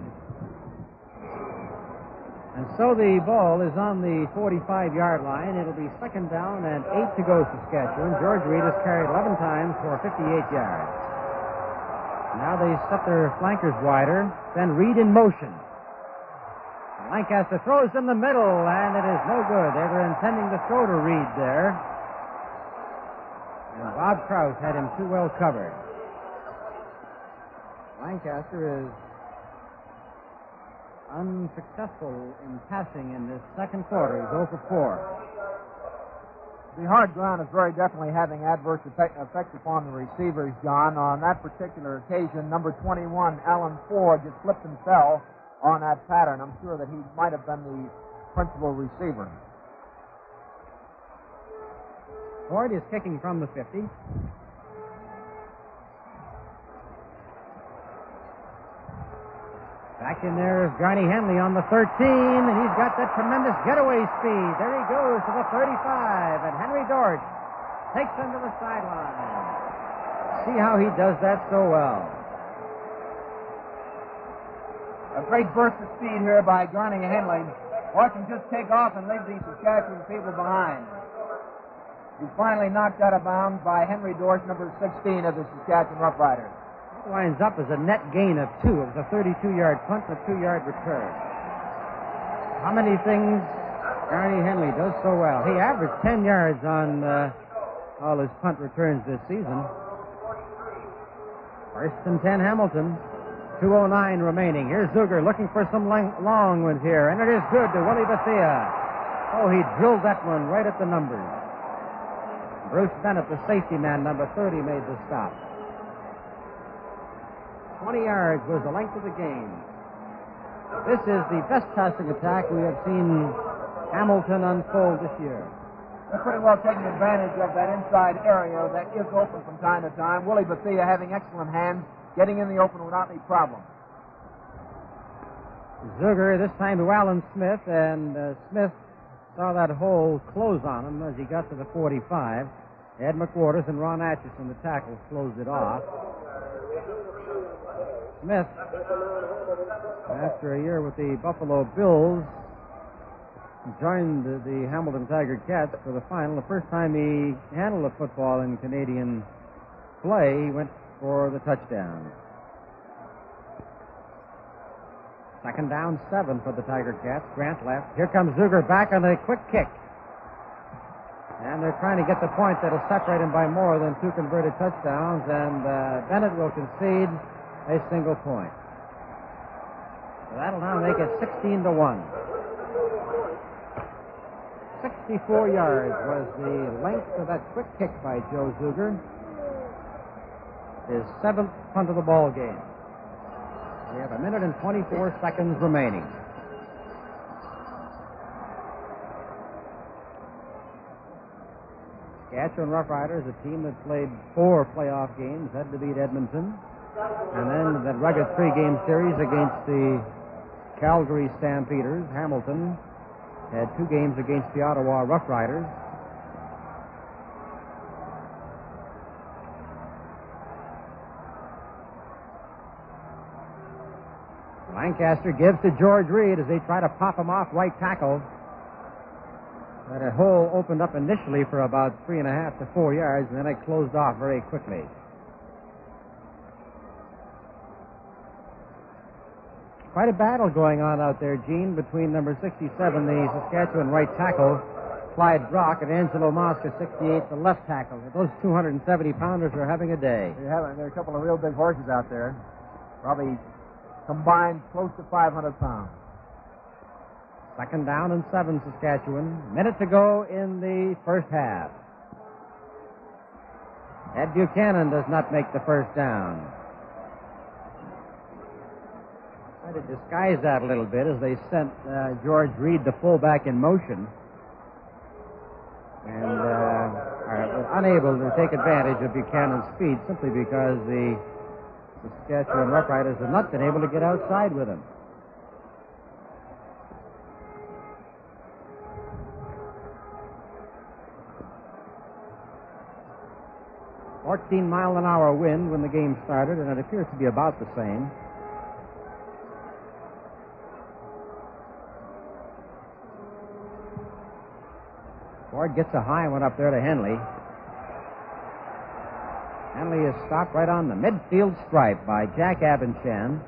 And so the ball is on the 45 yard line. It'll be second down and eight to go, Saskatchewan. George Reed has carried 11 times for 58 yards. Now they set their flankers wider, then Reed in motion. Lancaster throws in the middle, and it is no good. They were intending to throw to Reed there. And Bob Kraus had him too well covered. Lancaster is unsuccessful in passing in this second quarter. He's 0 for 4. The hard ground is very definitely having adverse effect, effects upon the receivers, John. On that particular occasion, number 21, Alan Ford, just slipped and fell on that pattern. I'm sure that he might have been the principal receiver. Ford is kicking from the 50. Back in there is Johnny Henley on the 13, and he's got that tremendous getaway speed. There he goes to the 35, and Henry Dorsch takes him to the sideline. See how he does that so well. A great burst of speed here by Johnny Henley. Watch him just take off and leave these Saskatchewan people behind. He's finally knocked out of bounds by Henry Dorsch, number 16 of the Saskatchewan Roughriders. It winds up as a net gain of two. It was a 32-yard punt a two-yard return. How many things Johnny Henley does so well? He averaged 10 yards on uh, all his punt returns this season. First and 10 Hamilton. 2.09 remaining. Here's Zuger looking for some long ones here, and it is good to Willie Bethea. Oh, he drilled that one right at the numbers. Bruce Bennett, the safety man, number 30, made the stop. 20 yards was the length of the game. This is the best passing attack we have seen Hamilton unfold this year. They're pretty well taking advantage of that inside area that is open from time to time. Willie Bethea having excellent hands, getting in the open without any problem. Zuger this time to Alan Smith, and uh, Smith saw that hole close on him as he got to the 45. Ed McQuarters and Ron Atchison, the tackles, closed it off. Smith After a year with the Buffalo Bills, joined the, the Hamilton Tiger Cats for the final. The first time he handled a football in Canadian play, he went for the touchdown. Second down, seven for the Tiger Cats. Grant left. Here comes Zuger back on a quick kick. And they're trying to get the point that'll separate him by more than two converted touchdowns, and uh, Bennett will concede a single point. So that'll now make it 16 to 1. 64 yards was the length of that quick kick by Joe Zuger. His seventh punt of the ball game. We have a minute and 24 seconds remaining. Saskatchewan Roughriders, a team that played four playoff games, had to beat Edmonton. And then that rugged three game series against the Calgary Stampeders. Hamilton had two games against the Ottawa Roughriders. Lancaster gives to George Reed as they try to pop him off right tackle. That a hole opened up initially for about three and a half to four yards, and then it closed off very quickly. Quite a battle going on out there, Gene, between number 67, the Saskatchewan right tackle, Clyde Brock, and Angelo Mosca, 68, the left tackle. Those 270 pounders are having a day. There, have, there are a couple of real big horses out there. Probably combined close to 500 pounds. Second down and seven, Saskatchewan. Minute to go in the first half. Ed Buchanan does not make the first down. Try to disguise that a little bit as they sent uh, George Reed, the fullback, in motion. And uh, are unable to take advantage of Buchanan's speed simply because the Saskatchewan Roughriders have not been able to get outside with him. Fourteen mile an hour wind when the game started, and it appears to be about the same. Ford gets a high one up there to Henley. Henley is stopped right on the midfield stripe by Jack Abendschan.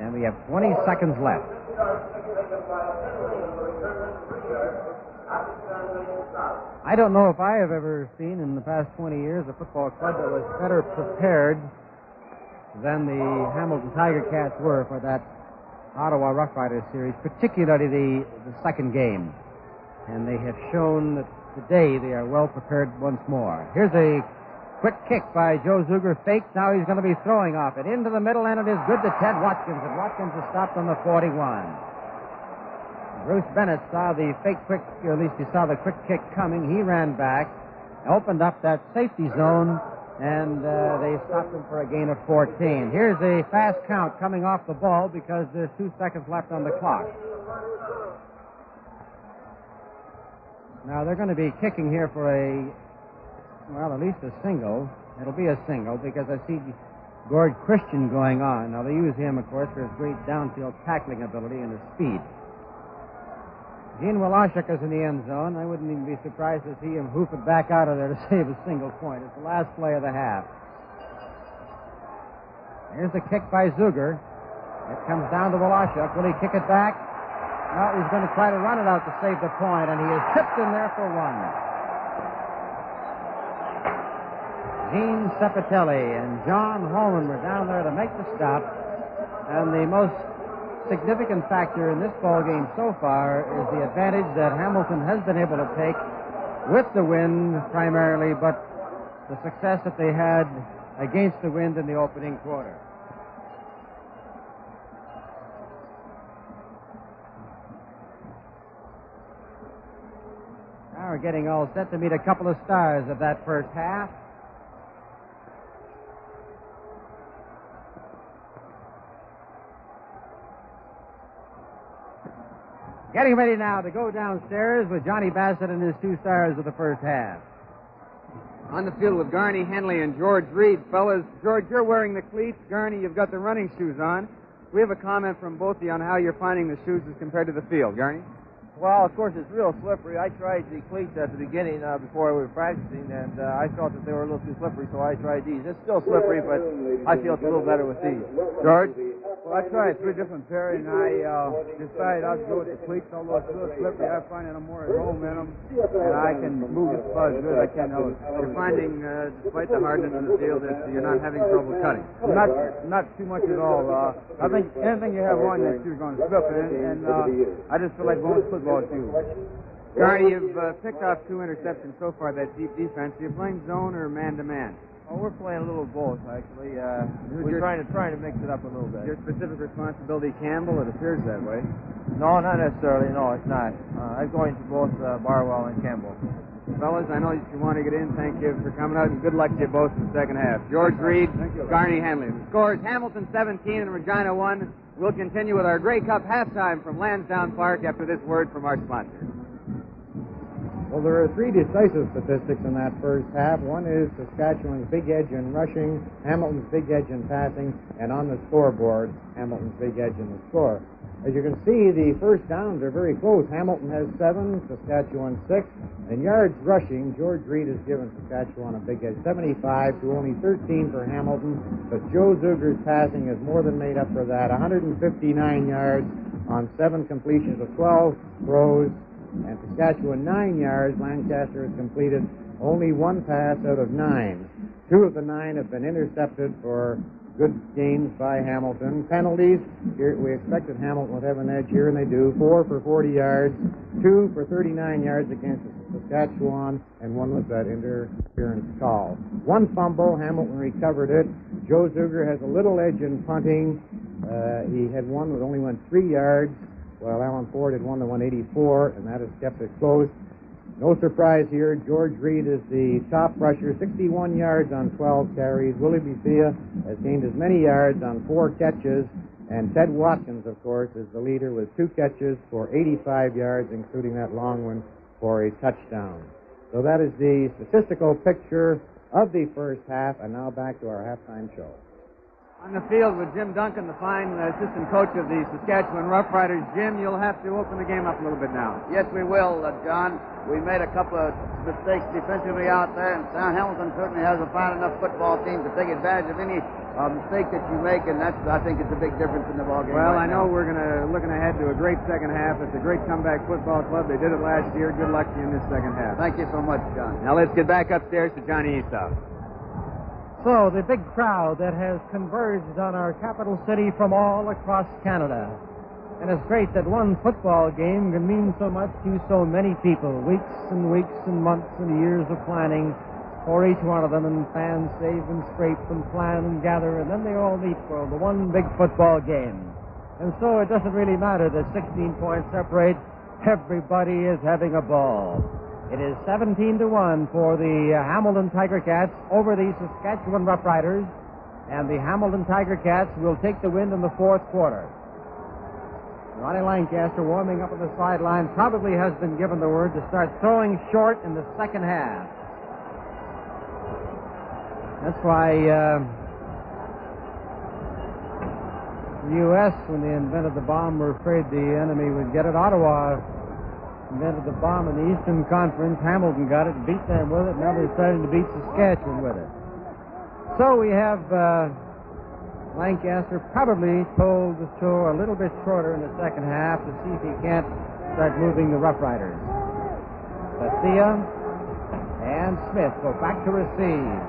And we have 20 seconds left. I don't know if I have ever seen in the past 20 years a football club that was better prepared than the Hamilton Tiger Cats were for that Ottawa Roughriders series, particularly the, the second game. And they have shown that today they are well prepared once more. Here's a quick kick by Joe Zuger. Fake. Now he's going to be throwing off it into the middle, and it is good to Ted Watkins. And Watkins is stopped on the 41. Bruce Bennett saw the fake quick, or at least he saw the quick kick coming. He ran back, opened up that safety zone, and uh, they stopped him for a gain of 14. Here's a fast count coming off the ball because there's two seconds left on the clock. Now they're going to be kicking here for a, well, at least a single. It'll be a single because I see Gord Christian going on. Now they use him, of course, for his great downfield tackling ability and his speed. Gene Wlasiuk is in the end zone. I wouldn't even be surprised to see him hoof it back out of there to <laughs> save a single point. It's the last play of the half. Here's the kick by Zuger. It comes down to Wlasiuk. Will he kick it back? No, he's going to try to run it out to save the point, and he is tipped in there for one. Gene Ceppetelli and John Holman were down there to make the stop, and the most significant factor in this ball game so far is the advantage that Hamilton has been able to take with the wind primarily, but the success that they had against the wind in the opening quarter. Now we're getting all set to meet a couple of stars of that first half. Getting ready now to go downstairs with Johnny Bassett and his two stars of the first half. On the field with Garney, Henley, and George Reed. Fellas, George, you're wearing the cleats. Garney, you've got the running shoes on. we have a comment from both of you on how you're finding the shoes as compared to the field. Garney? Well, of course, it's real slippery. I tried the cleats at the beginning uh, before we were practicing, and uh, I felt that they were a little too slippery, so I tried these. It's still slippery, but I feel it's a little better with these. George? Well, I tried three different pairs, and I uh, decided I'd go with the cleats. Although it's a little slippery, I find that I'm more at home in them, and I can move it about as good as I can out. You're finding, uh, despite the hardness in the field, that you're not having trouble cutting. Not, not too much at all. Uh, I think anything you have on your shoes going to slip, and, and uh, I just feel like going to football shoes. Garney, you've uh, picked off two interceptions so far, that deep defense. Are you playing zone or man-to-man? Oh, we're playing a little both, actually. Uh, we're trying to trying to mix it up a little bit. Your specific responsibility, Campbell? It appears that way. No, not necessarily. No, it's not. Uh, I'm going to both uh, Barwell and Campbell. Fellas, I know you want to get in. Thank you for coming out, and good luck to you both in the second half. George Reed, Garney Henley. The score is Hamilton 17 and Regina 1. We'll continue with our Grey Cup halftime from Lansdowne Park after this word from our sponsor. Well, there are three decisive statistics in that first half. One is Saskatchewan's big edge in rushing, Hamilton's big edge in passing, and on the scoreboard, Hamilton's big edge in the score. As you can see, the first downs are very close. Hamilton has seven, Saskatchewan six. And yards rushing, George Reed has given Saskatchewan a big edge, 75 to only 13 for Hamilton. But Joe Zuger's passing has more than made up for that. 159 yards on seven completions of 12 throws. And Saskatchewan nine yards. Lancaster has completed only one pass out of nine. Two of the nine have been intercepted for good gains by Hamilton. Penalties, here we expected Hamilton would have an edge here, and they do. Four for 40 yards, two for 39 yards against Saskatchewan, and one was that interference call. One fumble, Hamilton recovered it. Joe Zuger has a little edge in punting. Uh, he had one that only went three yards, while Alan Ford had one that went 84, and that has kept it close. No surprise here. George Reed is the top rusher, 61 yards on 12 carries. Willie Bethea has gained as many yards on four catches. And Ted Watkins, of course, is the leader with two catches for 85 yards, including that long one for a touchdown. So that is the statistical picture of the first half. And now back to our halftime show. On the field with Jim Duncan, the fine assistant coach of the Saskatchewan Roughriders. Jim, you'll have to open the game up a little bit now. Yes, we will, uh, John. We made a couple of mistakes defensively out there, and Sam Hamilton certainly has a fine enough football team to take advantage of any uh, mistake that you make, and that's I think it's a big difference in the ball game. Well, right I know now. we're going to looking ahead to a great second half. It's a great comeback football club. They did it last year. Good luck to you in this second half. Thank you so much, John. Now let's get back upstairs to Johnny Eastout. So, the big crowd that has converged on our capital city from all across Canada. And it's great that one football game can mean so much to so many people. Weeks and weeks and months and years of planning for each one of them, and fans save and scrape and plan and gather, and then they all meet for the one big football game. And so it doesn't really matter that 16 points separate. Everybody is having a ball. It is 17 to 1 for the uh, Hamilton Tiger Cats over the Saskatchewan Roughriders, and the Hamilton Tiger Cats will take the win in the fourth quarter. Ronnie Lancaster warming up on the sideline probably has been given the word to start throwing short in the second half. That's why uh, the U.S., when they invented the bomb, were afraid the enemy would get it. Ottawa invented the bomb in the Eastern Conference. Hamilton got it, beat them with it. Now they're starting to beat Saskatchewan with it. So we have uh, Lancaster probably told the throw a little bit shorter in the second half to see if he can't start moving the Rough Riders. Bethea and Smith go back to receive.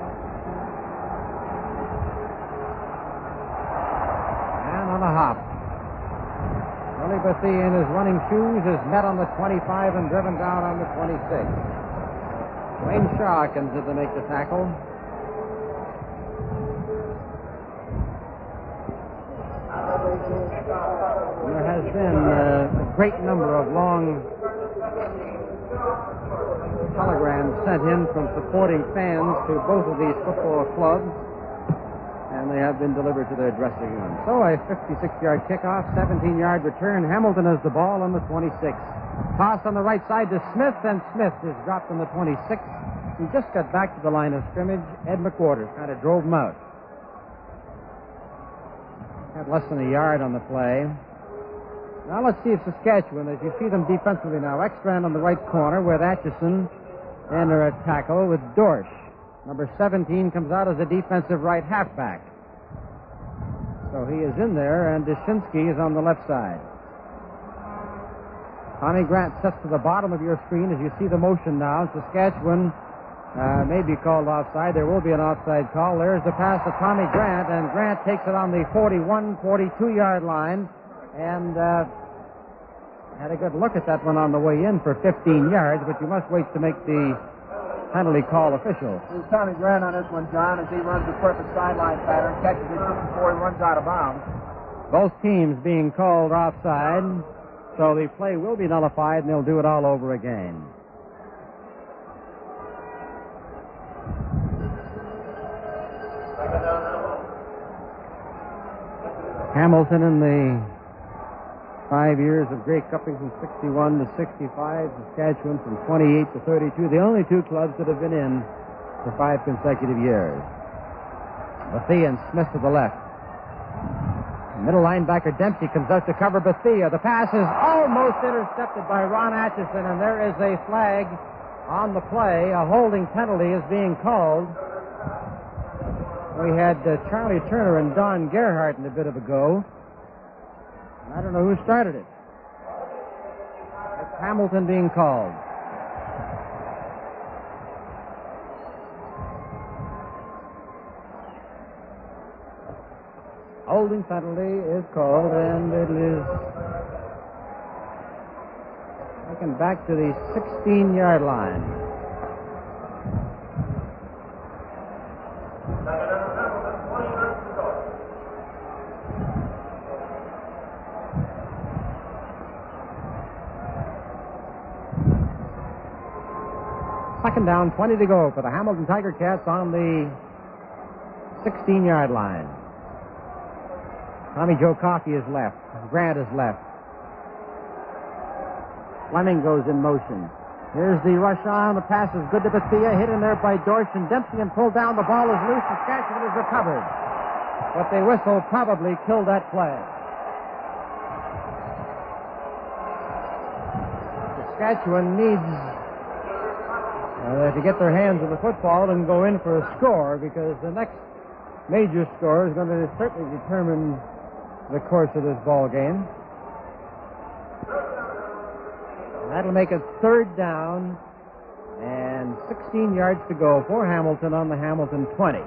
And on a hop. Willie Bethea in his running shoes is met on the 25 and driven down on the 26. Wayne Shaw comes in to make the tackle. There has been uh, a great number of long telegrams sent in from supporting fans to both of these football clubs, they have been delivered to their dressing room. So a 56-yard kickoff, 17-yard return. Hamilton has the ball on the 26. Toss on the right side to Smith, and Smith is dropped on the 26. He just got back to the line of scrimmage. Ed McQuarters kind of drove him out. Had less than a yard on the play. Now let's see if Saskatchewan, as you see them defensively now, Ekstran on the right corner with Atchison and a tackle with Dorsch. Number 17 comes out as a defensive right halfback. So he is in there, and Dushinsky is on the left side. Tommy Grant sets to the bottom of your screen as you see the motion now. Saskatchewan uh, may be called offside. There will be an offside call. There's the pass to Tommy Grant, and Grant takes it on the 41, 42 yard line and uh, had a good look at that one on the way in for 15 yards, but you must wait to make the penalty call official. There's Tommy Grant on this one, John, as he runs the perfect sideline pattern, catches it just before he runs out of bounds. Both teams being called offside, so the play will be nullified, and they'll do it all over again. Hamilton in the Five years of Grey Cupping from 61 to 65. Saskatchewan from 28 to 32. The only two clubs that have been in for five consecutive years. Bethea and Smith to the left. Middle linebacker Dempsey comes out to cover Bethea. The pass is almost intercepted by Ron Atchison, and there is a flag on the play. A holding penalty is being called. We had uh, Charlie Turner and Don Gerhardt in a bit of a go. I don't know who started it. It's Hamilton being called. Holding penalty is called, and it is taken back to the 16 yard line. Second down, 20 to go for the Hamilton Tiger Cats on the 16 yard line. Tommy Joe Coffey is left. Grant is left. Fleming goes in motion. Here's the rush on. The pass is good to Bethea. Hit in there by Dorsch and Dempsey and pulled down. The ball is loose. Saskatchewan is recovered. But they whistle probably killed that play. Saskatchewan needs uh, to get their hands on the football and go in for a score because the next major score is going to certainly determine the course of this ball game. That'll make it third down and 16 yards to go for Hamilton on the Hamilton 20.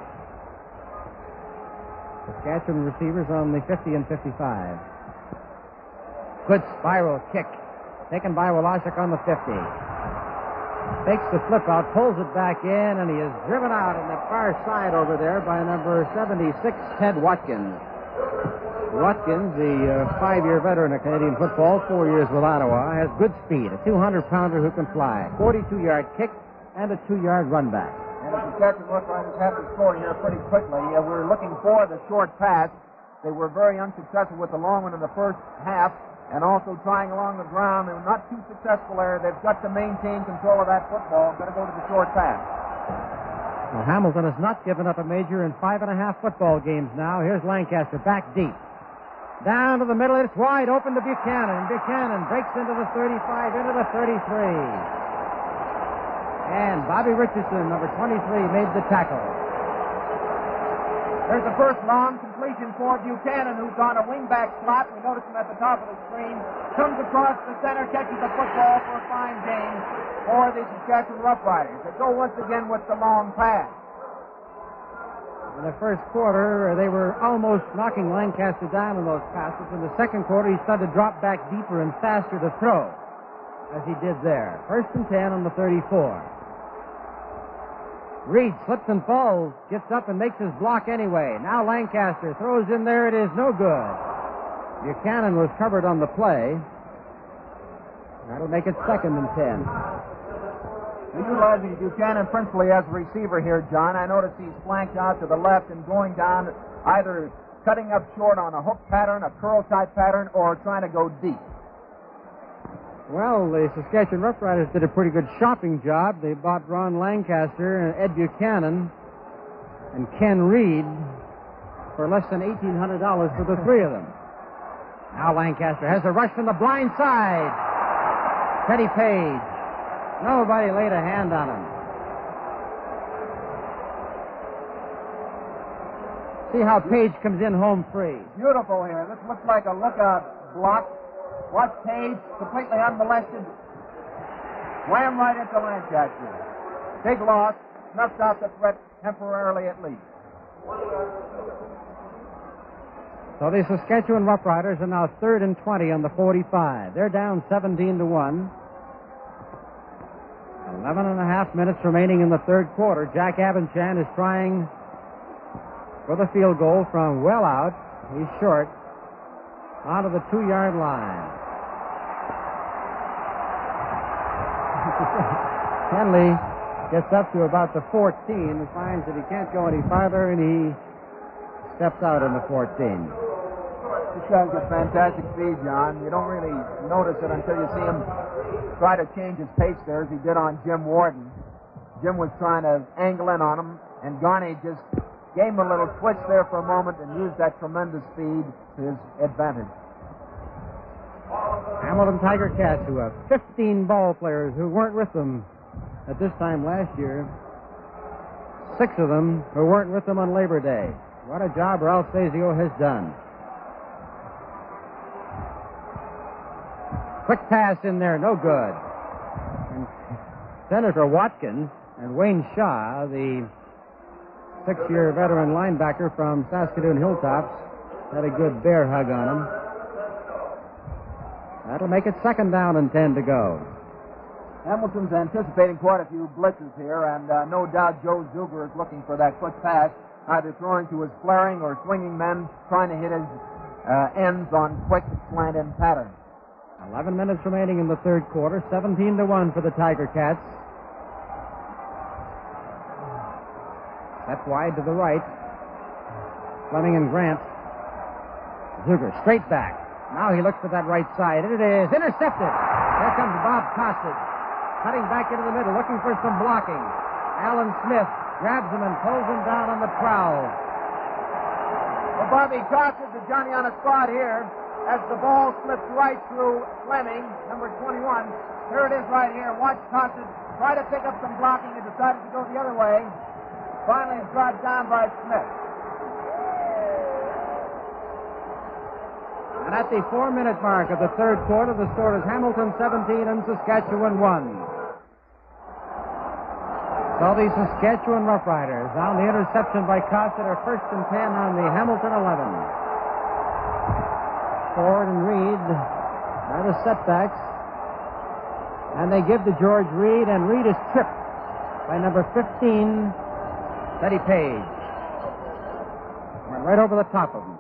Saskatchewan receivers on the 50 and 55. Good spiral kick taken by Wlasiuk on the 50. Takes the flip out, pulls it back in, and he is driven out on the far side over there by number 76, Ted Watkins. Watkins, the uh, five-year veteran of Canadian football, four years with Ottawa, has good speed, a 200-pounder who can fly, 42-yard kick, and a two-yard run back. And if the Saskatchewan Roughriders have to score here pretty quickly, uh, we're looking for the short pass. They were very unsuccessful with the long one in the first half and also trying along the ground. They were not too successful there. They've got to maintain control of that football. Got to go to the short pass. Well, Hamilton has not given up a major in five and a half football games now. Here's Lancaster back deep. Down to the middle. It's wide open to Buchanan. Buchanan breaks into the 35, into the 33. And Bobby Richardson, number 23, made the tackle. There's the first long completion for Buchanan, who's on a wingback slot. We notice him at the top of the screen. Comes across the center, catches the football for a fine gain for the Saskatchewan Roughriders. They go once again with the long pass. In the first quarter, uh, they were almost knocking Lancaster down in those passes. In the second quarter, he started to drop back deeper and faster to throw, as he did there. First and 10 on the 34. Reed slips and falls, gets up and makes his block anyway. Now Lancaster throws in there. It is no good. Buchanan was covered on the play. That'll make it second and ten. Utilizing Buchanan principally as a receiver here, John. I notice he's flanked out to the left and going down, either cutting up short on a hook pattern, a curl type pattern, or trying to go deep. Well, the Saskatchewan Roughriders did a pretty good shopping job. They bought Ron Lancaster and Ed Buchanan and Ken Reed for less than $1,800 for the three of them. Now Lancaster has a rush from the blind side. Teddy Page. Nobody laid a hand on him. See how Page comes in home free. Beautiful here. This looks like a lookout block. Watch Page completely unmolested. Wham right into Lancaster. Big loss. Snuffed out the threat temporarily at least. So the Saskatchewan Roughriders are now third and 20 on the 45. They're down 17 to 1. 11 and a half minutes remaining in the third quarter. Jack Abendschan is trying for the field goal from well out. He's short. Onto the two yard line. <laughs> Henley gets up to about the 14 and finds that he can't go any farther, and he steps out in the 14. This guy's got fantastic speed, John. You don't really notice it until you see him try to change his pace there, as he did on Jim Worden. Jim was trying to angle in on him, and Garney just gave him a little twitch there for a moment and used that tremendous speed to his advantage. Hamilton Tiger Cats, who have 15 ball players who weren't with them at this time last year. Six of them who weren't with them on Labor Day. What a job Ralph Sazio has done. Quick pass in there, no good. And Senator Watkins and Wayne Shaw, the six year veteran linebacker from Saskatoon Hilltops, had a good bear hug on him. That'll make it second down and 10 to go. Hamilton's anticipating quite a few blitzes here, and uh, no doubt Joe Zuger is looking for that quick pass, either throwing to his flaring or swinging men, trying to hit his uh, ends on quick slant in pattern. 11 minutes remaining in the third quarter, 17 to 1 for the Tiger Cats. That's wide to the right. Fleming and Grant. Zuger straight back. Now he looks for that right side, and it is intercepted. There comes Bob Kosid, cutting back into the middle, looking for some blocking. Alan Smith grabs him and pulls him down on the prowl. Well, Bobby Kosid, the Johnny on a spot here, as the ball slips right through Fleming, number 21. Here it is right here. Watch Kosid try to pick up some blocking and decided to go the other way. Finally, it's brought down by Smith. And at the four minute mark of the third quarter, the score is Hamilton 17 and Saskatchewan 1. So the Saskatchewan Roughriders on the interception by Kosid are first and 10 on the Hamilton 11. Ford and Reed are the setbacks. And they give to George Reed, and Reed is tripped by number 15, Teddy Page. Went right over the top of him.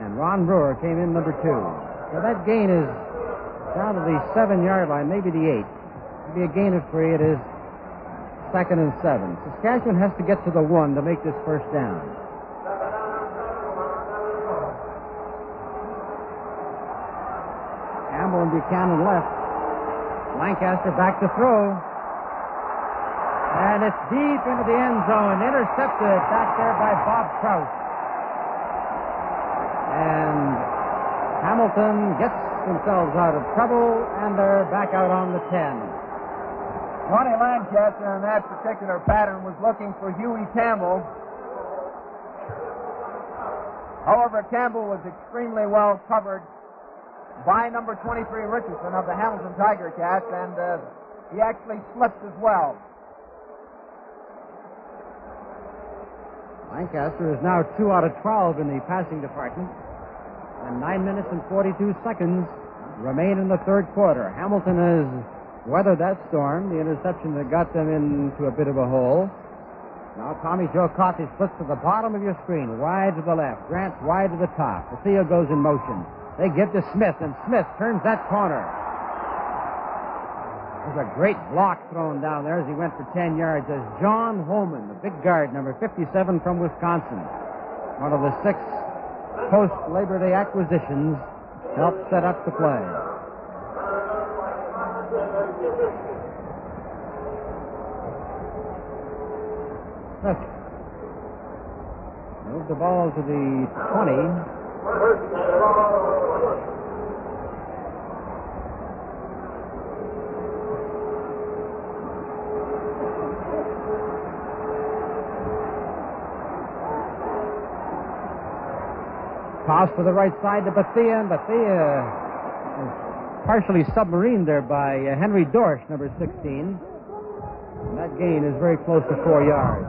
And Ron Brewer came in number two. So that gain is down to the seven yard line, maybe the eight. It'll be a gain of three. It is second and seven. Saskatchewan has to get to the one to make this first down. Campbell and Buchanan left. Lancaster back to throw. And it's deep into the end zone. Intercepted back there by Bob Krouse. And Hamilton gets themselves out of trouble, and they're back out on the 10. Ronnie Lancaster in that particular pattern was looking for Huey Campbell. However, Campbell was extremely well covered by number 23 Richardson of the Hamilton Tiger Cats, and uh, he actually slipped as well. Lancaster is now 2 out of 12 in the passing department. And 9 minutes and 42 seconds remain in the third quarter. Hamilton has weathered that storm, the interception that got them into a bit of a hole. Now Tommy Joe Coffey splits to the bottom of your screen, wide to the left. Grant wide to the top. The field goes in motion. They give to Smith, and Smith turns that corner. There's a great block thrown down there as he went for 10 yards as John Holman, the big guard, number 57 from Wisconsin, one of the six post Labor Day acquisitions, helped set up the play. Look. No the ball to the 20. Toss to the right side to Bethea, and Bethea is partially submarined there by uh, Henry Dorsch, number 16. And that gain is very close to four yards.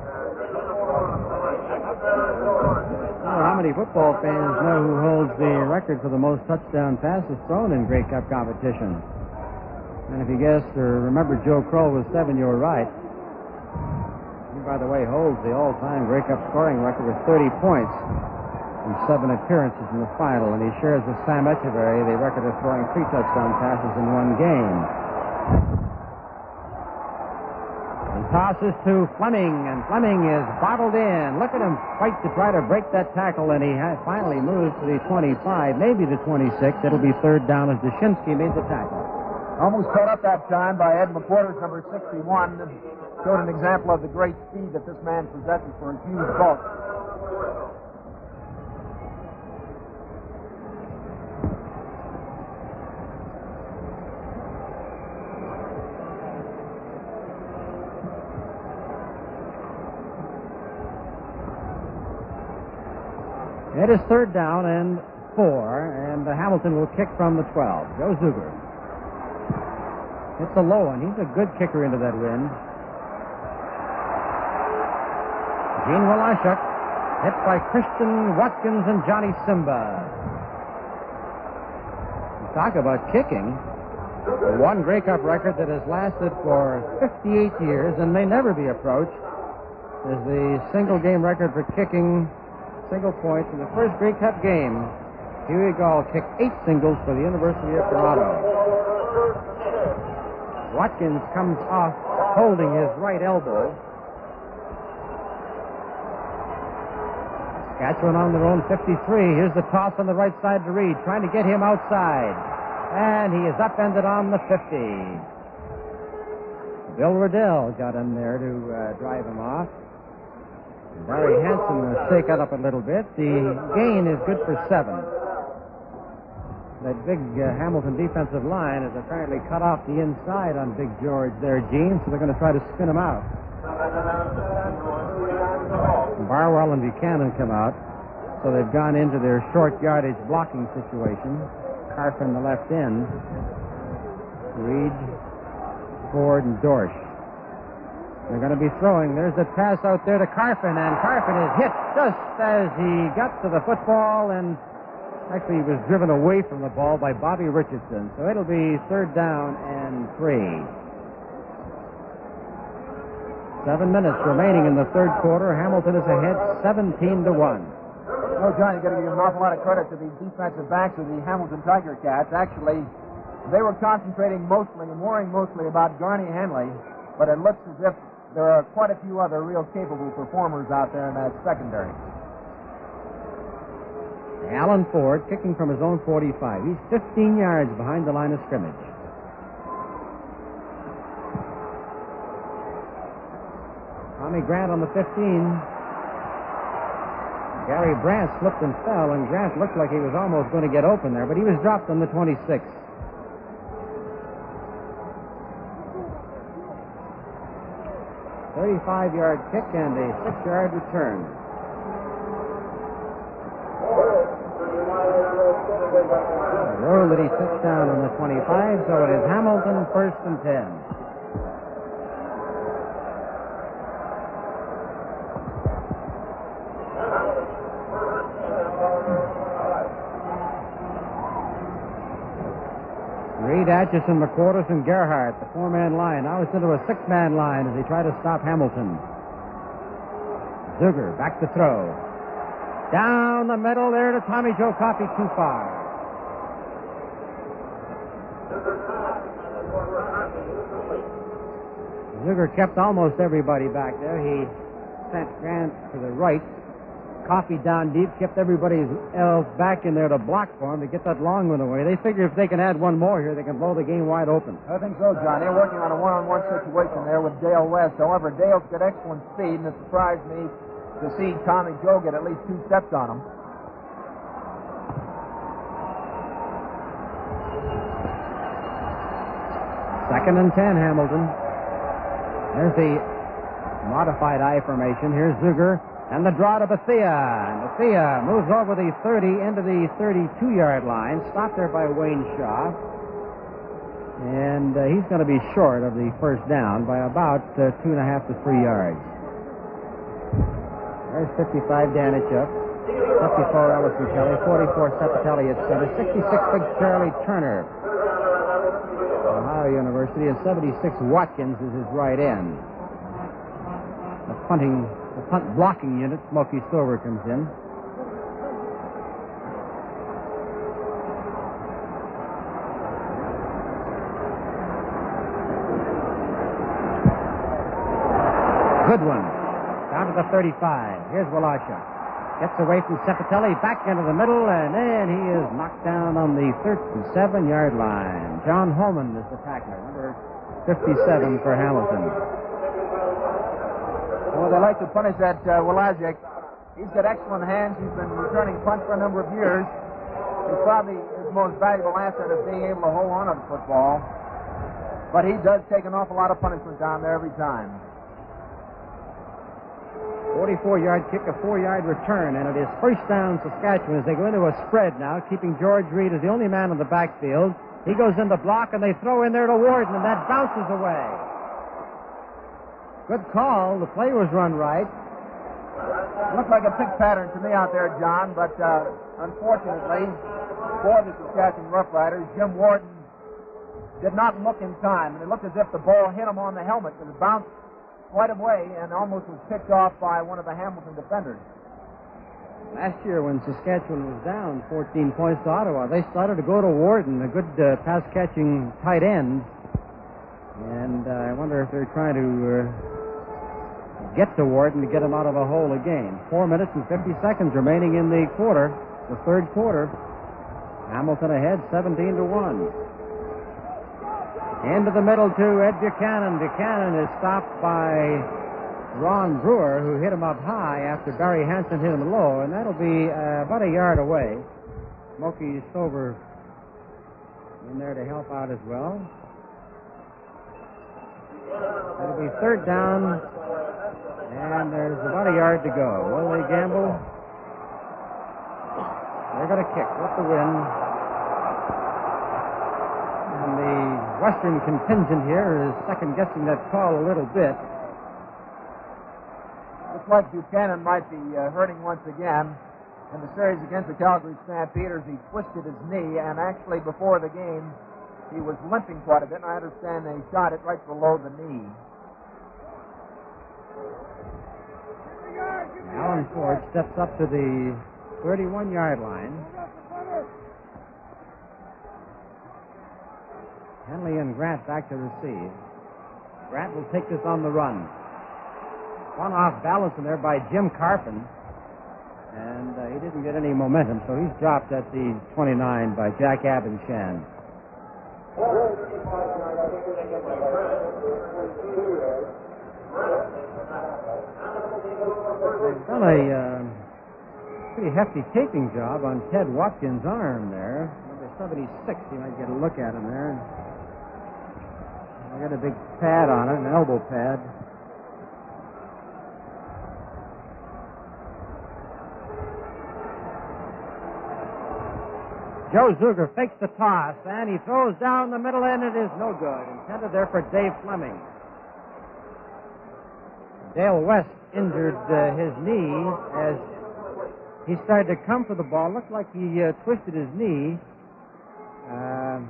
How many football fans know who holds the record for the most touchdown passes thrown in Grey Cup competition. And if you guessed or remember Joe Krol was seven, you were right. He, by the way, holds the all-time Grey Cup scoring record with 30 points seven appearances in the final, and he shares with Sam Etcheverry the record of throwing three touchdown passes in one game. And tosses to Fleming, and Fleming is bottled in. Look at him fight to try to break that tackle, and he finally moves to the 25, maybe the 26. It'll be third down as Dushinsky made the tackle. Almost caught up that time by Ed McQuarters, number 61. Showed an example of the great speed that this man possesses for his huge bulk. It is third down and four, and Hamilton will kick from the 12. Joe Zuger. It's a low one. He's a good kicker into that wind. Gene Wlasiuk, hit by Christian Watkins and Johnny Simba. Talk about kicking. The one Grey Cup record that has lasted for 58 years and may never be approached is the single game record for kicking single points in the first Grey Cup game. Huey Gall kicked eight singles for the University of Toronto. Watkins comes off holding his right elbow. Saskatchewan on their own 53. Here's the toss on the right side to Reed, trying to get him outside. And he is upended on the 50. Bill Riddell got him there to uh, drive him off. Barry Hanson will shake it up a little bit. The gain is good for seven. That big uh, Hamilton defensive line has apparently cut off the inside on Big George there, Gene, so they're going to try to spin him out. Barwell and Buchanan come out, so they've gone into their short yardage blocking situation. Carphin the left end. Reed, Ford, and Dorsch. They're going to be throwing. There's the pass out there to Carphin, and Carphin is hit just as he got to the football, and actually he was driven away from the ball by Bobby Richardson. So it'll be third down and three. Seven minutes remaining in the third quarter. Hamilton is ahead 17 to 1. Oh, John, you got to give an awful lot of credit to the defensive backs of the Hamilton Tiger Cats. Actually, they were concentrating mostly and worrying mostly about Garney Henley, but it looks as if there are quite a few other real capable performers out there in that secondary. Alan Ford kicking from his own 45. He's 15 yards behind the line of scrimmage. Tommy Grant on the 15. Gary Brandt slipped and fell, and Grant looked like he was almost going to get open there, but he was dropped on the 26. Thirty-five yard kick and a six yard return. The roll that he sits down on the 25, so it is Hamilton first and 10. Reed, Atchison, McQuarters, and Gerhardt, the four-man line. Now it's into a six-man line as they try to stop Hamilton. Zuger back to throw. Down the middle there to Tommy Joe Coffey, too far. Zuger kept almost everybody back there. He sent Grant to the right. Coffey down deep, kept everybody else back in there to block for him to get that long one away. They figure if they can add one more here, they can blow the game wide open. I think so, John. They're working on a one-on-one situation there with Dale West. However, Dale's got excellent speed, and it surprised me to see Tommy Joe get at least two steps on him. Second and ten, Hamilton. There's the modified I formation. Here's Zuger and the draw to Bethea. And Bethea moves over the 30 into the 32-yard line. Stopped there by Wayne Shaw. And uh, he's going to be short of the first down by about uh, two and a half to three yards. There's 55 Danychuk, 54 Ellison Kelly, 44 Ceppetelli at center, 66 Big Charlie Turner. Ohio University, and 76 Watkins is his right end. The punting, punt blocking unit, Smoky Stover comes in. Good one. Down to the 35. Here's Wlasiuk. Gets away from Ceppetelli, back into the middle, and then he is knocked down on the 37-yard line. John Holman is the tackler, number 57 for Hamilton. Well, they like to punish that uh. He's got excellent hands. He's been returning punts for a number of years. He's probably his most valuable asset is being able to hold on to the football. But he does take an awful lot of punishment down there every time. 44-yard kick, a four-yard return, and it is first down Saskatchewan as they go into a spread now, keeping George Reed as the only man in the backfield. He goes in the block, and they throw in there to Worden, and that bounces away. Good call. The play was run right. Looked like a pick pattern to me out there, John, but uh, unfortunately for the Saskatchewan Roughriders, Jim Worden did not look in time, and it looked as if the ball hit him on the helmet and it bounced quite a way and almost was picked off by one of the Hamilton defenders. Last year, when Saskatchewan was down 14 points to Ottawa, they started to go to Worden, a good uh, pass catching tight end. And uh, I wonder if they're trying to uh, get to Worden to get him out of a hole again. Four minutes and 50 seconds remaining in the quarter, the third quarter. Hamilton ahead 17 to 1. Into the middle to Ed Buchanan. Buchanan is stopped by Ron Brewer, who hit him up high after Barry Hansen hit him low, and that'll be uh, about a yard away. Smokey Stover in there to help out as well. It'll be third down, and there's about a yard to go. Will they gamble? They're going to kick with the wind. And the Western contingent here is second guessing that call a little bit. Looks like Buchanan might be uh, hurting once again. In the series against the Calgary Stampeders, he twisted his knee, and actually before the game, he was limping quite a bit, and I understand they shot it right below the knee. Alan Ford steps up to the 31 yard line. Henley and Grant back to receive. Grant will take this on the run. One off balance in there by Jim Carphin. And uh, he didn't get any momentum, so he's dropped at the 29 by Jack Abendschan. They've a uh, pretty hefty taping job on Ted Watkins' arm there. Number 76, you might get a look at him there. I got a big pad on it, an elbow pad. Joe Zuger fakes the toss, and he throws down the middle and It is no good. Intended there for Dave Fleming. Dale West injured uh, his knee as he started to come for the ball. Looked like he uh, twisted his knee. Uh,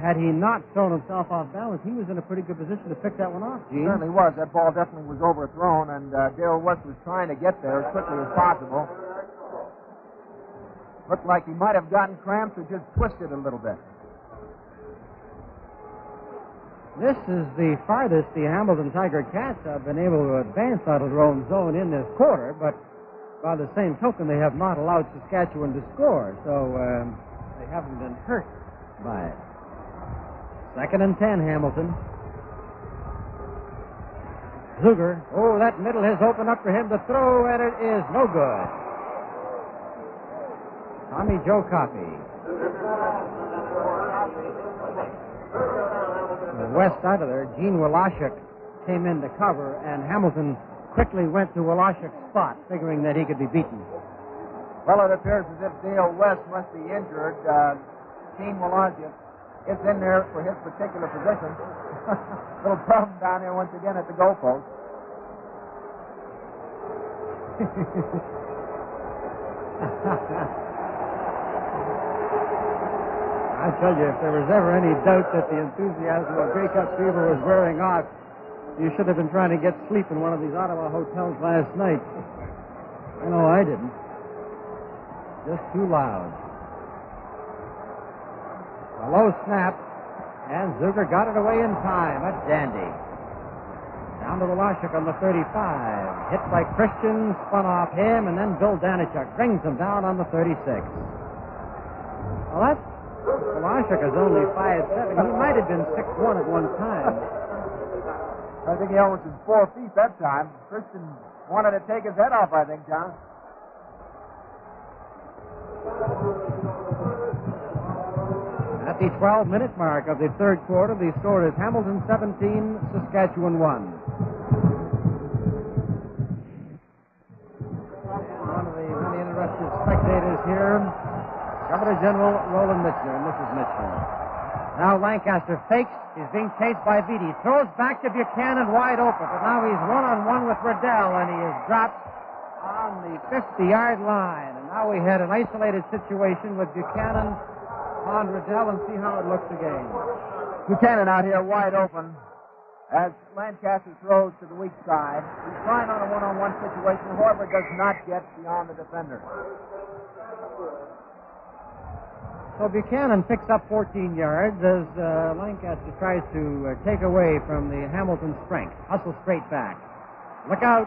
had he not thrown himself off balance, he was in a pretty good position to pick that one off, Gene. Certainly was. That ball definitely was overthrown, and uh, Dale West was trying to get there as quickly as possible. Looked like he might have gotten cramps or just twisted a little bit. This is the farthest the Hamilton Tiger Cats have been able to advance out of their own zone in this quarter, but by the same token, they have not allowed Saskatchewan to score, so um, they haven't been hurt by it. Second and ten, Hamilton. Zuger. Oh, that middle has opened up for him to throw, and it is no good. Tommy Joe Coffey. West out of there, Gene Wlasiuk came in to cover, and Hamilton quickly went to Wlasiuk's spot, figuring that he could be beaten. Well, it appears as if Dale West must be injured. Uh, Gene Wlasiuk is in there for his particular position. <laughs> Little problem down here once again at the goalpost. <laughs> I tell you, if there was ever any doubt that the enthusiasm of Grey Cup fever was wearing off, you should have been trying to get sleep in one of these Ottawa hotels last night. I know I didn't. Just too loud. A low oh, snap, and Zuger got it away in time. A dandy. Down to Wlasiuk on the 35. Hit by Christian, spun off him, and then Bill Danychuk brings him down on the 36. Well, that's Wlasiuk is only five seven. He might have been six one at one time. I think he almost was four feet that time. Christian wanted to take his head off, I think, John. At the 12 minute mark of the third quarter, the score is Hamilton 17, Saskatchewan 1. And one of the many interested spectators here, Governor General Roland Michener and Mrs. Michener. Now Lancaster fakes. He's being chased by Beatty. Throws back to Buchanan wide open, but now he's one on one with Riddell, and he is dropped on the 50 yard line. And now we had an isolated situation with Buchanan on Riddell and see how it looks again. Buchanan out here wide open as Lancaster throws to the weak side. He's trying on a one-on-one situation. However, does not get beyond the defender. So Buchanan picks up 14 yards as uh, Lancaster tries to uh, take away from the Hamilton strength. Hustle straight back. Look out.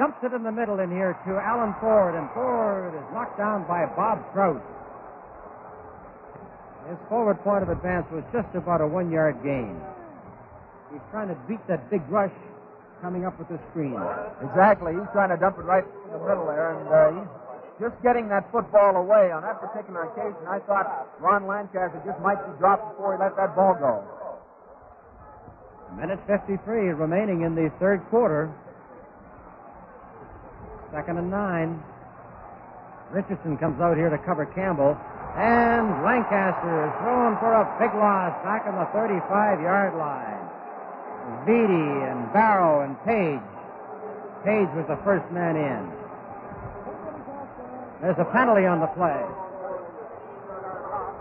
Dumps it in the middle in here to Alan Ford, and Ford is knocked down by Bob Trout. His forward point of advance was just about a one yard gain. He's trying to beat that big rush coming up with the screen. Exactly. He's trying to dump it right in the middle there, and uh, he's just getting that football away. On that particular occasion, I thought Ron Lancaster just might be dropped before he let that ball go. Minute 53 remaining in the third quarter. Second and nine. Richardson comes out here to cover Campbell. And Lancaster is thrown for a big loss back on the 35 yard line. Beatty and Barrow and Page. Page was the first man in. There's a penalty on the play.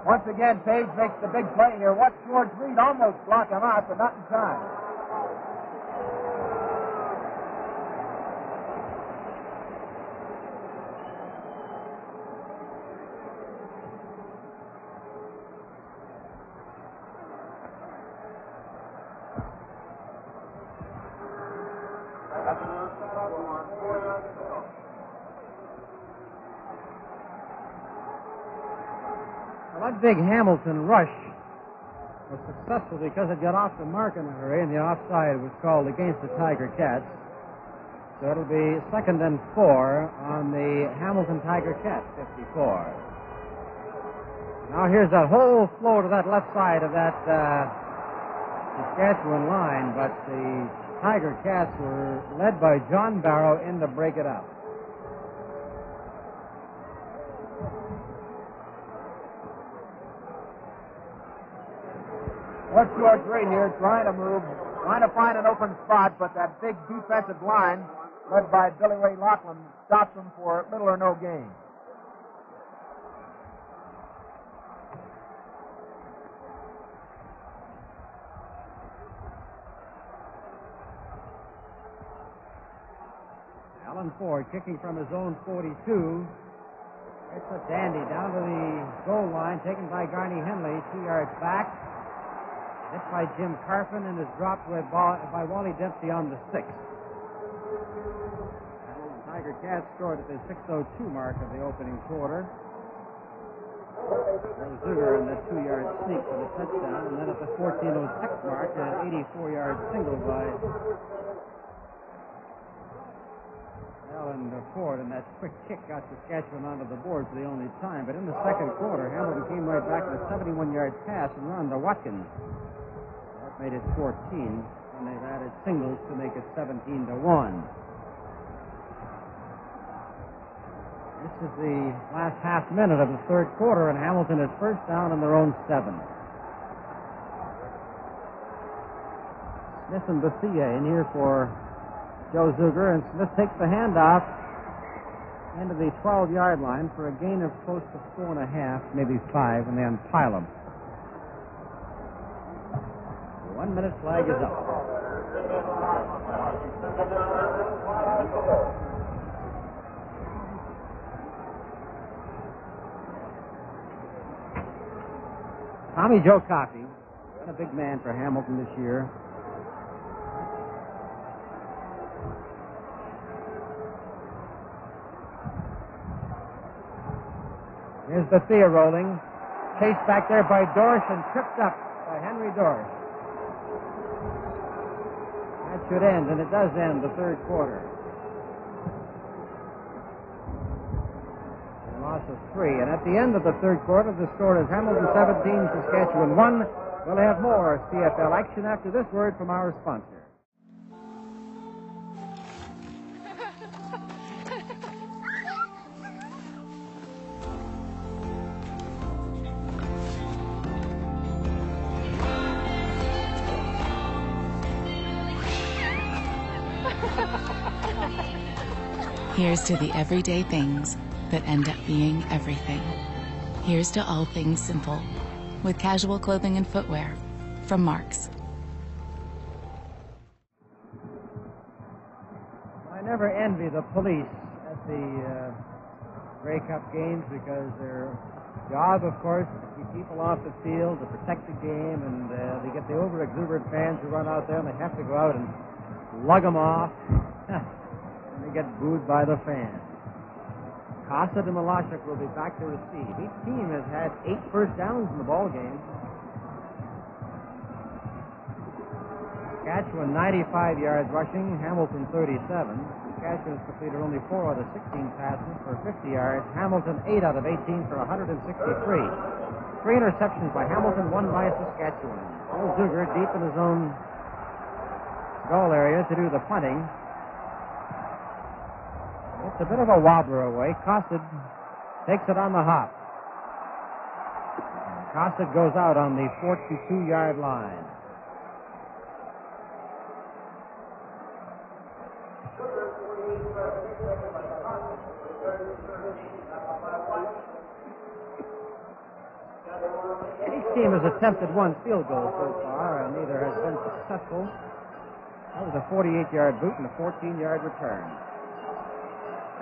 Once again, Page makes the big play here. Watch George Reed almost block him out, but not in time. Well, that big Hamilton rush was successful because it got off the mark in a hurry, and the offside was called against the Tiger Cats. So it'll be second and four on the Hamilton Tiger Cats, 54. Now here's a whole flow to that left side of that uh, Saskatchewan line, but the Tiger Cats were led by John Barrow in to break it up. Watch George Reed here trying to move, trying to find an open spot, but that big defensive line, led by Billy Ray Locklin, stops him for little or no gain. Alan Ford kicking from his own 42. It's a dandy down to the goal line, taken by Garney Henley, two yards back. Hit by Jim Carphin and is dropped by, by Wally Dempsey on the sixth. Tiger Cats scored at the 6.02 mark of the opening quarter. There was Zuger in that two-yard sneak for the touchdown, and then at the 14.06 mark, an 84-yard single by Alan Ford, and that quick kick got Saskatchewan onto the board for the only time. But in the second quarter, Hamilton came right back with a 71-yard pass and run to Watkins. Made it 14, and they've added singles to make it 17 to one. This is the last half minute of the third quarter, and Hamilton is first down on their own seven. Smith and Bethea in here for Joe Zuger, and Smith takes the handoff into the 12-yard line for a gain of close to four and a half, maybe five, and they unpile him. The one-minute flag is up. Tommy Joe Coffey, been a big man for Hamilton this year. Here's Bethea rolling. Chased back there by Dorsch and tripped up by Henry Dorsch. Should end, and it does end the third quarter. A loss of three. And at the end of the third quarter, the score is Hamilton 17, Saskatchewan 1. We'll have more CFL action after this word from our sponsor. Here's to the everyday things that end up being everything. Here's to all things simple with casual clothing and footwear from Marks. I never envy the police at the uh, Grey Cup games because their job, of course, is to keep people off the field, to protect the game, and uh, they get the over-exuberant fans who run out there and they have to go out and lug them off. <laughs> get booed by the fans. Kosid and Wlasiuk will be back to receive. Each team has had eight first downs in the ball game. Saskatchewan 95 yards rushing, Hamilton 37. Saskatchewan has completed only four out of 16 passes for 50 yards. Hamilton 8 out of 18 for 163. Three interceptions by Hamilton, one by Saskatchewan. Bill Zuger deep in his own goal area to do the punting. It's a bit of a wobbler away. Kosid takes it on the hop. Kosid goes out on the 42 yard line. Each team has attempted one field goal so far, and neither has been successful. That was a 48 yard boot and a 14 yard return.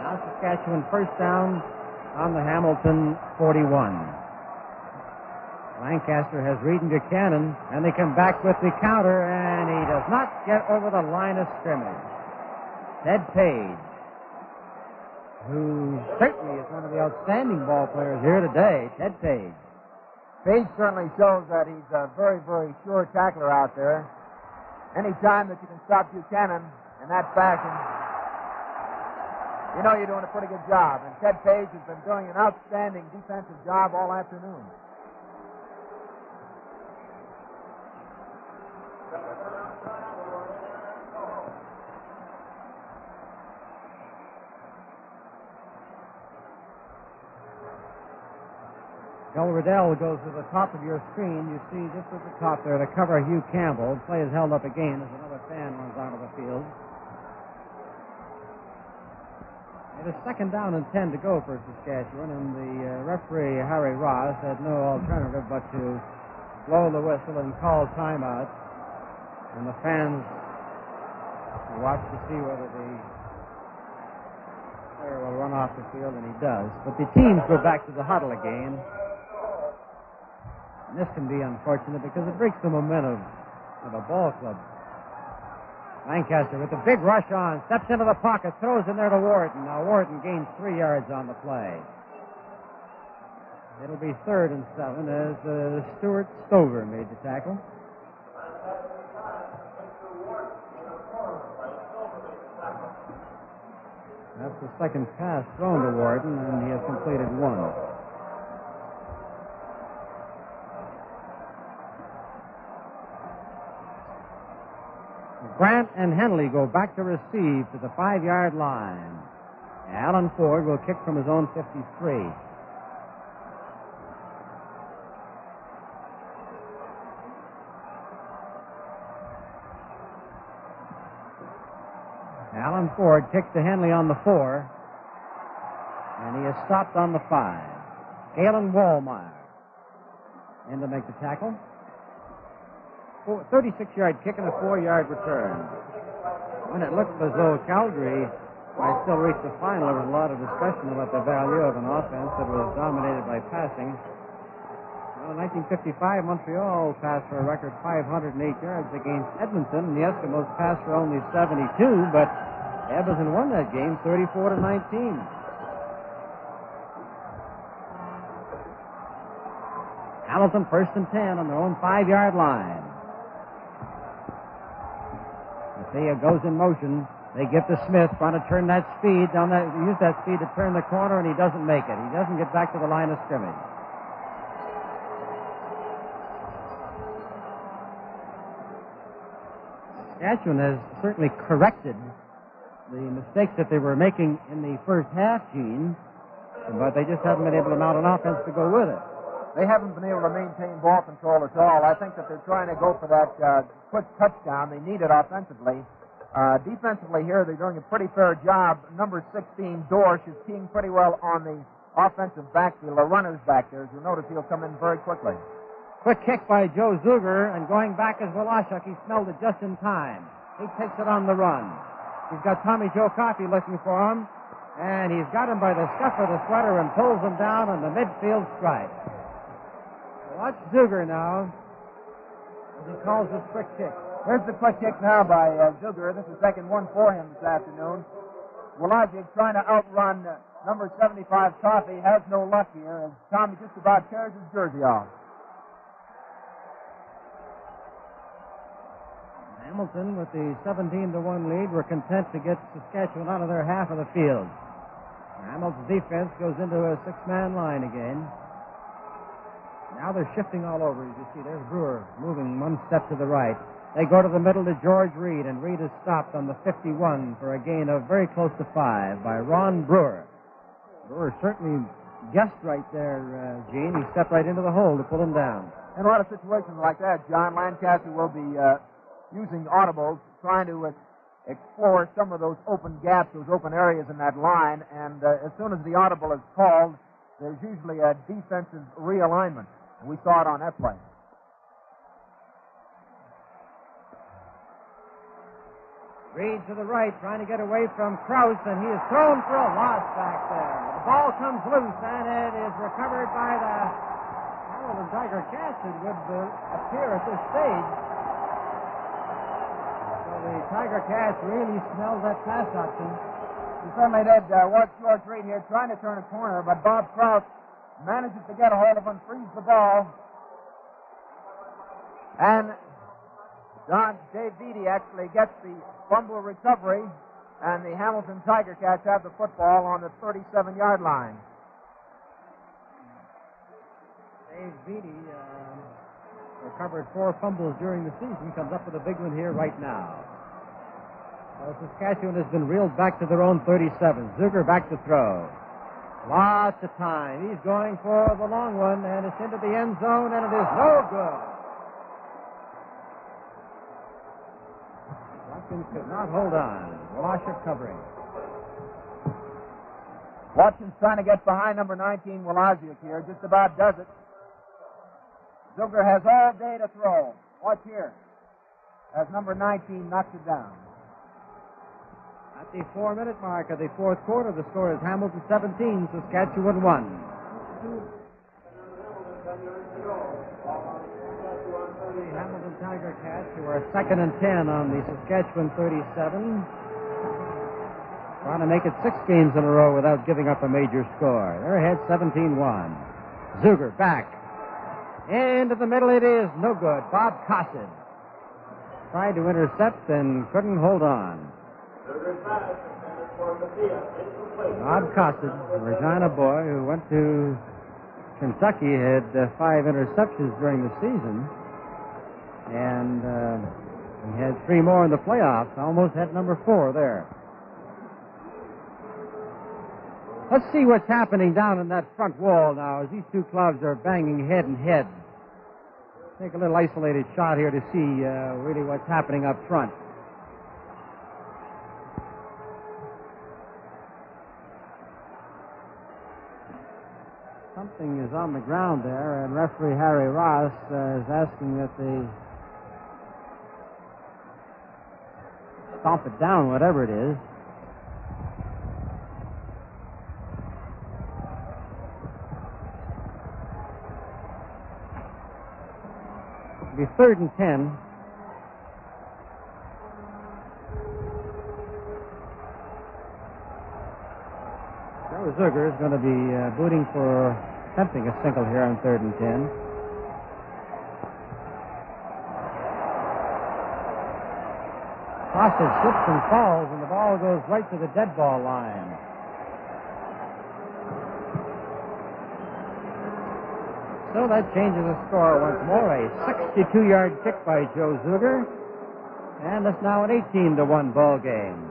Now Saskatchewan first down on the Hamilton 41. Lancaster has Reed and Buchanan, and they come back with the counter, and he does not get over the line of scrimmage. Ted Page, who certainly is one of the outstanding ball players here today, Ted Page. Page certainly shows that he's a very, very sure tackler out there. Any time that you can stop Buchanan in that fashion, you know you're doing a pretty good job. And Ted Page has been doing an outstanding defensive job all afternoon. Bill Riddell goes to the top of your screen. You see just at the top there to cover Hugh Campbell. Play is held up again as another fan runs onto the field. It is second down and ten to go for Saskatchewan, and the uh, referee Harry Ross had no alternative but to blow the whistle and call timeout. And the fans watch to see whether the player will run off the field, and he does. But the teams go back to the huddle again. And this can be unfortunate because it breaks the momentum of a ball club. Lancaster with a big rush on, steps into the pocket, throws in there to Wharton. Now Wharton gains three yards on the play. It'll be third and seven as uh, Stuart Stover made the tackle. That's the second pass thrown to Worden, and he has completed one. Grant and Henley go back to receive to the five yard line. Alan Ford will kick from his own 53. Alan Ford kicks to Henley on the four, and he is stopped on the five. Galen Wallmeyer in to make the tackle. 36 yard kick and a four yard return. When it looked as though Calgary might still reach the final, there was a lot of discussion about the value of an offense that was dominated by passing. Well, in 1955, Montreal passed for a record 508 yards against Edmonton, and the Eskimos passed for only 72, but Edmonton won that game 34 to 19. Hamilton first and 10 on their own five yard line. Thea goes in motion. They get to Smith, trying to turn that speed down that use that speed to turn the corner, and he doesn't make it. He doesn't get back to the line of scrimmage. Saskatchewan has certainly corrected the mistakes that they were making in the first half, Gene, but they just haven't been able to mount an offense to go with it. They haven't been able to maintain ball control at all. I think that they're trying to go for that uh, quick touchdown. They need it offensively. Uh, defensively here, they're doing a pretty fair job. Number 16, Dorsch, is keying pretty well on the offensive backfield. The runner's back there. As you'll notice, he'll come in very quickly. Quick kick by Joe Zuger, and going back is Wlasiuk. He smelled it just in time. He takes it on the run. He's got Tommy Joe Coffey looking for him, and he's got him by the scuff of the sweater and pulls him down on the midfield stripe. Watch Zuger now he calls his quick kick. Here's the quick kick now by uh, Zuger. This is second one for him this afternoon. Wlasiuk trying to outrun uh, number 75 Coffey. Has no luck here as Tommy just about tears his jersey off. Hamilton, with the 17 to 1 lead, were content to get Saskatchewan out of their half of the field. Hamilton's defense goes into a six man line again. Now they're shifting all over. As you see, there's Brewer moving one step to the right. They go to the middle to George Reed, and Reed is stopped on the 51 for a gain of very close to five by Ron Brewer. Brewer certainly guessed right there, uh, Gene. He stepped right into the hole to pull him down. In a lot of situations like that, John Lancaster will be uh, using audibles, trying to uh, explore some of those open gaps, those open areas in that line. And uh, as soon as the audible is called, there's usually a defensive realignment. And we saw it on that play. Reed to the right, trying to get away from Krouse, and he is thrown for a loss back there. The ball comes loose, and it is recovered by the Hamilton Tiger Cats, it would uh, appear at this stage. So the Tiger Cats really smelled that pass option. He certainly did. Uh, watch George Reed here trying to turn a corner, but Bob Krouse manages to get a hold of him, frees the ball. And Don Dave Beatty actually gets the fumble recovery, and the Hamilton Tiger Cats have the football on the 37 yard line. Dave Beatty uh, recovered four fumbles during the season, comes up with a big one here right now. Well, Saskatchewan has been reeled back to their own 37. Zuger back to throw. Lots of time. He's going for the long one, and it's into the end zone, and it is no good. Watkins could not hold on. Wlasiuk covering. Watson's trying to get behind number 19, Wlasiuk here. Just about does it. Zuger has all day to throw. Watch here. As number 19 knocks it down. At the four minute mark of the fourth quarter, the score is Hamilton 17, Saskatchewan 1. The Hamilton Tiger Cats, who are second and 10 on the Saskatchewan 37, trying to make it six games in a row without giving up a major score. They're ahead 17 1. Zuger back. Into the middle it is. No good. Bob Kosid tried to intercept and couldn't hold on. Bob Kosid, a Regina boy who went to Kentucky, had uh, five interceptions during the season, and uh, he had three more in the playoffs. Almost had number four there. Let's see what's happening down in that front wall now as these two clubs are banging head and head. Take a little isolated shot here to see uh, really what's happening up front. Something is on the ground there, and referee Harry Ross uh, is asking that they stomp it down, whatever it is. Be third and ten. Joe Zuger is going to be uh, booting for attempting a single here on third and ten. Kosid slips and falls, and the ball goes right to the dead ball line. So that changes the score once more. A 62-yard kick by Joe Zuger, and it's now an 18 to one ball game.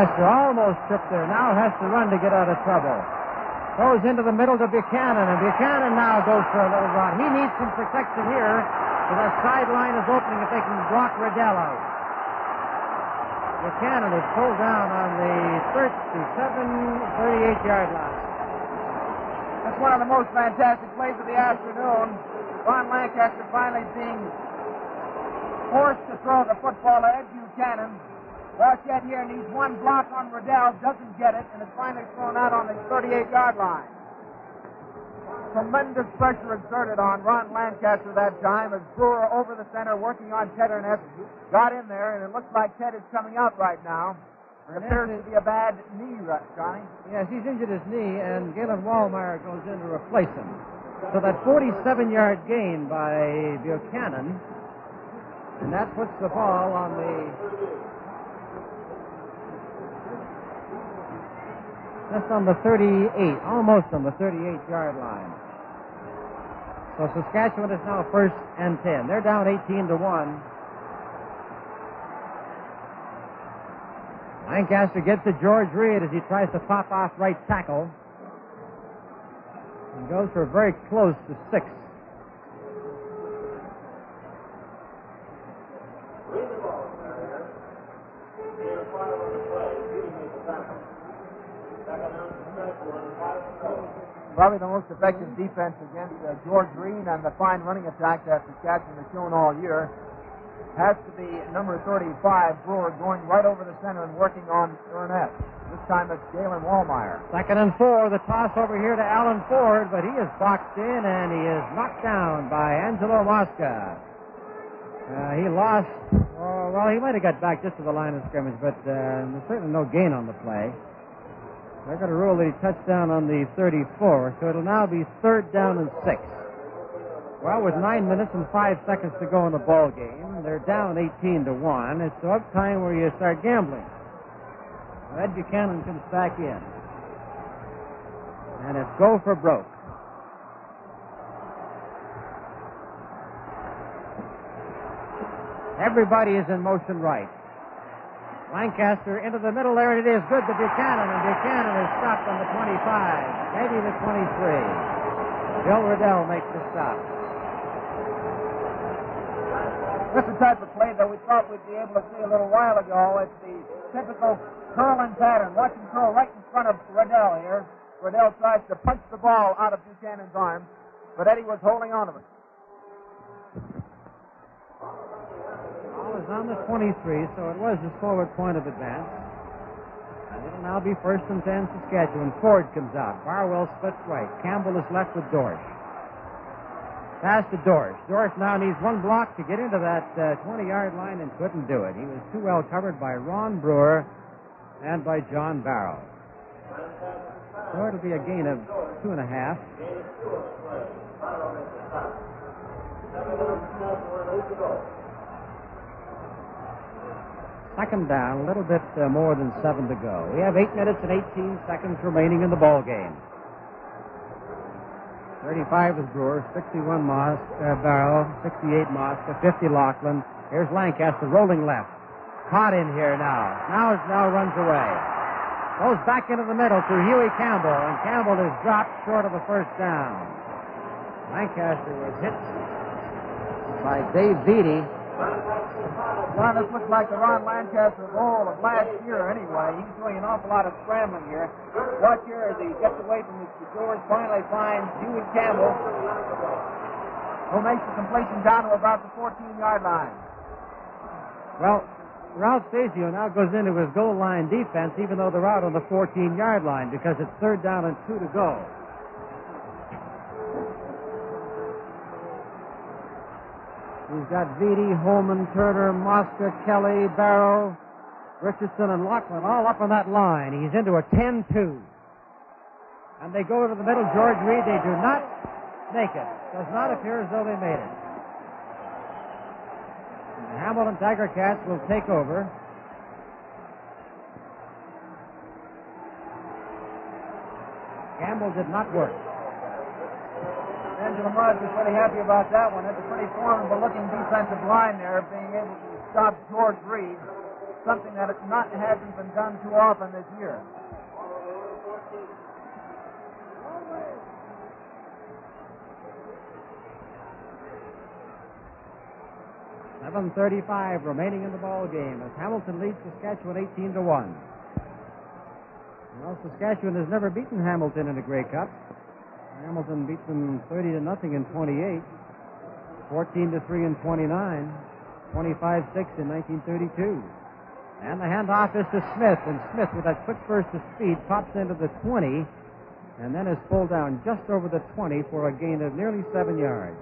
Lancaster almost tripped there. Now has to run to get out of trouble. Goes into the middle to Buchanan, and Buchanan now goes for a little run. He needs some protection here. So that sideline is opening if they can block Riddell. Buchanan is pulled down on the 37, 38 yard line. That's one of the most fantastic plays of the afternoon. Ron Lancaster finally being forced to throw the football at Ed Buchanan. Barchett here needs one block on Riddell, doesn't get it, and is finally thrown out on the 38-yard line. Tremendous pressure exerted on Ron Lancaster that time as Brewer over the center working on Ted Urness got in there, and it looks like Ted is coming out right now. It appears to be a bad knee, Johnny. Yes, he's injured his knee, and Galen Wallmeyer goes in to replace him. So that 47-yard gain by Buchanan, and that puts the ball on the just on the 38, almost on the 38-yard line. So Saskatchewan is now first and 10. They're down 18 to 1. Lancaster gets to George Reed as he tries to pop off right tackle. And goes for a very close to six. Probably the most effective defense against uh, George Green and the fine running attack that Saskatchewan has shown all year has to be number 35, Brewer, going right over the center and working on Burnett. This time it's Galen Wallmeyer. Second and four. The toss over here to Alan Ford, but he is boxed in and he is knocked down by Angelo Mosca. Uh, he lost, oh, well, he might have got back just to the line of scrimmage, but uh, there's certainly no gain on the play. They're going to rule a touchdown on the 34, so it'll now be third down and six. Well, with nine minutes and five seconds to go in the ball game, they're down 18 to one. It's up time where you start gambling. Ed Buchanan comes back in, and it's go for broke. Everybody is in motion right. Lancaster into the middle there, and it is good to Buchanan, and Buchanan is stopped on the 25, maybe the 23. Bill Riddell makes the stop. This is the type of play that we thought we'd be able to see a little while ago. It's the typical curling pattern. Watch him curl right in front of Riddell here. Riddell tries to punch the ball out of Buchanan's arm, but Eddie was holding on to it. Is on the 23, so it was the forward point of advance. And it'll now be first and 10 Saskatchewan. Ford comes out. Barwell splits right. Campbell is left with Dorsch. Pass to Dorsch. Dorsch now needs one block to get into that uh, 20-yard line and couldn't do it. He was too well covered by Ron Brewer and by John Barrow. So it'll be a gain of two and a half. Second down, a little bit uh, more than seven to go. We have eight minutes and 18 seconds remaining in the ball game. 35 is Brewer, 61 Moss, uh, Barrow, 68 Moss, 50 Locklin. Here's Lancaster rolling left. Caught in here now. Now now runs away. Goes back into the middle to Huey Campbell, and Campbell is dropped short of the first down. Lancaster was hit by Dave Beatty. Ron, this looks like the Ron Lancaster goal of last year anyway. He's doing an awful lot of scrambling here. Watch here as he gets away from Mr. George, finally finds Huey Campbell, who makes the completion down to about the 14-yard line. Well, Ralph Sazio now goes into his goal line defense, even though they're out on the 14-yard line, because it's third down and two to go. He's got Beatty, Holman, Turner, Mosca, Kelly, Barrow, Richardson, and Locklin all up on that line. He's into a 10 2. And they go to the middle. George Reed, they do not make it. Does not appear as though they made it. And the Hamilton Tiger Cats will take over. Campbell did not work. Angela Mudge was pretty happy about that one. It's a pretty formidable looking defensive line there, being able to stop George Reed, something that it's not hasn't been done too often this year. Seven thirty-five remaining in the ball game as Hamilton leads Saskatchewan eighteen to one. Well, Saskatchewan has never beaten Hamilton in a Grey Cup. Hamilton beat them 30 to nothing in 28, 14 to 3 in 29, 25 6 in 1932. And the handoff is to Smith, and Smith, with that quick burst of speed, pops into the 20 and then is pulled down just over the 20 for a gain of nearly seven yards.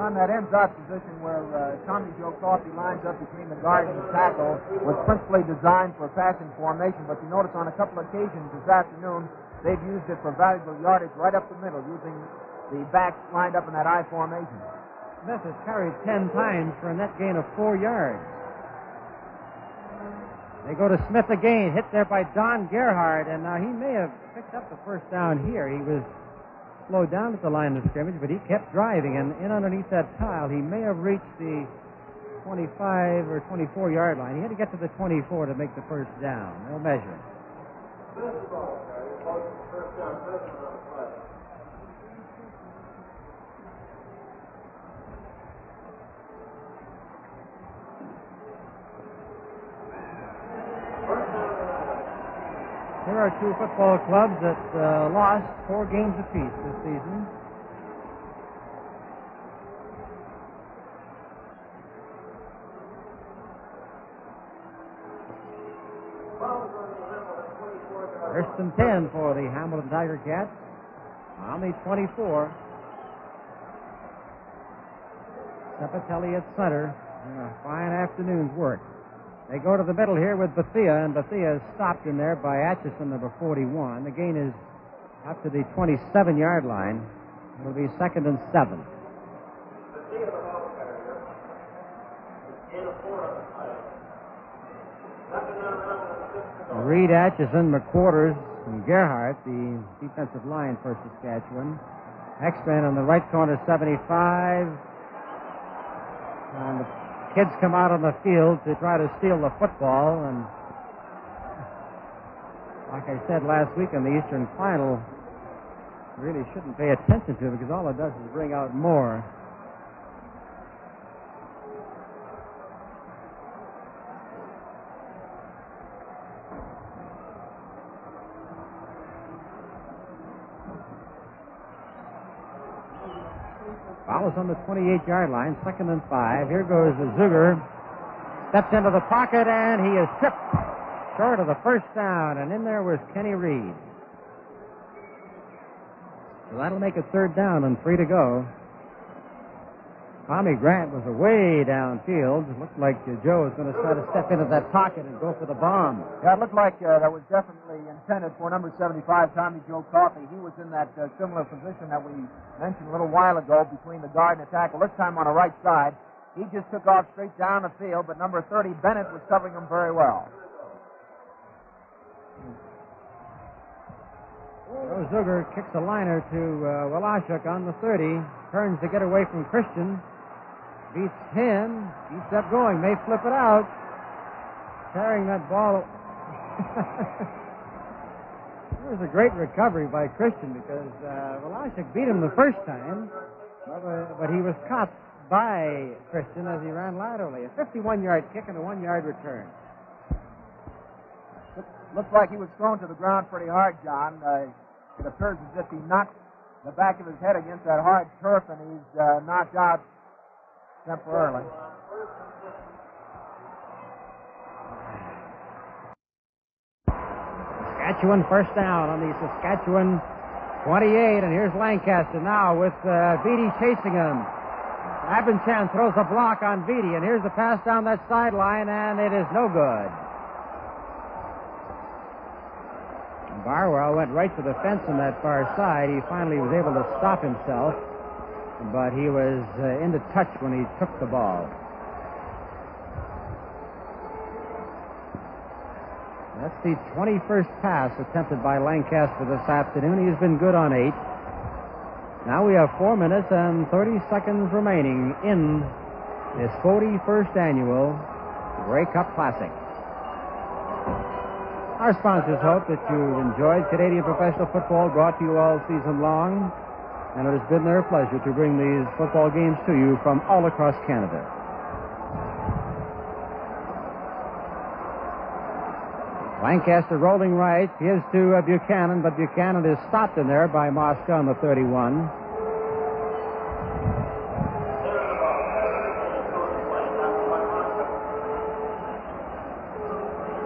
On that ends up position where uh, Tommy Joe Coffey lines up between the guard and the tackle was principally designed for passing formation, but you notice on a couple of occasions this afternoon they've used it for valuable yardage right up the middle, using the backs lined up in that I formation. Smith has carried ten times for a net gain of four yards. They go to Smith again, hit there by Don Gerhardt, and now he may have picked up the first down here. He was slowed down at the line of scrimmage, but he kept driving, and in underneath that pile, he may have reached the 25 or 24 yard line. He had to get to the 24 to make the first down. They'll measure. Here are two football clubs that uh, lost four games apiece this season. First and 10 for the Hamilton Tiger Cats. On the 24. Ceppetelli at center. And a fine afternoon's work. They go to the middle here with Bethea, and Bethea is stopped in there by Atchison, number 41. The gain is up to the 27 yard line. It'll be second and seven. Reed Atchison, McQuarters, and Gerhardt, the defensive line for Saskatchewan. X-Man on the right corner, 75. And the kids come out on the field to try to steal the football. And like I said last week in the Eastern Final, really shouldn't pay attention to it because all it does is bring out more. Follows on the 28 yard line, second and five. Here goes Zuger. Steps into the pocket and he is tripped short of the first down. And in there was Kenny Reed. So that'll make it third down and three to go. Tommy Grant was away downfield. It looked like uh, Joe was going to try to step into that pocket and go for the bomb. Yeah, it looked like uh, that was definitely intended for number 75, Tommy Joe Coffey. He was in that uh, similar position that we mentioned a little while ago between the guard and the tackle, this time on the right side. He just took off straight down the field, but number 30, Bennett, was covering him very well. Joe Zuger kicks a liner to uh, Wlasiuk on the 30. Turns to get away from Christian. Beats him. Keeps up going. May flip it out. Carrying that ball. <laughs> it was a great recovery by Christian because uh, beat him the first time, but, uh, but he was caught by Christian as he ran laterally. A 51 yard kick and a one yard return. Looks like he was thrown to the ground pretty hard, John. Uh, it appears as if he knocked the back of his head against that hard turf, and he's uh, knocked out Saskatchewan first down on the Saskatchewan 28, and here's Lancaster now with uh, Beatty chasing him. Abendschan throws a block on Beatty, and here's the pass down that sideline, and it is no good. Barwell went right to the fence on that far side. He finally was able to stop himself, but he was uh, into touch when he took the ball. That's the 21st pass attempted by Lancaster this afternoon. He's been good on eight. Now we have four minutes and 30 seconds remaining in this 41st annual Grey Cup Classic. Our sponsors hope that you've enjoyed Canadian professional football brought to you all season long, and it has been their pleasure to bring these football games to you from all across Canada. Lancaster rolling right, gives to uh, Buchanan, but Buchanan is stopped in there by Mosca on the 31.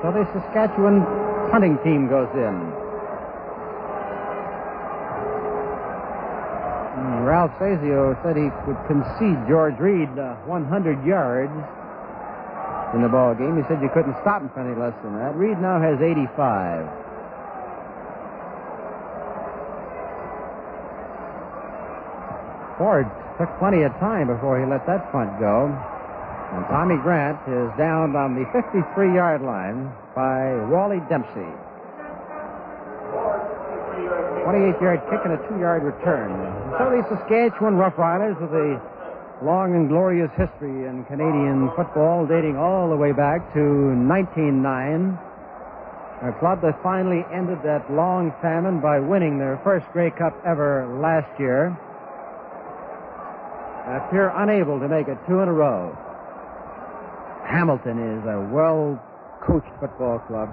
So the Saskatchewan punting team goes in. Ralph Sazio said he would concede George Reed uh, 100 yards in the ball game. He said you couldn't stop him for any less than that. Reed now has 85. Ford took plenty of time before he let that punt go. And Tommy Grant is down on the 53 yard line by Wally Dempsey. 28 yard kick and a two yard return. So the Saskatchewan Roughriders with a long and glorious history in Canadian football dating all the way back to 1909. A club that finally ended that long famine by winning their first Grey Cup ever last year. Appear unable to make it two in a row. Hamilton is a well coached football club.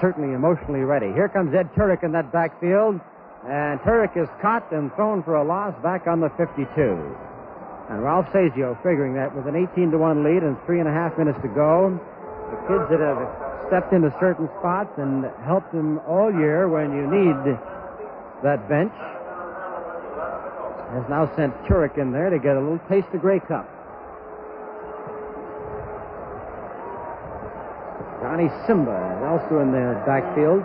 Certainly emotionally ready. Here comes Ed Turek in that backfield. And Turek is caught and thrown for a loss back on the 52. And Ralph Sazio figuring that with an 18 to 1 lead and three and a half minutes to go, the kids that have stepped into certain spots and helped them all year when you need that bench has now sent Turek in there to get a little taste of Grey Cup. Johnny Simba is also in the backfield.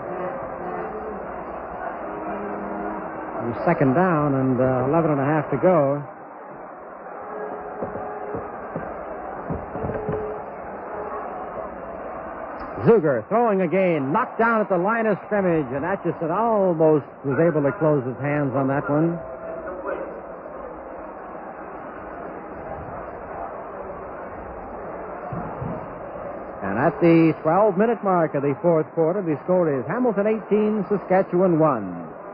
Second down and uh, 11 and a half to go. Zuger throwing again, knocked down at the line of scrimmage, and Atchison almost was able to close his hands on that one. And at the 12 minute mark of the fourth quarter, the score is Hamilton 18, Saskatchewan 1.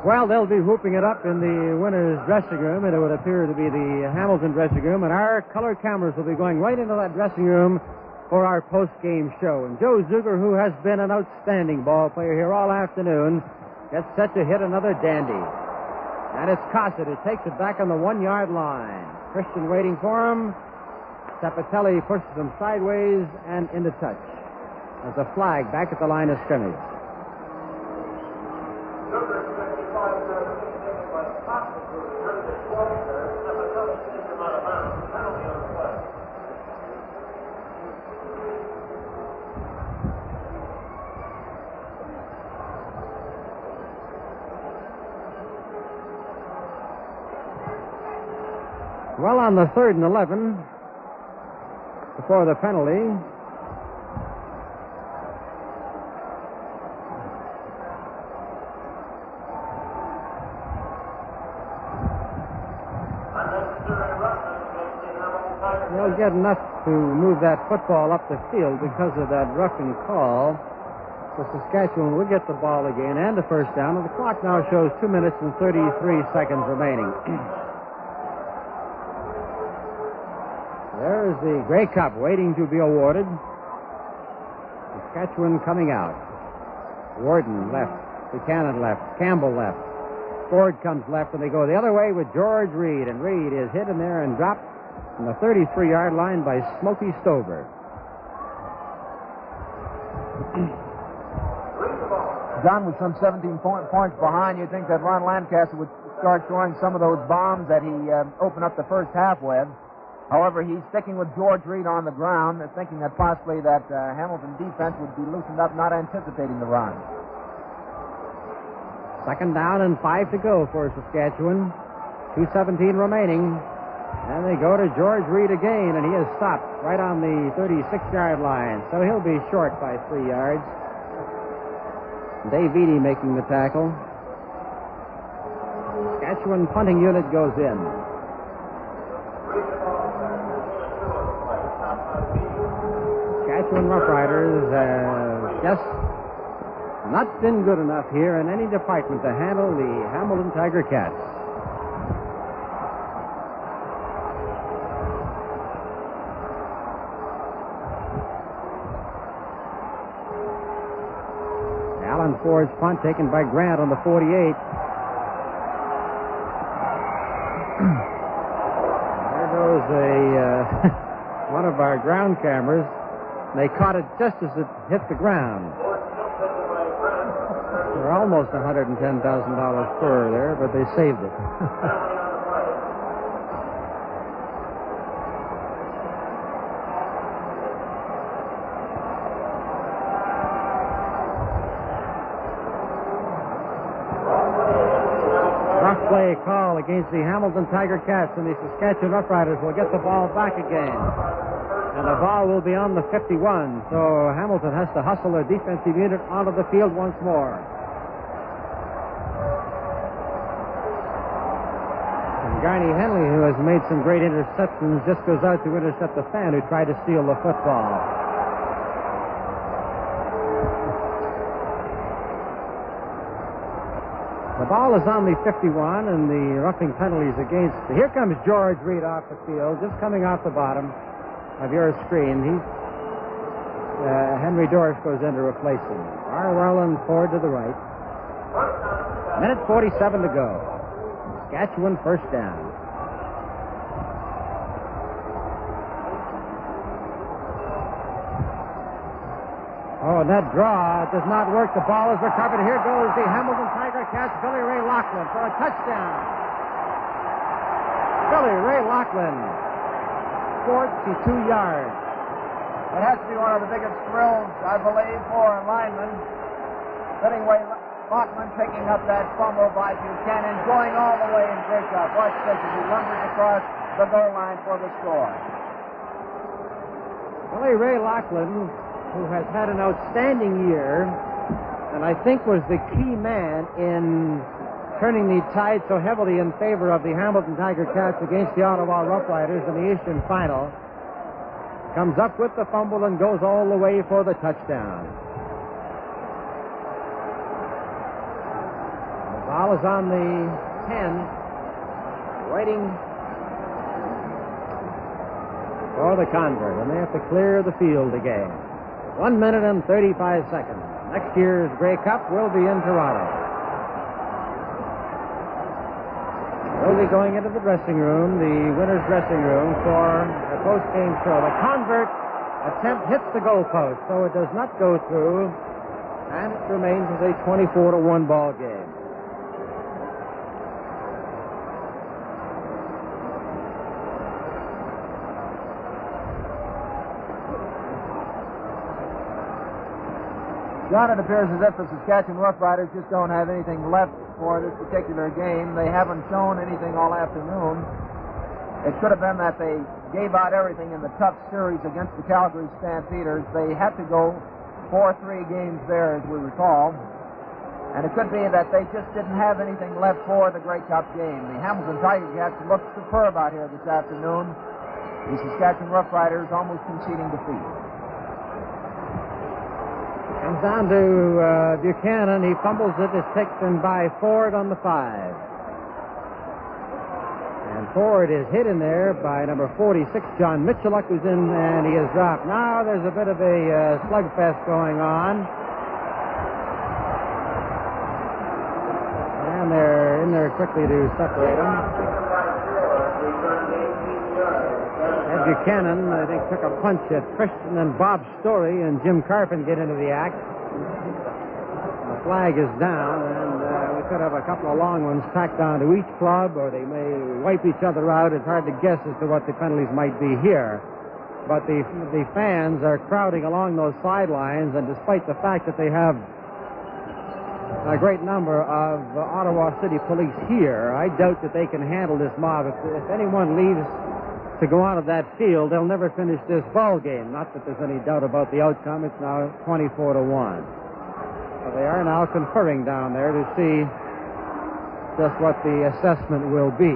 Well, they'll be whooping it up in the winner's dressing room, and it would appear to be the Hamilton dressing room, and our color cameras will be going right into that dressing room for our post-game show. And Joe Zuger, who has been an outstanding ball player here all afternoon, gets set to hit another dandy. And it's Kosid who takes it back on the one-yard line. Christian waiting for him. Ceppetelli pushes him sideways and into touch. There's a flag back at the line of scrimmage. Well, on the third and 11, before the penalty, they'll get enough to move that football up the field because of that roughing call. So Saskatchewan will get the ball again and the first down, and the clock now shows 2 minutes and 33 seconds remaining. <clears throat> the Grey Cup waiting to be awarded. Saskatchewan coming out. Worden left. Buchanan left. Campbell left. Ford comes left, and they go the other way with George Reed. And Reed is hit in there and dropped from the 33 yard line by Smokey Stover. John was some 17 point, points behind. You'd think that Ron Lancaster would start throwing some of those bombs that he uh, opened up the first half with. However, he's sticking with George Reed on the ground, thinking that possibly that uh, Hamilton defense would be loosened up, not anticipating the run. Second down and five to go for Saskatchewan. 2.17 remaining. And they go to George Reed again, and he is stopped right on the 36 yard line. So he'll be short by three yards. Dave Eady making the tackle. Saskatchewan punting unit goes in. Saskatchewan Roughriders have just not been good enough here in any department to handle the Hamilton Tiger Cats. Alan Ford's punt taken by Grant on the 48. <clears throat> there goes a uh, <laughs> one of our ground cameras. They caught it just as it hit the ground. They're almost $110,000 per there, but they saved it. <laughs> Rough play call against the Hamilton Tiger Cats, and the Saskatchewan Roughriders will get the ball back again. And the ball will be on the 51, so Hamilton has to hustle their defensive unit onto the field once more. And Garney Henley, who has made some great interceptions, just goes out to intercept the fan who tried to steal the football. The ball is on the 51, and the roughing penalties against. Here comes George Reed off the field, just coming off the bottom of your screen. He's uh, Henry Dorsch goes in to replace him. Barwell and Ford to the right. Minute 47 to go. Saskatchewan first down. Oh, and that draw does not work. The ball is recovered. Here goes the Hamilton Tiger Cats, Billy Ray Locklin for a touchdown. Billy Ray Locklin, 42 yards. It has to be one of the biggest thrills, I believe, for a lineman. Anyway, Ray Locklin picking up that fumble by Buchanan, going all the way in breakup. Watch this as he lumbers across the goal line for the score. Billy Ray Locklin, who has had an outstanding year, and I think was the key man in turning the tide so heavily in favor of the Hamilton Tiger Cats against the Ottawa Roughriders in the Eastern Final, comes up with the fumble and goes all the way for the touchdown. The ball is on the 10, waiting for the convert, and they have to clear the field again. One minute and 35 seconds. Next year's Grey Cup will be in Toronto. We'll be going into the dressing room, the winner's dressing room, for a post-game show. The convert attempt hits the goalpost, so it does not go through, and it remains as a 24 to 1 ball game. John, it appears as if the Saskatchewan Roughriders just don't have anything left for this particular game. They haven't shown anything all afternoon. it could have been that they gave out everything in the tough series against the Calgary Stampeders. They had to go 4-3 games there, as we recall. And it could be that they just didn't have anything left for the Grey Cup game. The Hamilton Tiger Cats looked superb out here this afternoon. The Saskatchewan Roughriders almost conceding defeat. Comes down to uh, Buchanan. He fumbles it. It's taken by Ford on the five. And Ford is hit in there by number 46, John Mitchelluk, who's in, and he is dropped. Now there's a bit of a uh, slugfest going on. And they're in there quickly to separate them. Ed Buchanan, I think, took a punch at Christian and Bob Story, and Jim Carphin get into the act. The flag is down, and uh, we could have a couple of long ones tacked on to each club, or they may wipe each other out. It's hard to guess as to what the penalties might be here. But the the fans are crowding along those sidelines, and despite the fact that they have a great number of uh, Ottawa City police here. I doubt that they can handle this mob. If, if anyone leaves to go out of that field, they'll never finish this ball game. Not that there's any doubt about the outcome. It's now 24 to 1. So they are now conferring down there to see just what the assessment will be.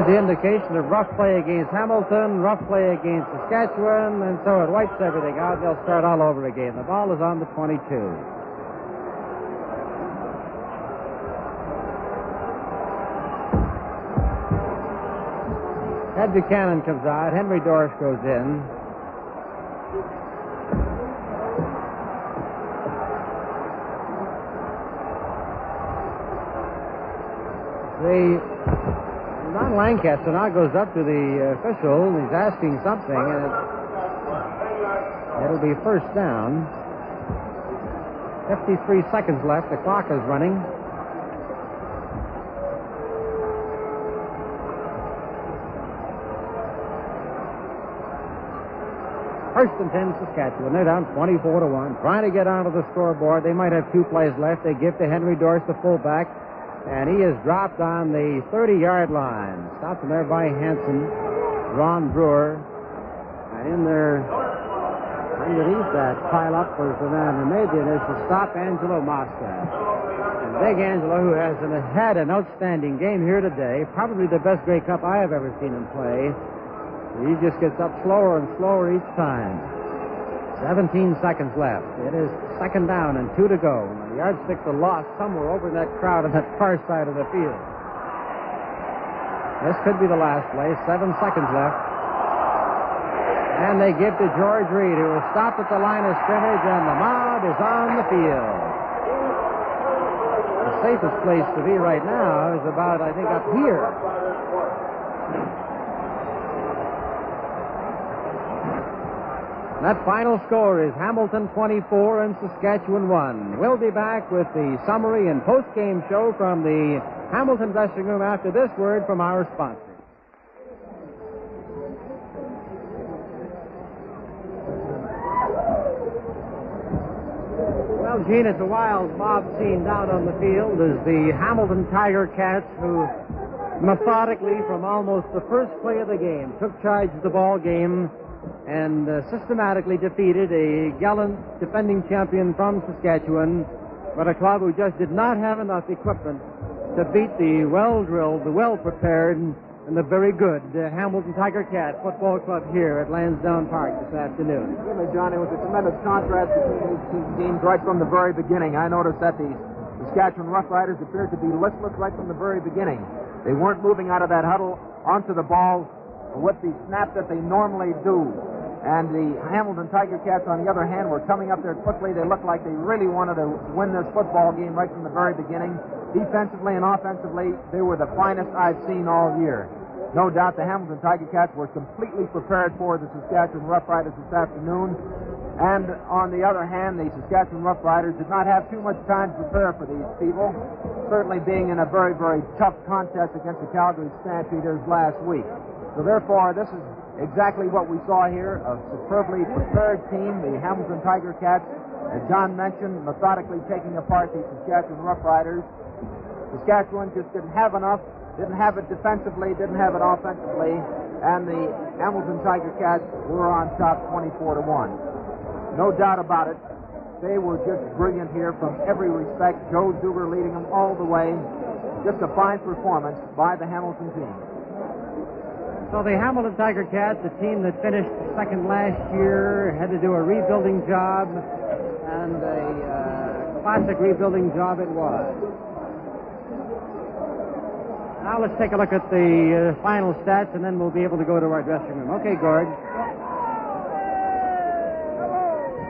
There's the indication of rough play against Hamilton, rough play against Saskatchewan, and so it wipes everything out. They'll start all over again. The ball is on the 22. Ed Buchanan comes out. Henry Dorsch goes in. The Lancaster now goes up to the uh, official and he's asking something, and it, it'll be first down. 53 seconds left. The clock is running. First and 10, Saskatchewan. They're down 24 to 1. Trying to get onto the scoreboard. They might have two plays left. They give to Henry Dorsch, the fullback and he is dropped on the 30 yard line. Stopped there by Hanson, Ron Brewer, and in there underneath that pile up was the man who made the initial stop, Angelo Mosca. And Big Angelo, who has an, had an outstanding game here today, probably the best Grey Cup I have ever seen him play. He just gets up slower and slower each time. 17 seconds left. It is second down and two to go. The yardsticks are lost somewhere over in that crowd on that <laughs> far side of the field. This could be the last play. Seven seconds left. And they give to George Reed, who was stopped at the line of scrimmage, and the mob is on the field. The safest place to be right now is about, I think, up here. That final score is Hamilton 24 and Saskatchewan 1. We'll be back with the summary and post-game show from the Hamilton dressing room after this word from our sponsor. Well, Gene, it's a wild mob scene down on the field as the Hamilton Tiger Cats, who methodically, from almost the first play of the game, took charge of the ball game and uh, systematically defeated a gallant defending champion from Saskatchewan, but a club who just did not have enough equipment to beat the well-drilled, the well-prepared, and the very good uh, Hamilton Tiger Cat Football Club here at Lansdowne Park this afternoon. Really, John, it was a tremendous contrast between these two teams right from the very beginning. I noticed that the Saskatchewan Roughriders appeared to be listless right from the very beginning. They weren't moving out of that huddle onto the ball with the snap that they normally do. And the Hamilton Tiger Cats, on the other hand, were coming up there quickly. They looked like they really wanted to win this football game right from the very beginning. defensively and offensively, they were the finest I've seen all year. No doubt the Hamilton Tiger Cats were completely prepared for the Saskatchewan Roughriders this afternoon. And on the other hand, the Saskatchewan Roughriders did not have too much time to prepare for these people, certainly being in a very, very tough contest against the Calgary Stampeders last week. So therefore, this is exactly what we saw here, a superbly prepared team, the Hamilton Tiger Cats, as John mentioned, methodically taking apart the Saskatchewan Roughriders. Saskatchewan just didn't have enough didn't have it defensively, didn't have it offensively, and the Hamilton Tiger Cats were on top 24 to 1. No doubt about it. They were just brilliant here from every respect. Joe Zuger leading them all the way. Just a fine performance by the Hamilton team. So the Hamilton Tiger Cats, the team that finished second last year, had to do a rebuilding job, and a uh, classic rebuilding job it was. Now let's take a look at the uh, final stats, and then we'll be able to go to our dressing room. Okay, Gord.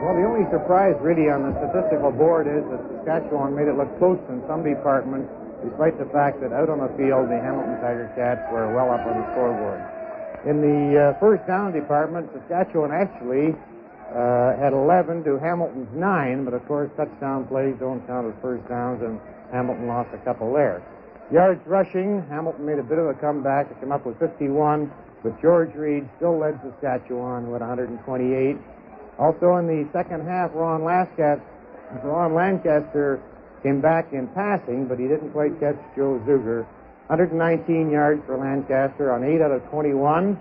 Well, the only surprise really on the statistical board is that Saskatchewan made it look close in some departments, despite the fact that out on the field the Hamilton Tiger Cats were well up on the scoreboard. In the uh, first down department, Saskatchewan actually uh, had 11 to Hamilton's 9, but of course touchdown plays don't count as first downs, and Hamilton lost a couple there. Yards rushing, Hamilton made a bit of a comeback. It came up with 51, but George Reed still led Saskatchewan with 128. Also in the second half, Ron Ron Lancaster came back in passing, but he didn't quite catch Joe Zuger. 119 yards for Lancaster on 8 out of 21.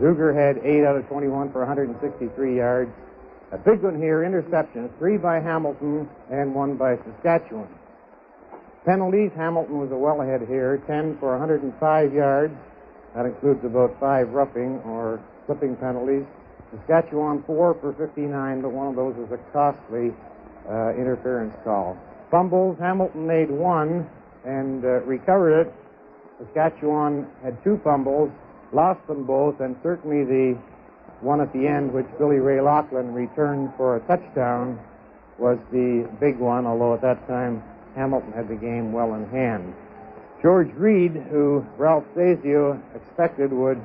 Zuger had 8 out of 21 for 163 yards. A big one here, interceptions, three by Hamilton and one by Saskatchewan. Penalties, Hamilton was a well ahead here, 10 for 105 yards. That includes about five roughing or slipping penalties. Saskatchewan, 4 for 59, but one of those was a costly uh, interference call. Fumbles, Hamilton made one and uh, recovered it. Saskatchewan had two fumbles, lost them both, and certainly the one at the end, which Billy Ray Locklin returned for a touchdown, was the big one, although at that time Hamilton had the game well in hand. George Reed, who Ralph Sazio expected would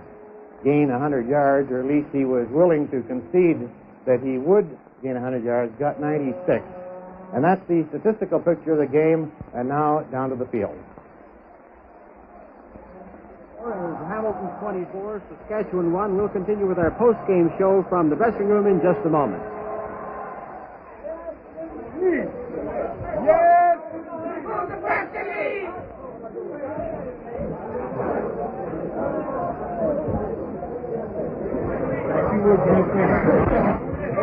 gain 100 yards, or at least he was willing to concede that he would gain 100 yards, got 96. And that's the statistical picture of the game, and now down to the field. Hamilton 24, Saskatchewan 1. We'll continue with our post-game show from the dressing room in just a moment. Yes!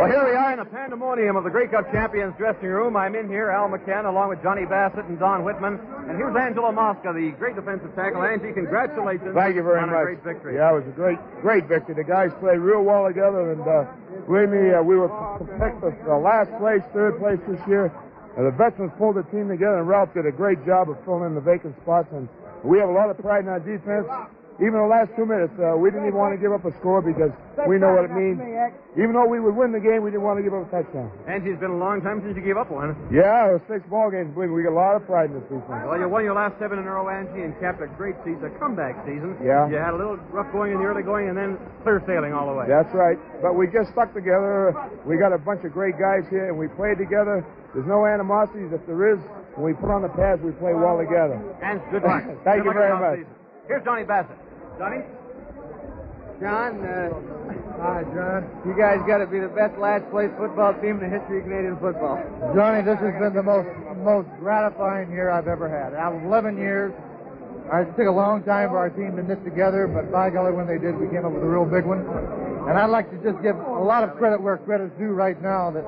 Well, here we are in the pandemonium of the Grey Cup champions dressing room. I'm in here, Al McCann, along with Johnny Bassett and Don Whitman. And here's Angelo Mosca, the great defensive tackle. Angie, congratulations. Thank you very much. A great victory. Yeah, it was a great, great victory. The guys played real well together, and uh, believe me, uh, we were picked the uh, last place, third place this year. And the veterans pulled the team together, and Ralph did a great job of filling in the vacant spots. And we have a lot of pride in our defense. Even the last two minutes, uh, we didn't even want to give up a score because we know what it means. Even though we would win the game, we didn't want to give up a touchdown. Angie, it's been a long time since you gave up one. Yeah, it was six ball games. Believe me, we got a lot of pride in this defense. Well, you won your last seven in a row, Angie, and capped a great season, a comeback season. Yeah. You had a little rough going in the early going, and then clear sailing all the way. That's right. But we just stuck together. We got a bunch of great guys here, and we played together. There's no animosities. If there is, when we put on the pads, we play well together. And good luck. <laughs> Thank Good you luck very much. offseason. Here's Johnny Bassett. Johnny? John, uh, hi, John. You guys got to be the best last place football team in the history of Canadian football. Johnny, this has been the most most gratifying year I've ever had. Out of 11 years, I- it took a long time for our team to knit together, but by golly, when they did, we came up with a real big one. And I'd like to just give a lot of credit where credit's due right now. That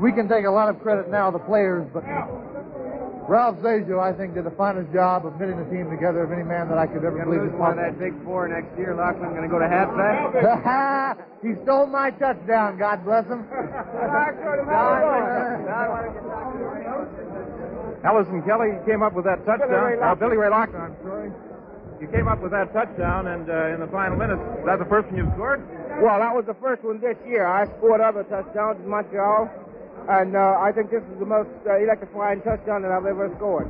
we can take a lot of credit now, the players, but Ralph Sazio, I think, did the finest job of knitting the team together of any man that I could ever Gonna believe lose one of possible. that big four next year. Locklin going to go to halfback. <laughs> he stole my touchdown, God bless him. Ellison Kelly came up with that touchdown. Billy Ray Uh, Billy Ray Locklin, I'm sorry. You came up with that touchdown, and uh, in the final minutes, is that the first one you scored? Well, that was the first one this year. I scored other touchdowns in Montreal, and uh, I think this is the most uh, electrifying touchdown that I've ever scored.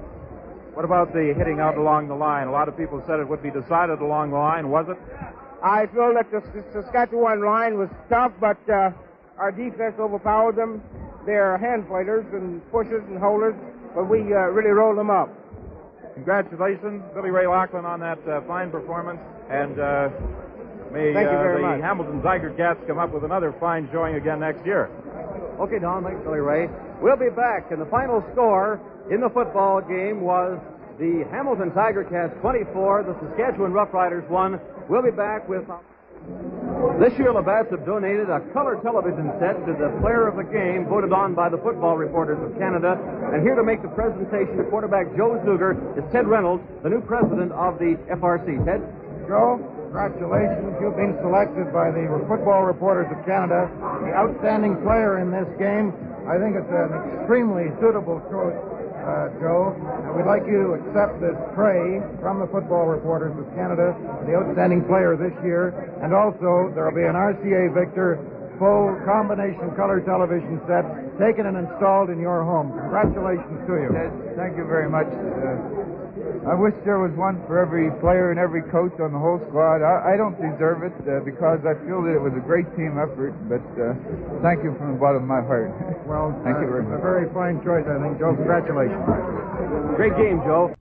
What about the hitting out along the line? A lot of people said it would be decided along the line. Was it? I feel that the Saskatchewan line was tough, but uh, our defense overpowered them. They're hand fighters and pushers and holders, but we uh, really rolled them up. Congratulations, Billy Ray Locklin, on that uh, fine performance, and uh, may uh, very the much. Hamilton Tigers Cats come up with another fine showing again next year. Okay, Don, thanks, Billy Ray. We'll be back, and the final score in the football game was the Hamilton Tiger Cats 24, the Saskatchewan Roughriders 1. We'll be back with. This year, Labatt's have donated a color television set to the player of the game voted on by the Football Reporters of Canada. And here to make the presentation to quarterback Joe Zuger is Ted Reynolds, the new president of the FRC. Ted? Joe, congratulations. You've been selected by the Football Reporters of Canada, the outstanding player in this game. I think it's an extremely suitable choice, uh, Joe. And we'd like you to accept this tray from the Football Reporters of Canada, the outstanding player this year. And also, there will be an RCA Victor full combination color television set taken and installed in your home. Congratulations to you. Thank you very much. Uh, I wish there was one for every player and every coach on the whole squad. I, I don't deserve it uh, because I feel that it was a great team effort, but uh, thank you from the bottom of my heart. Well, <laughs> thank uh, you very much. a very fine choice, I think, Joe. Congratulations. Great game, Joe.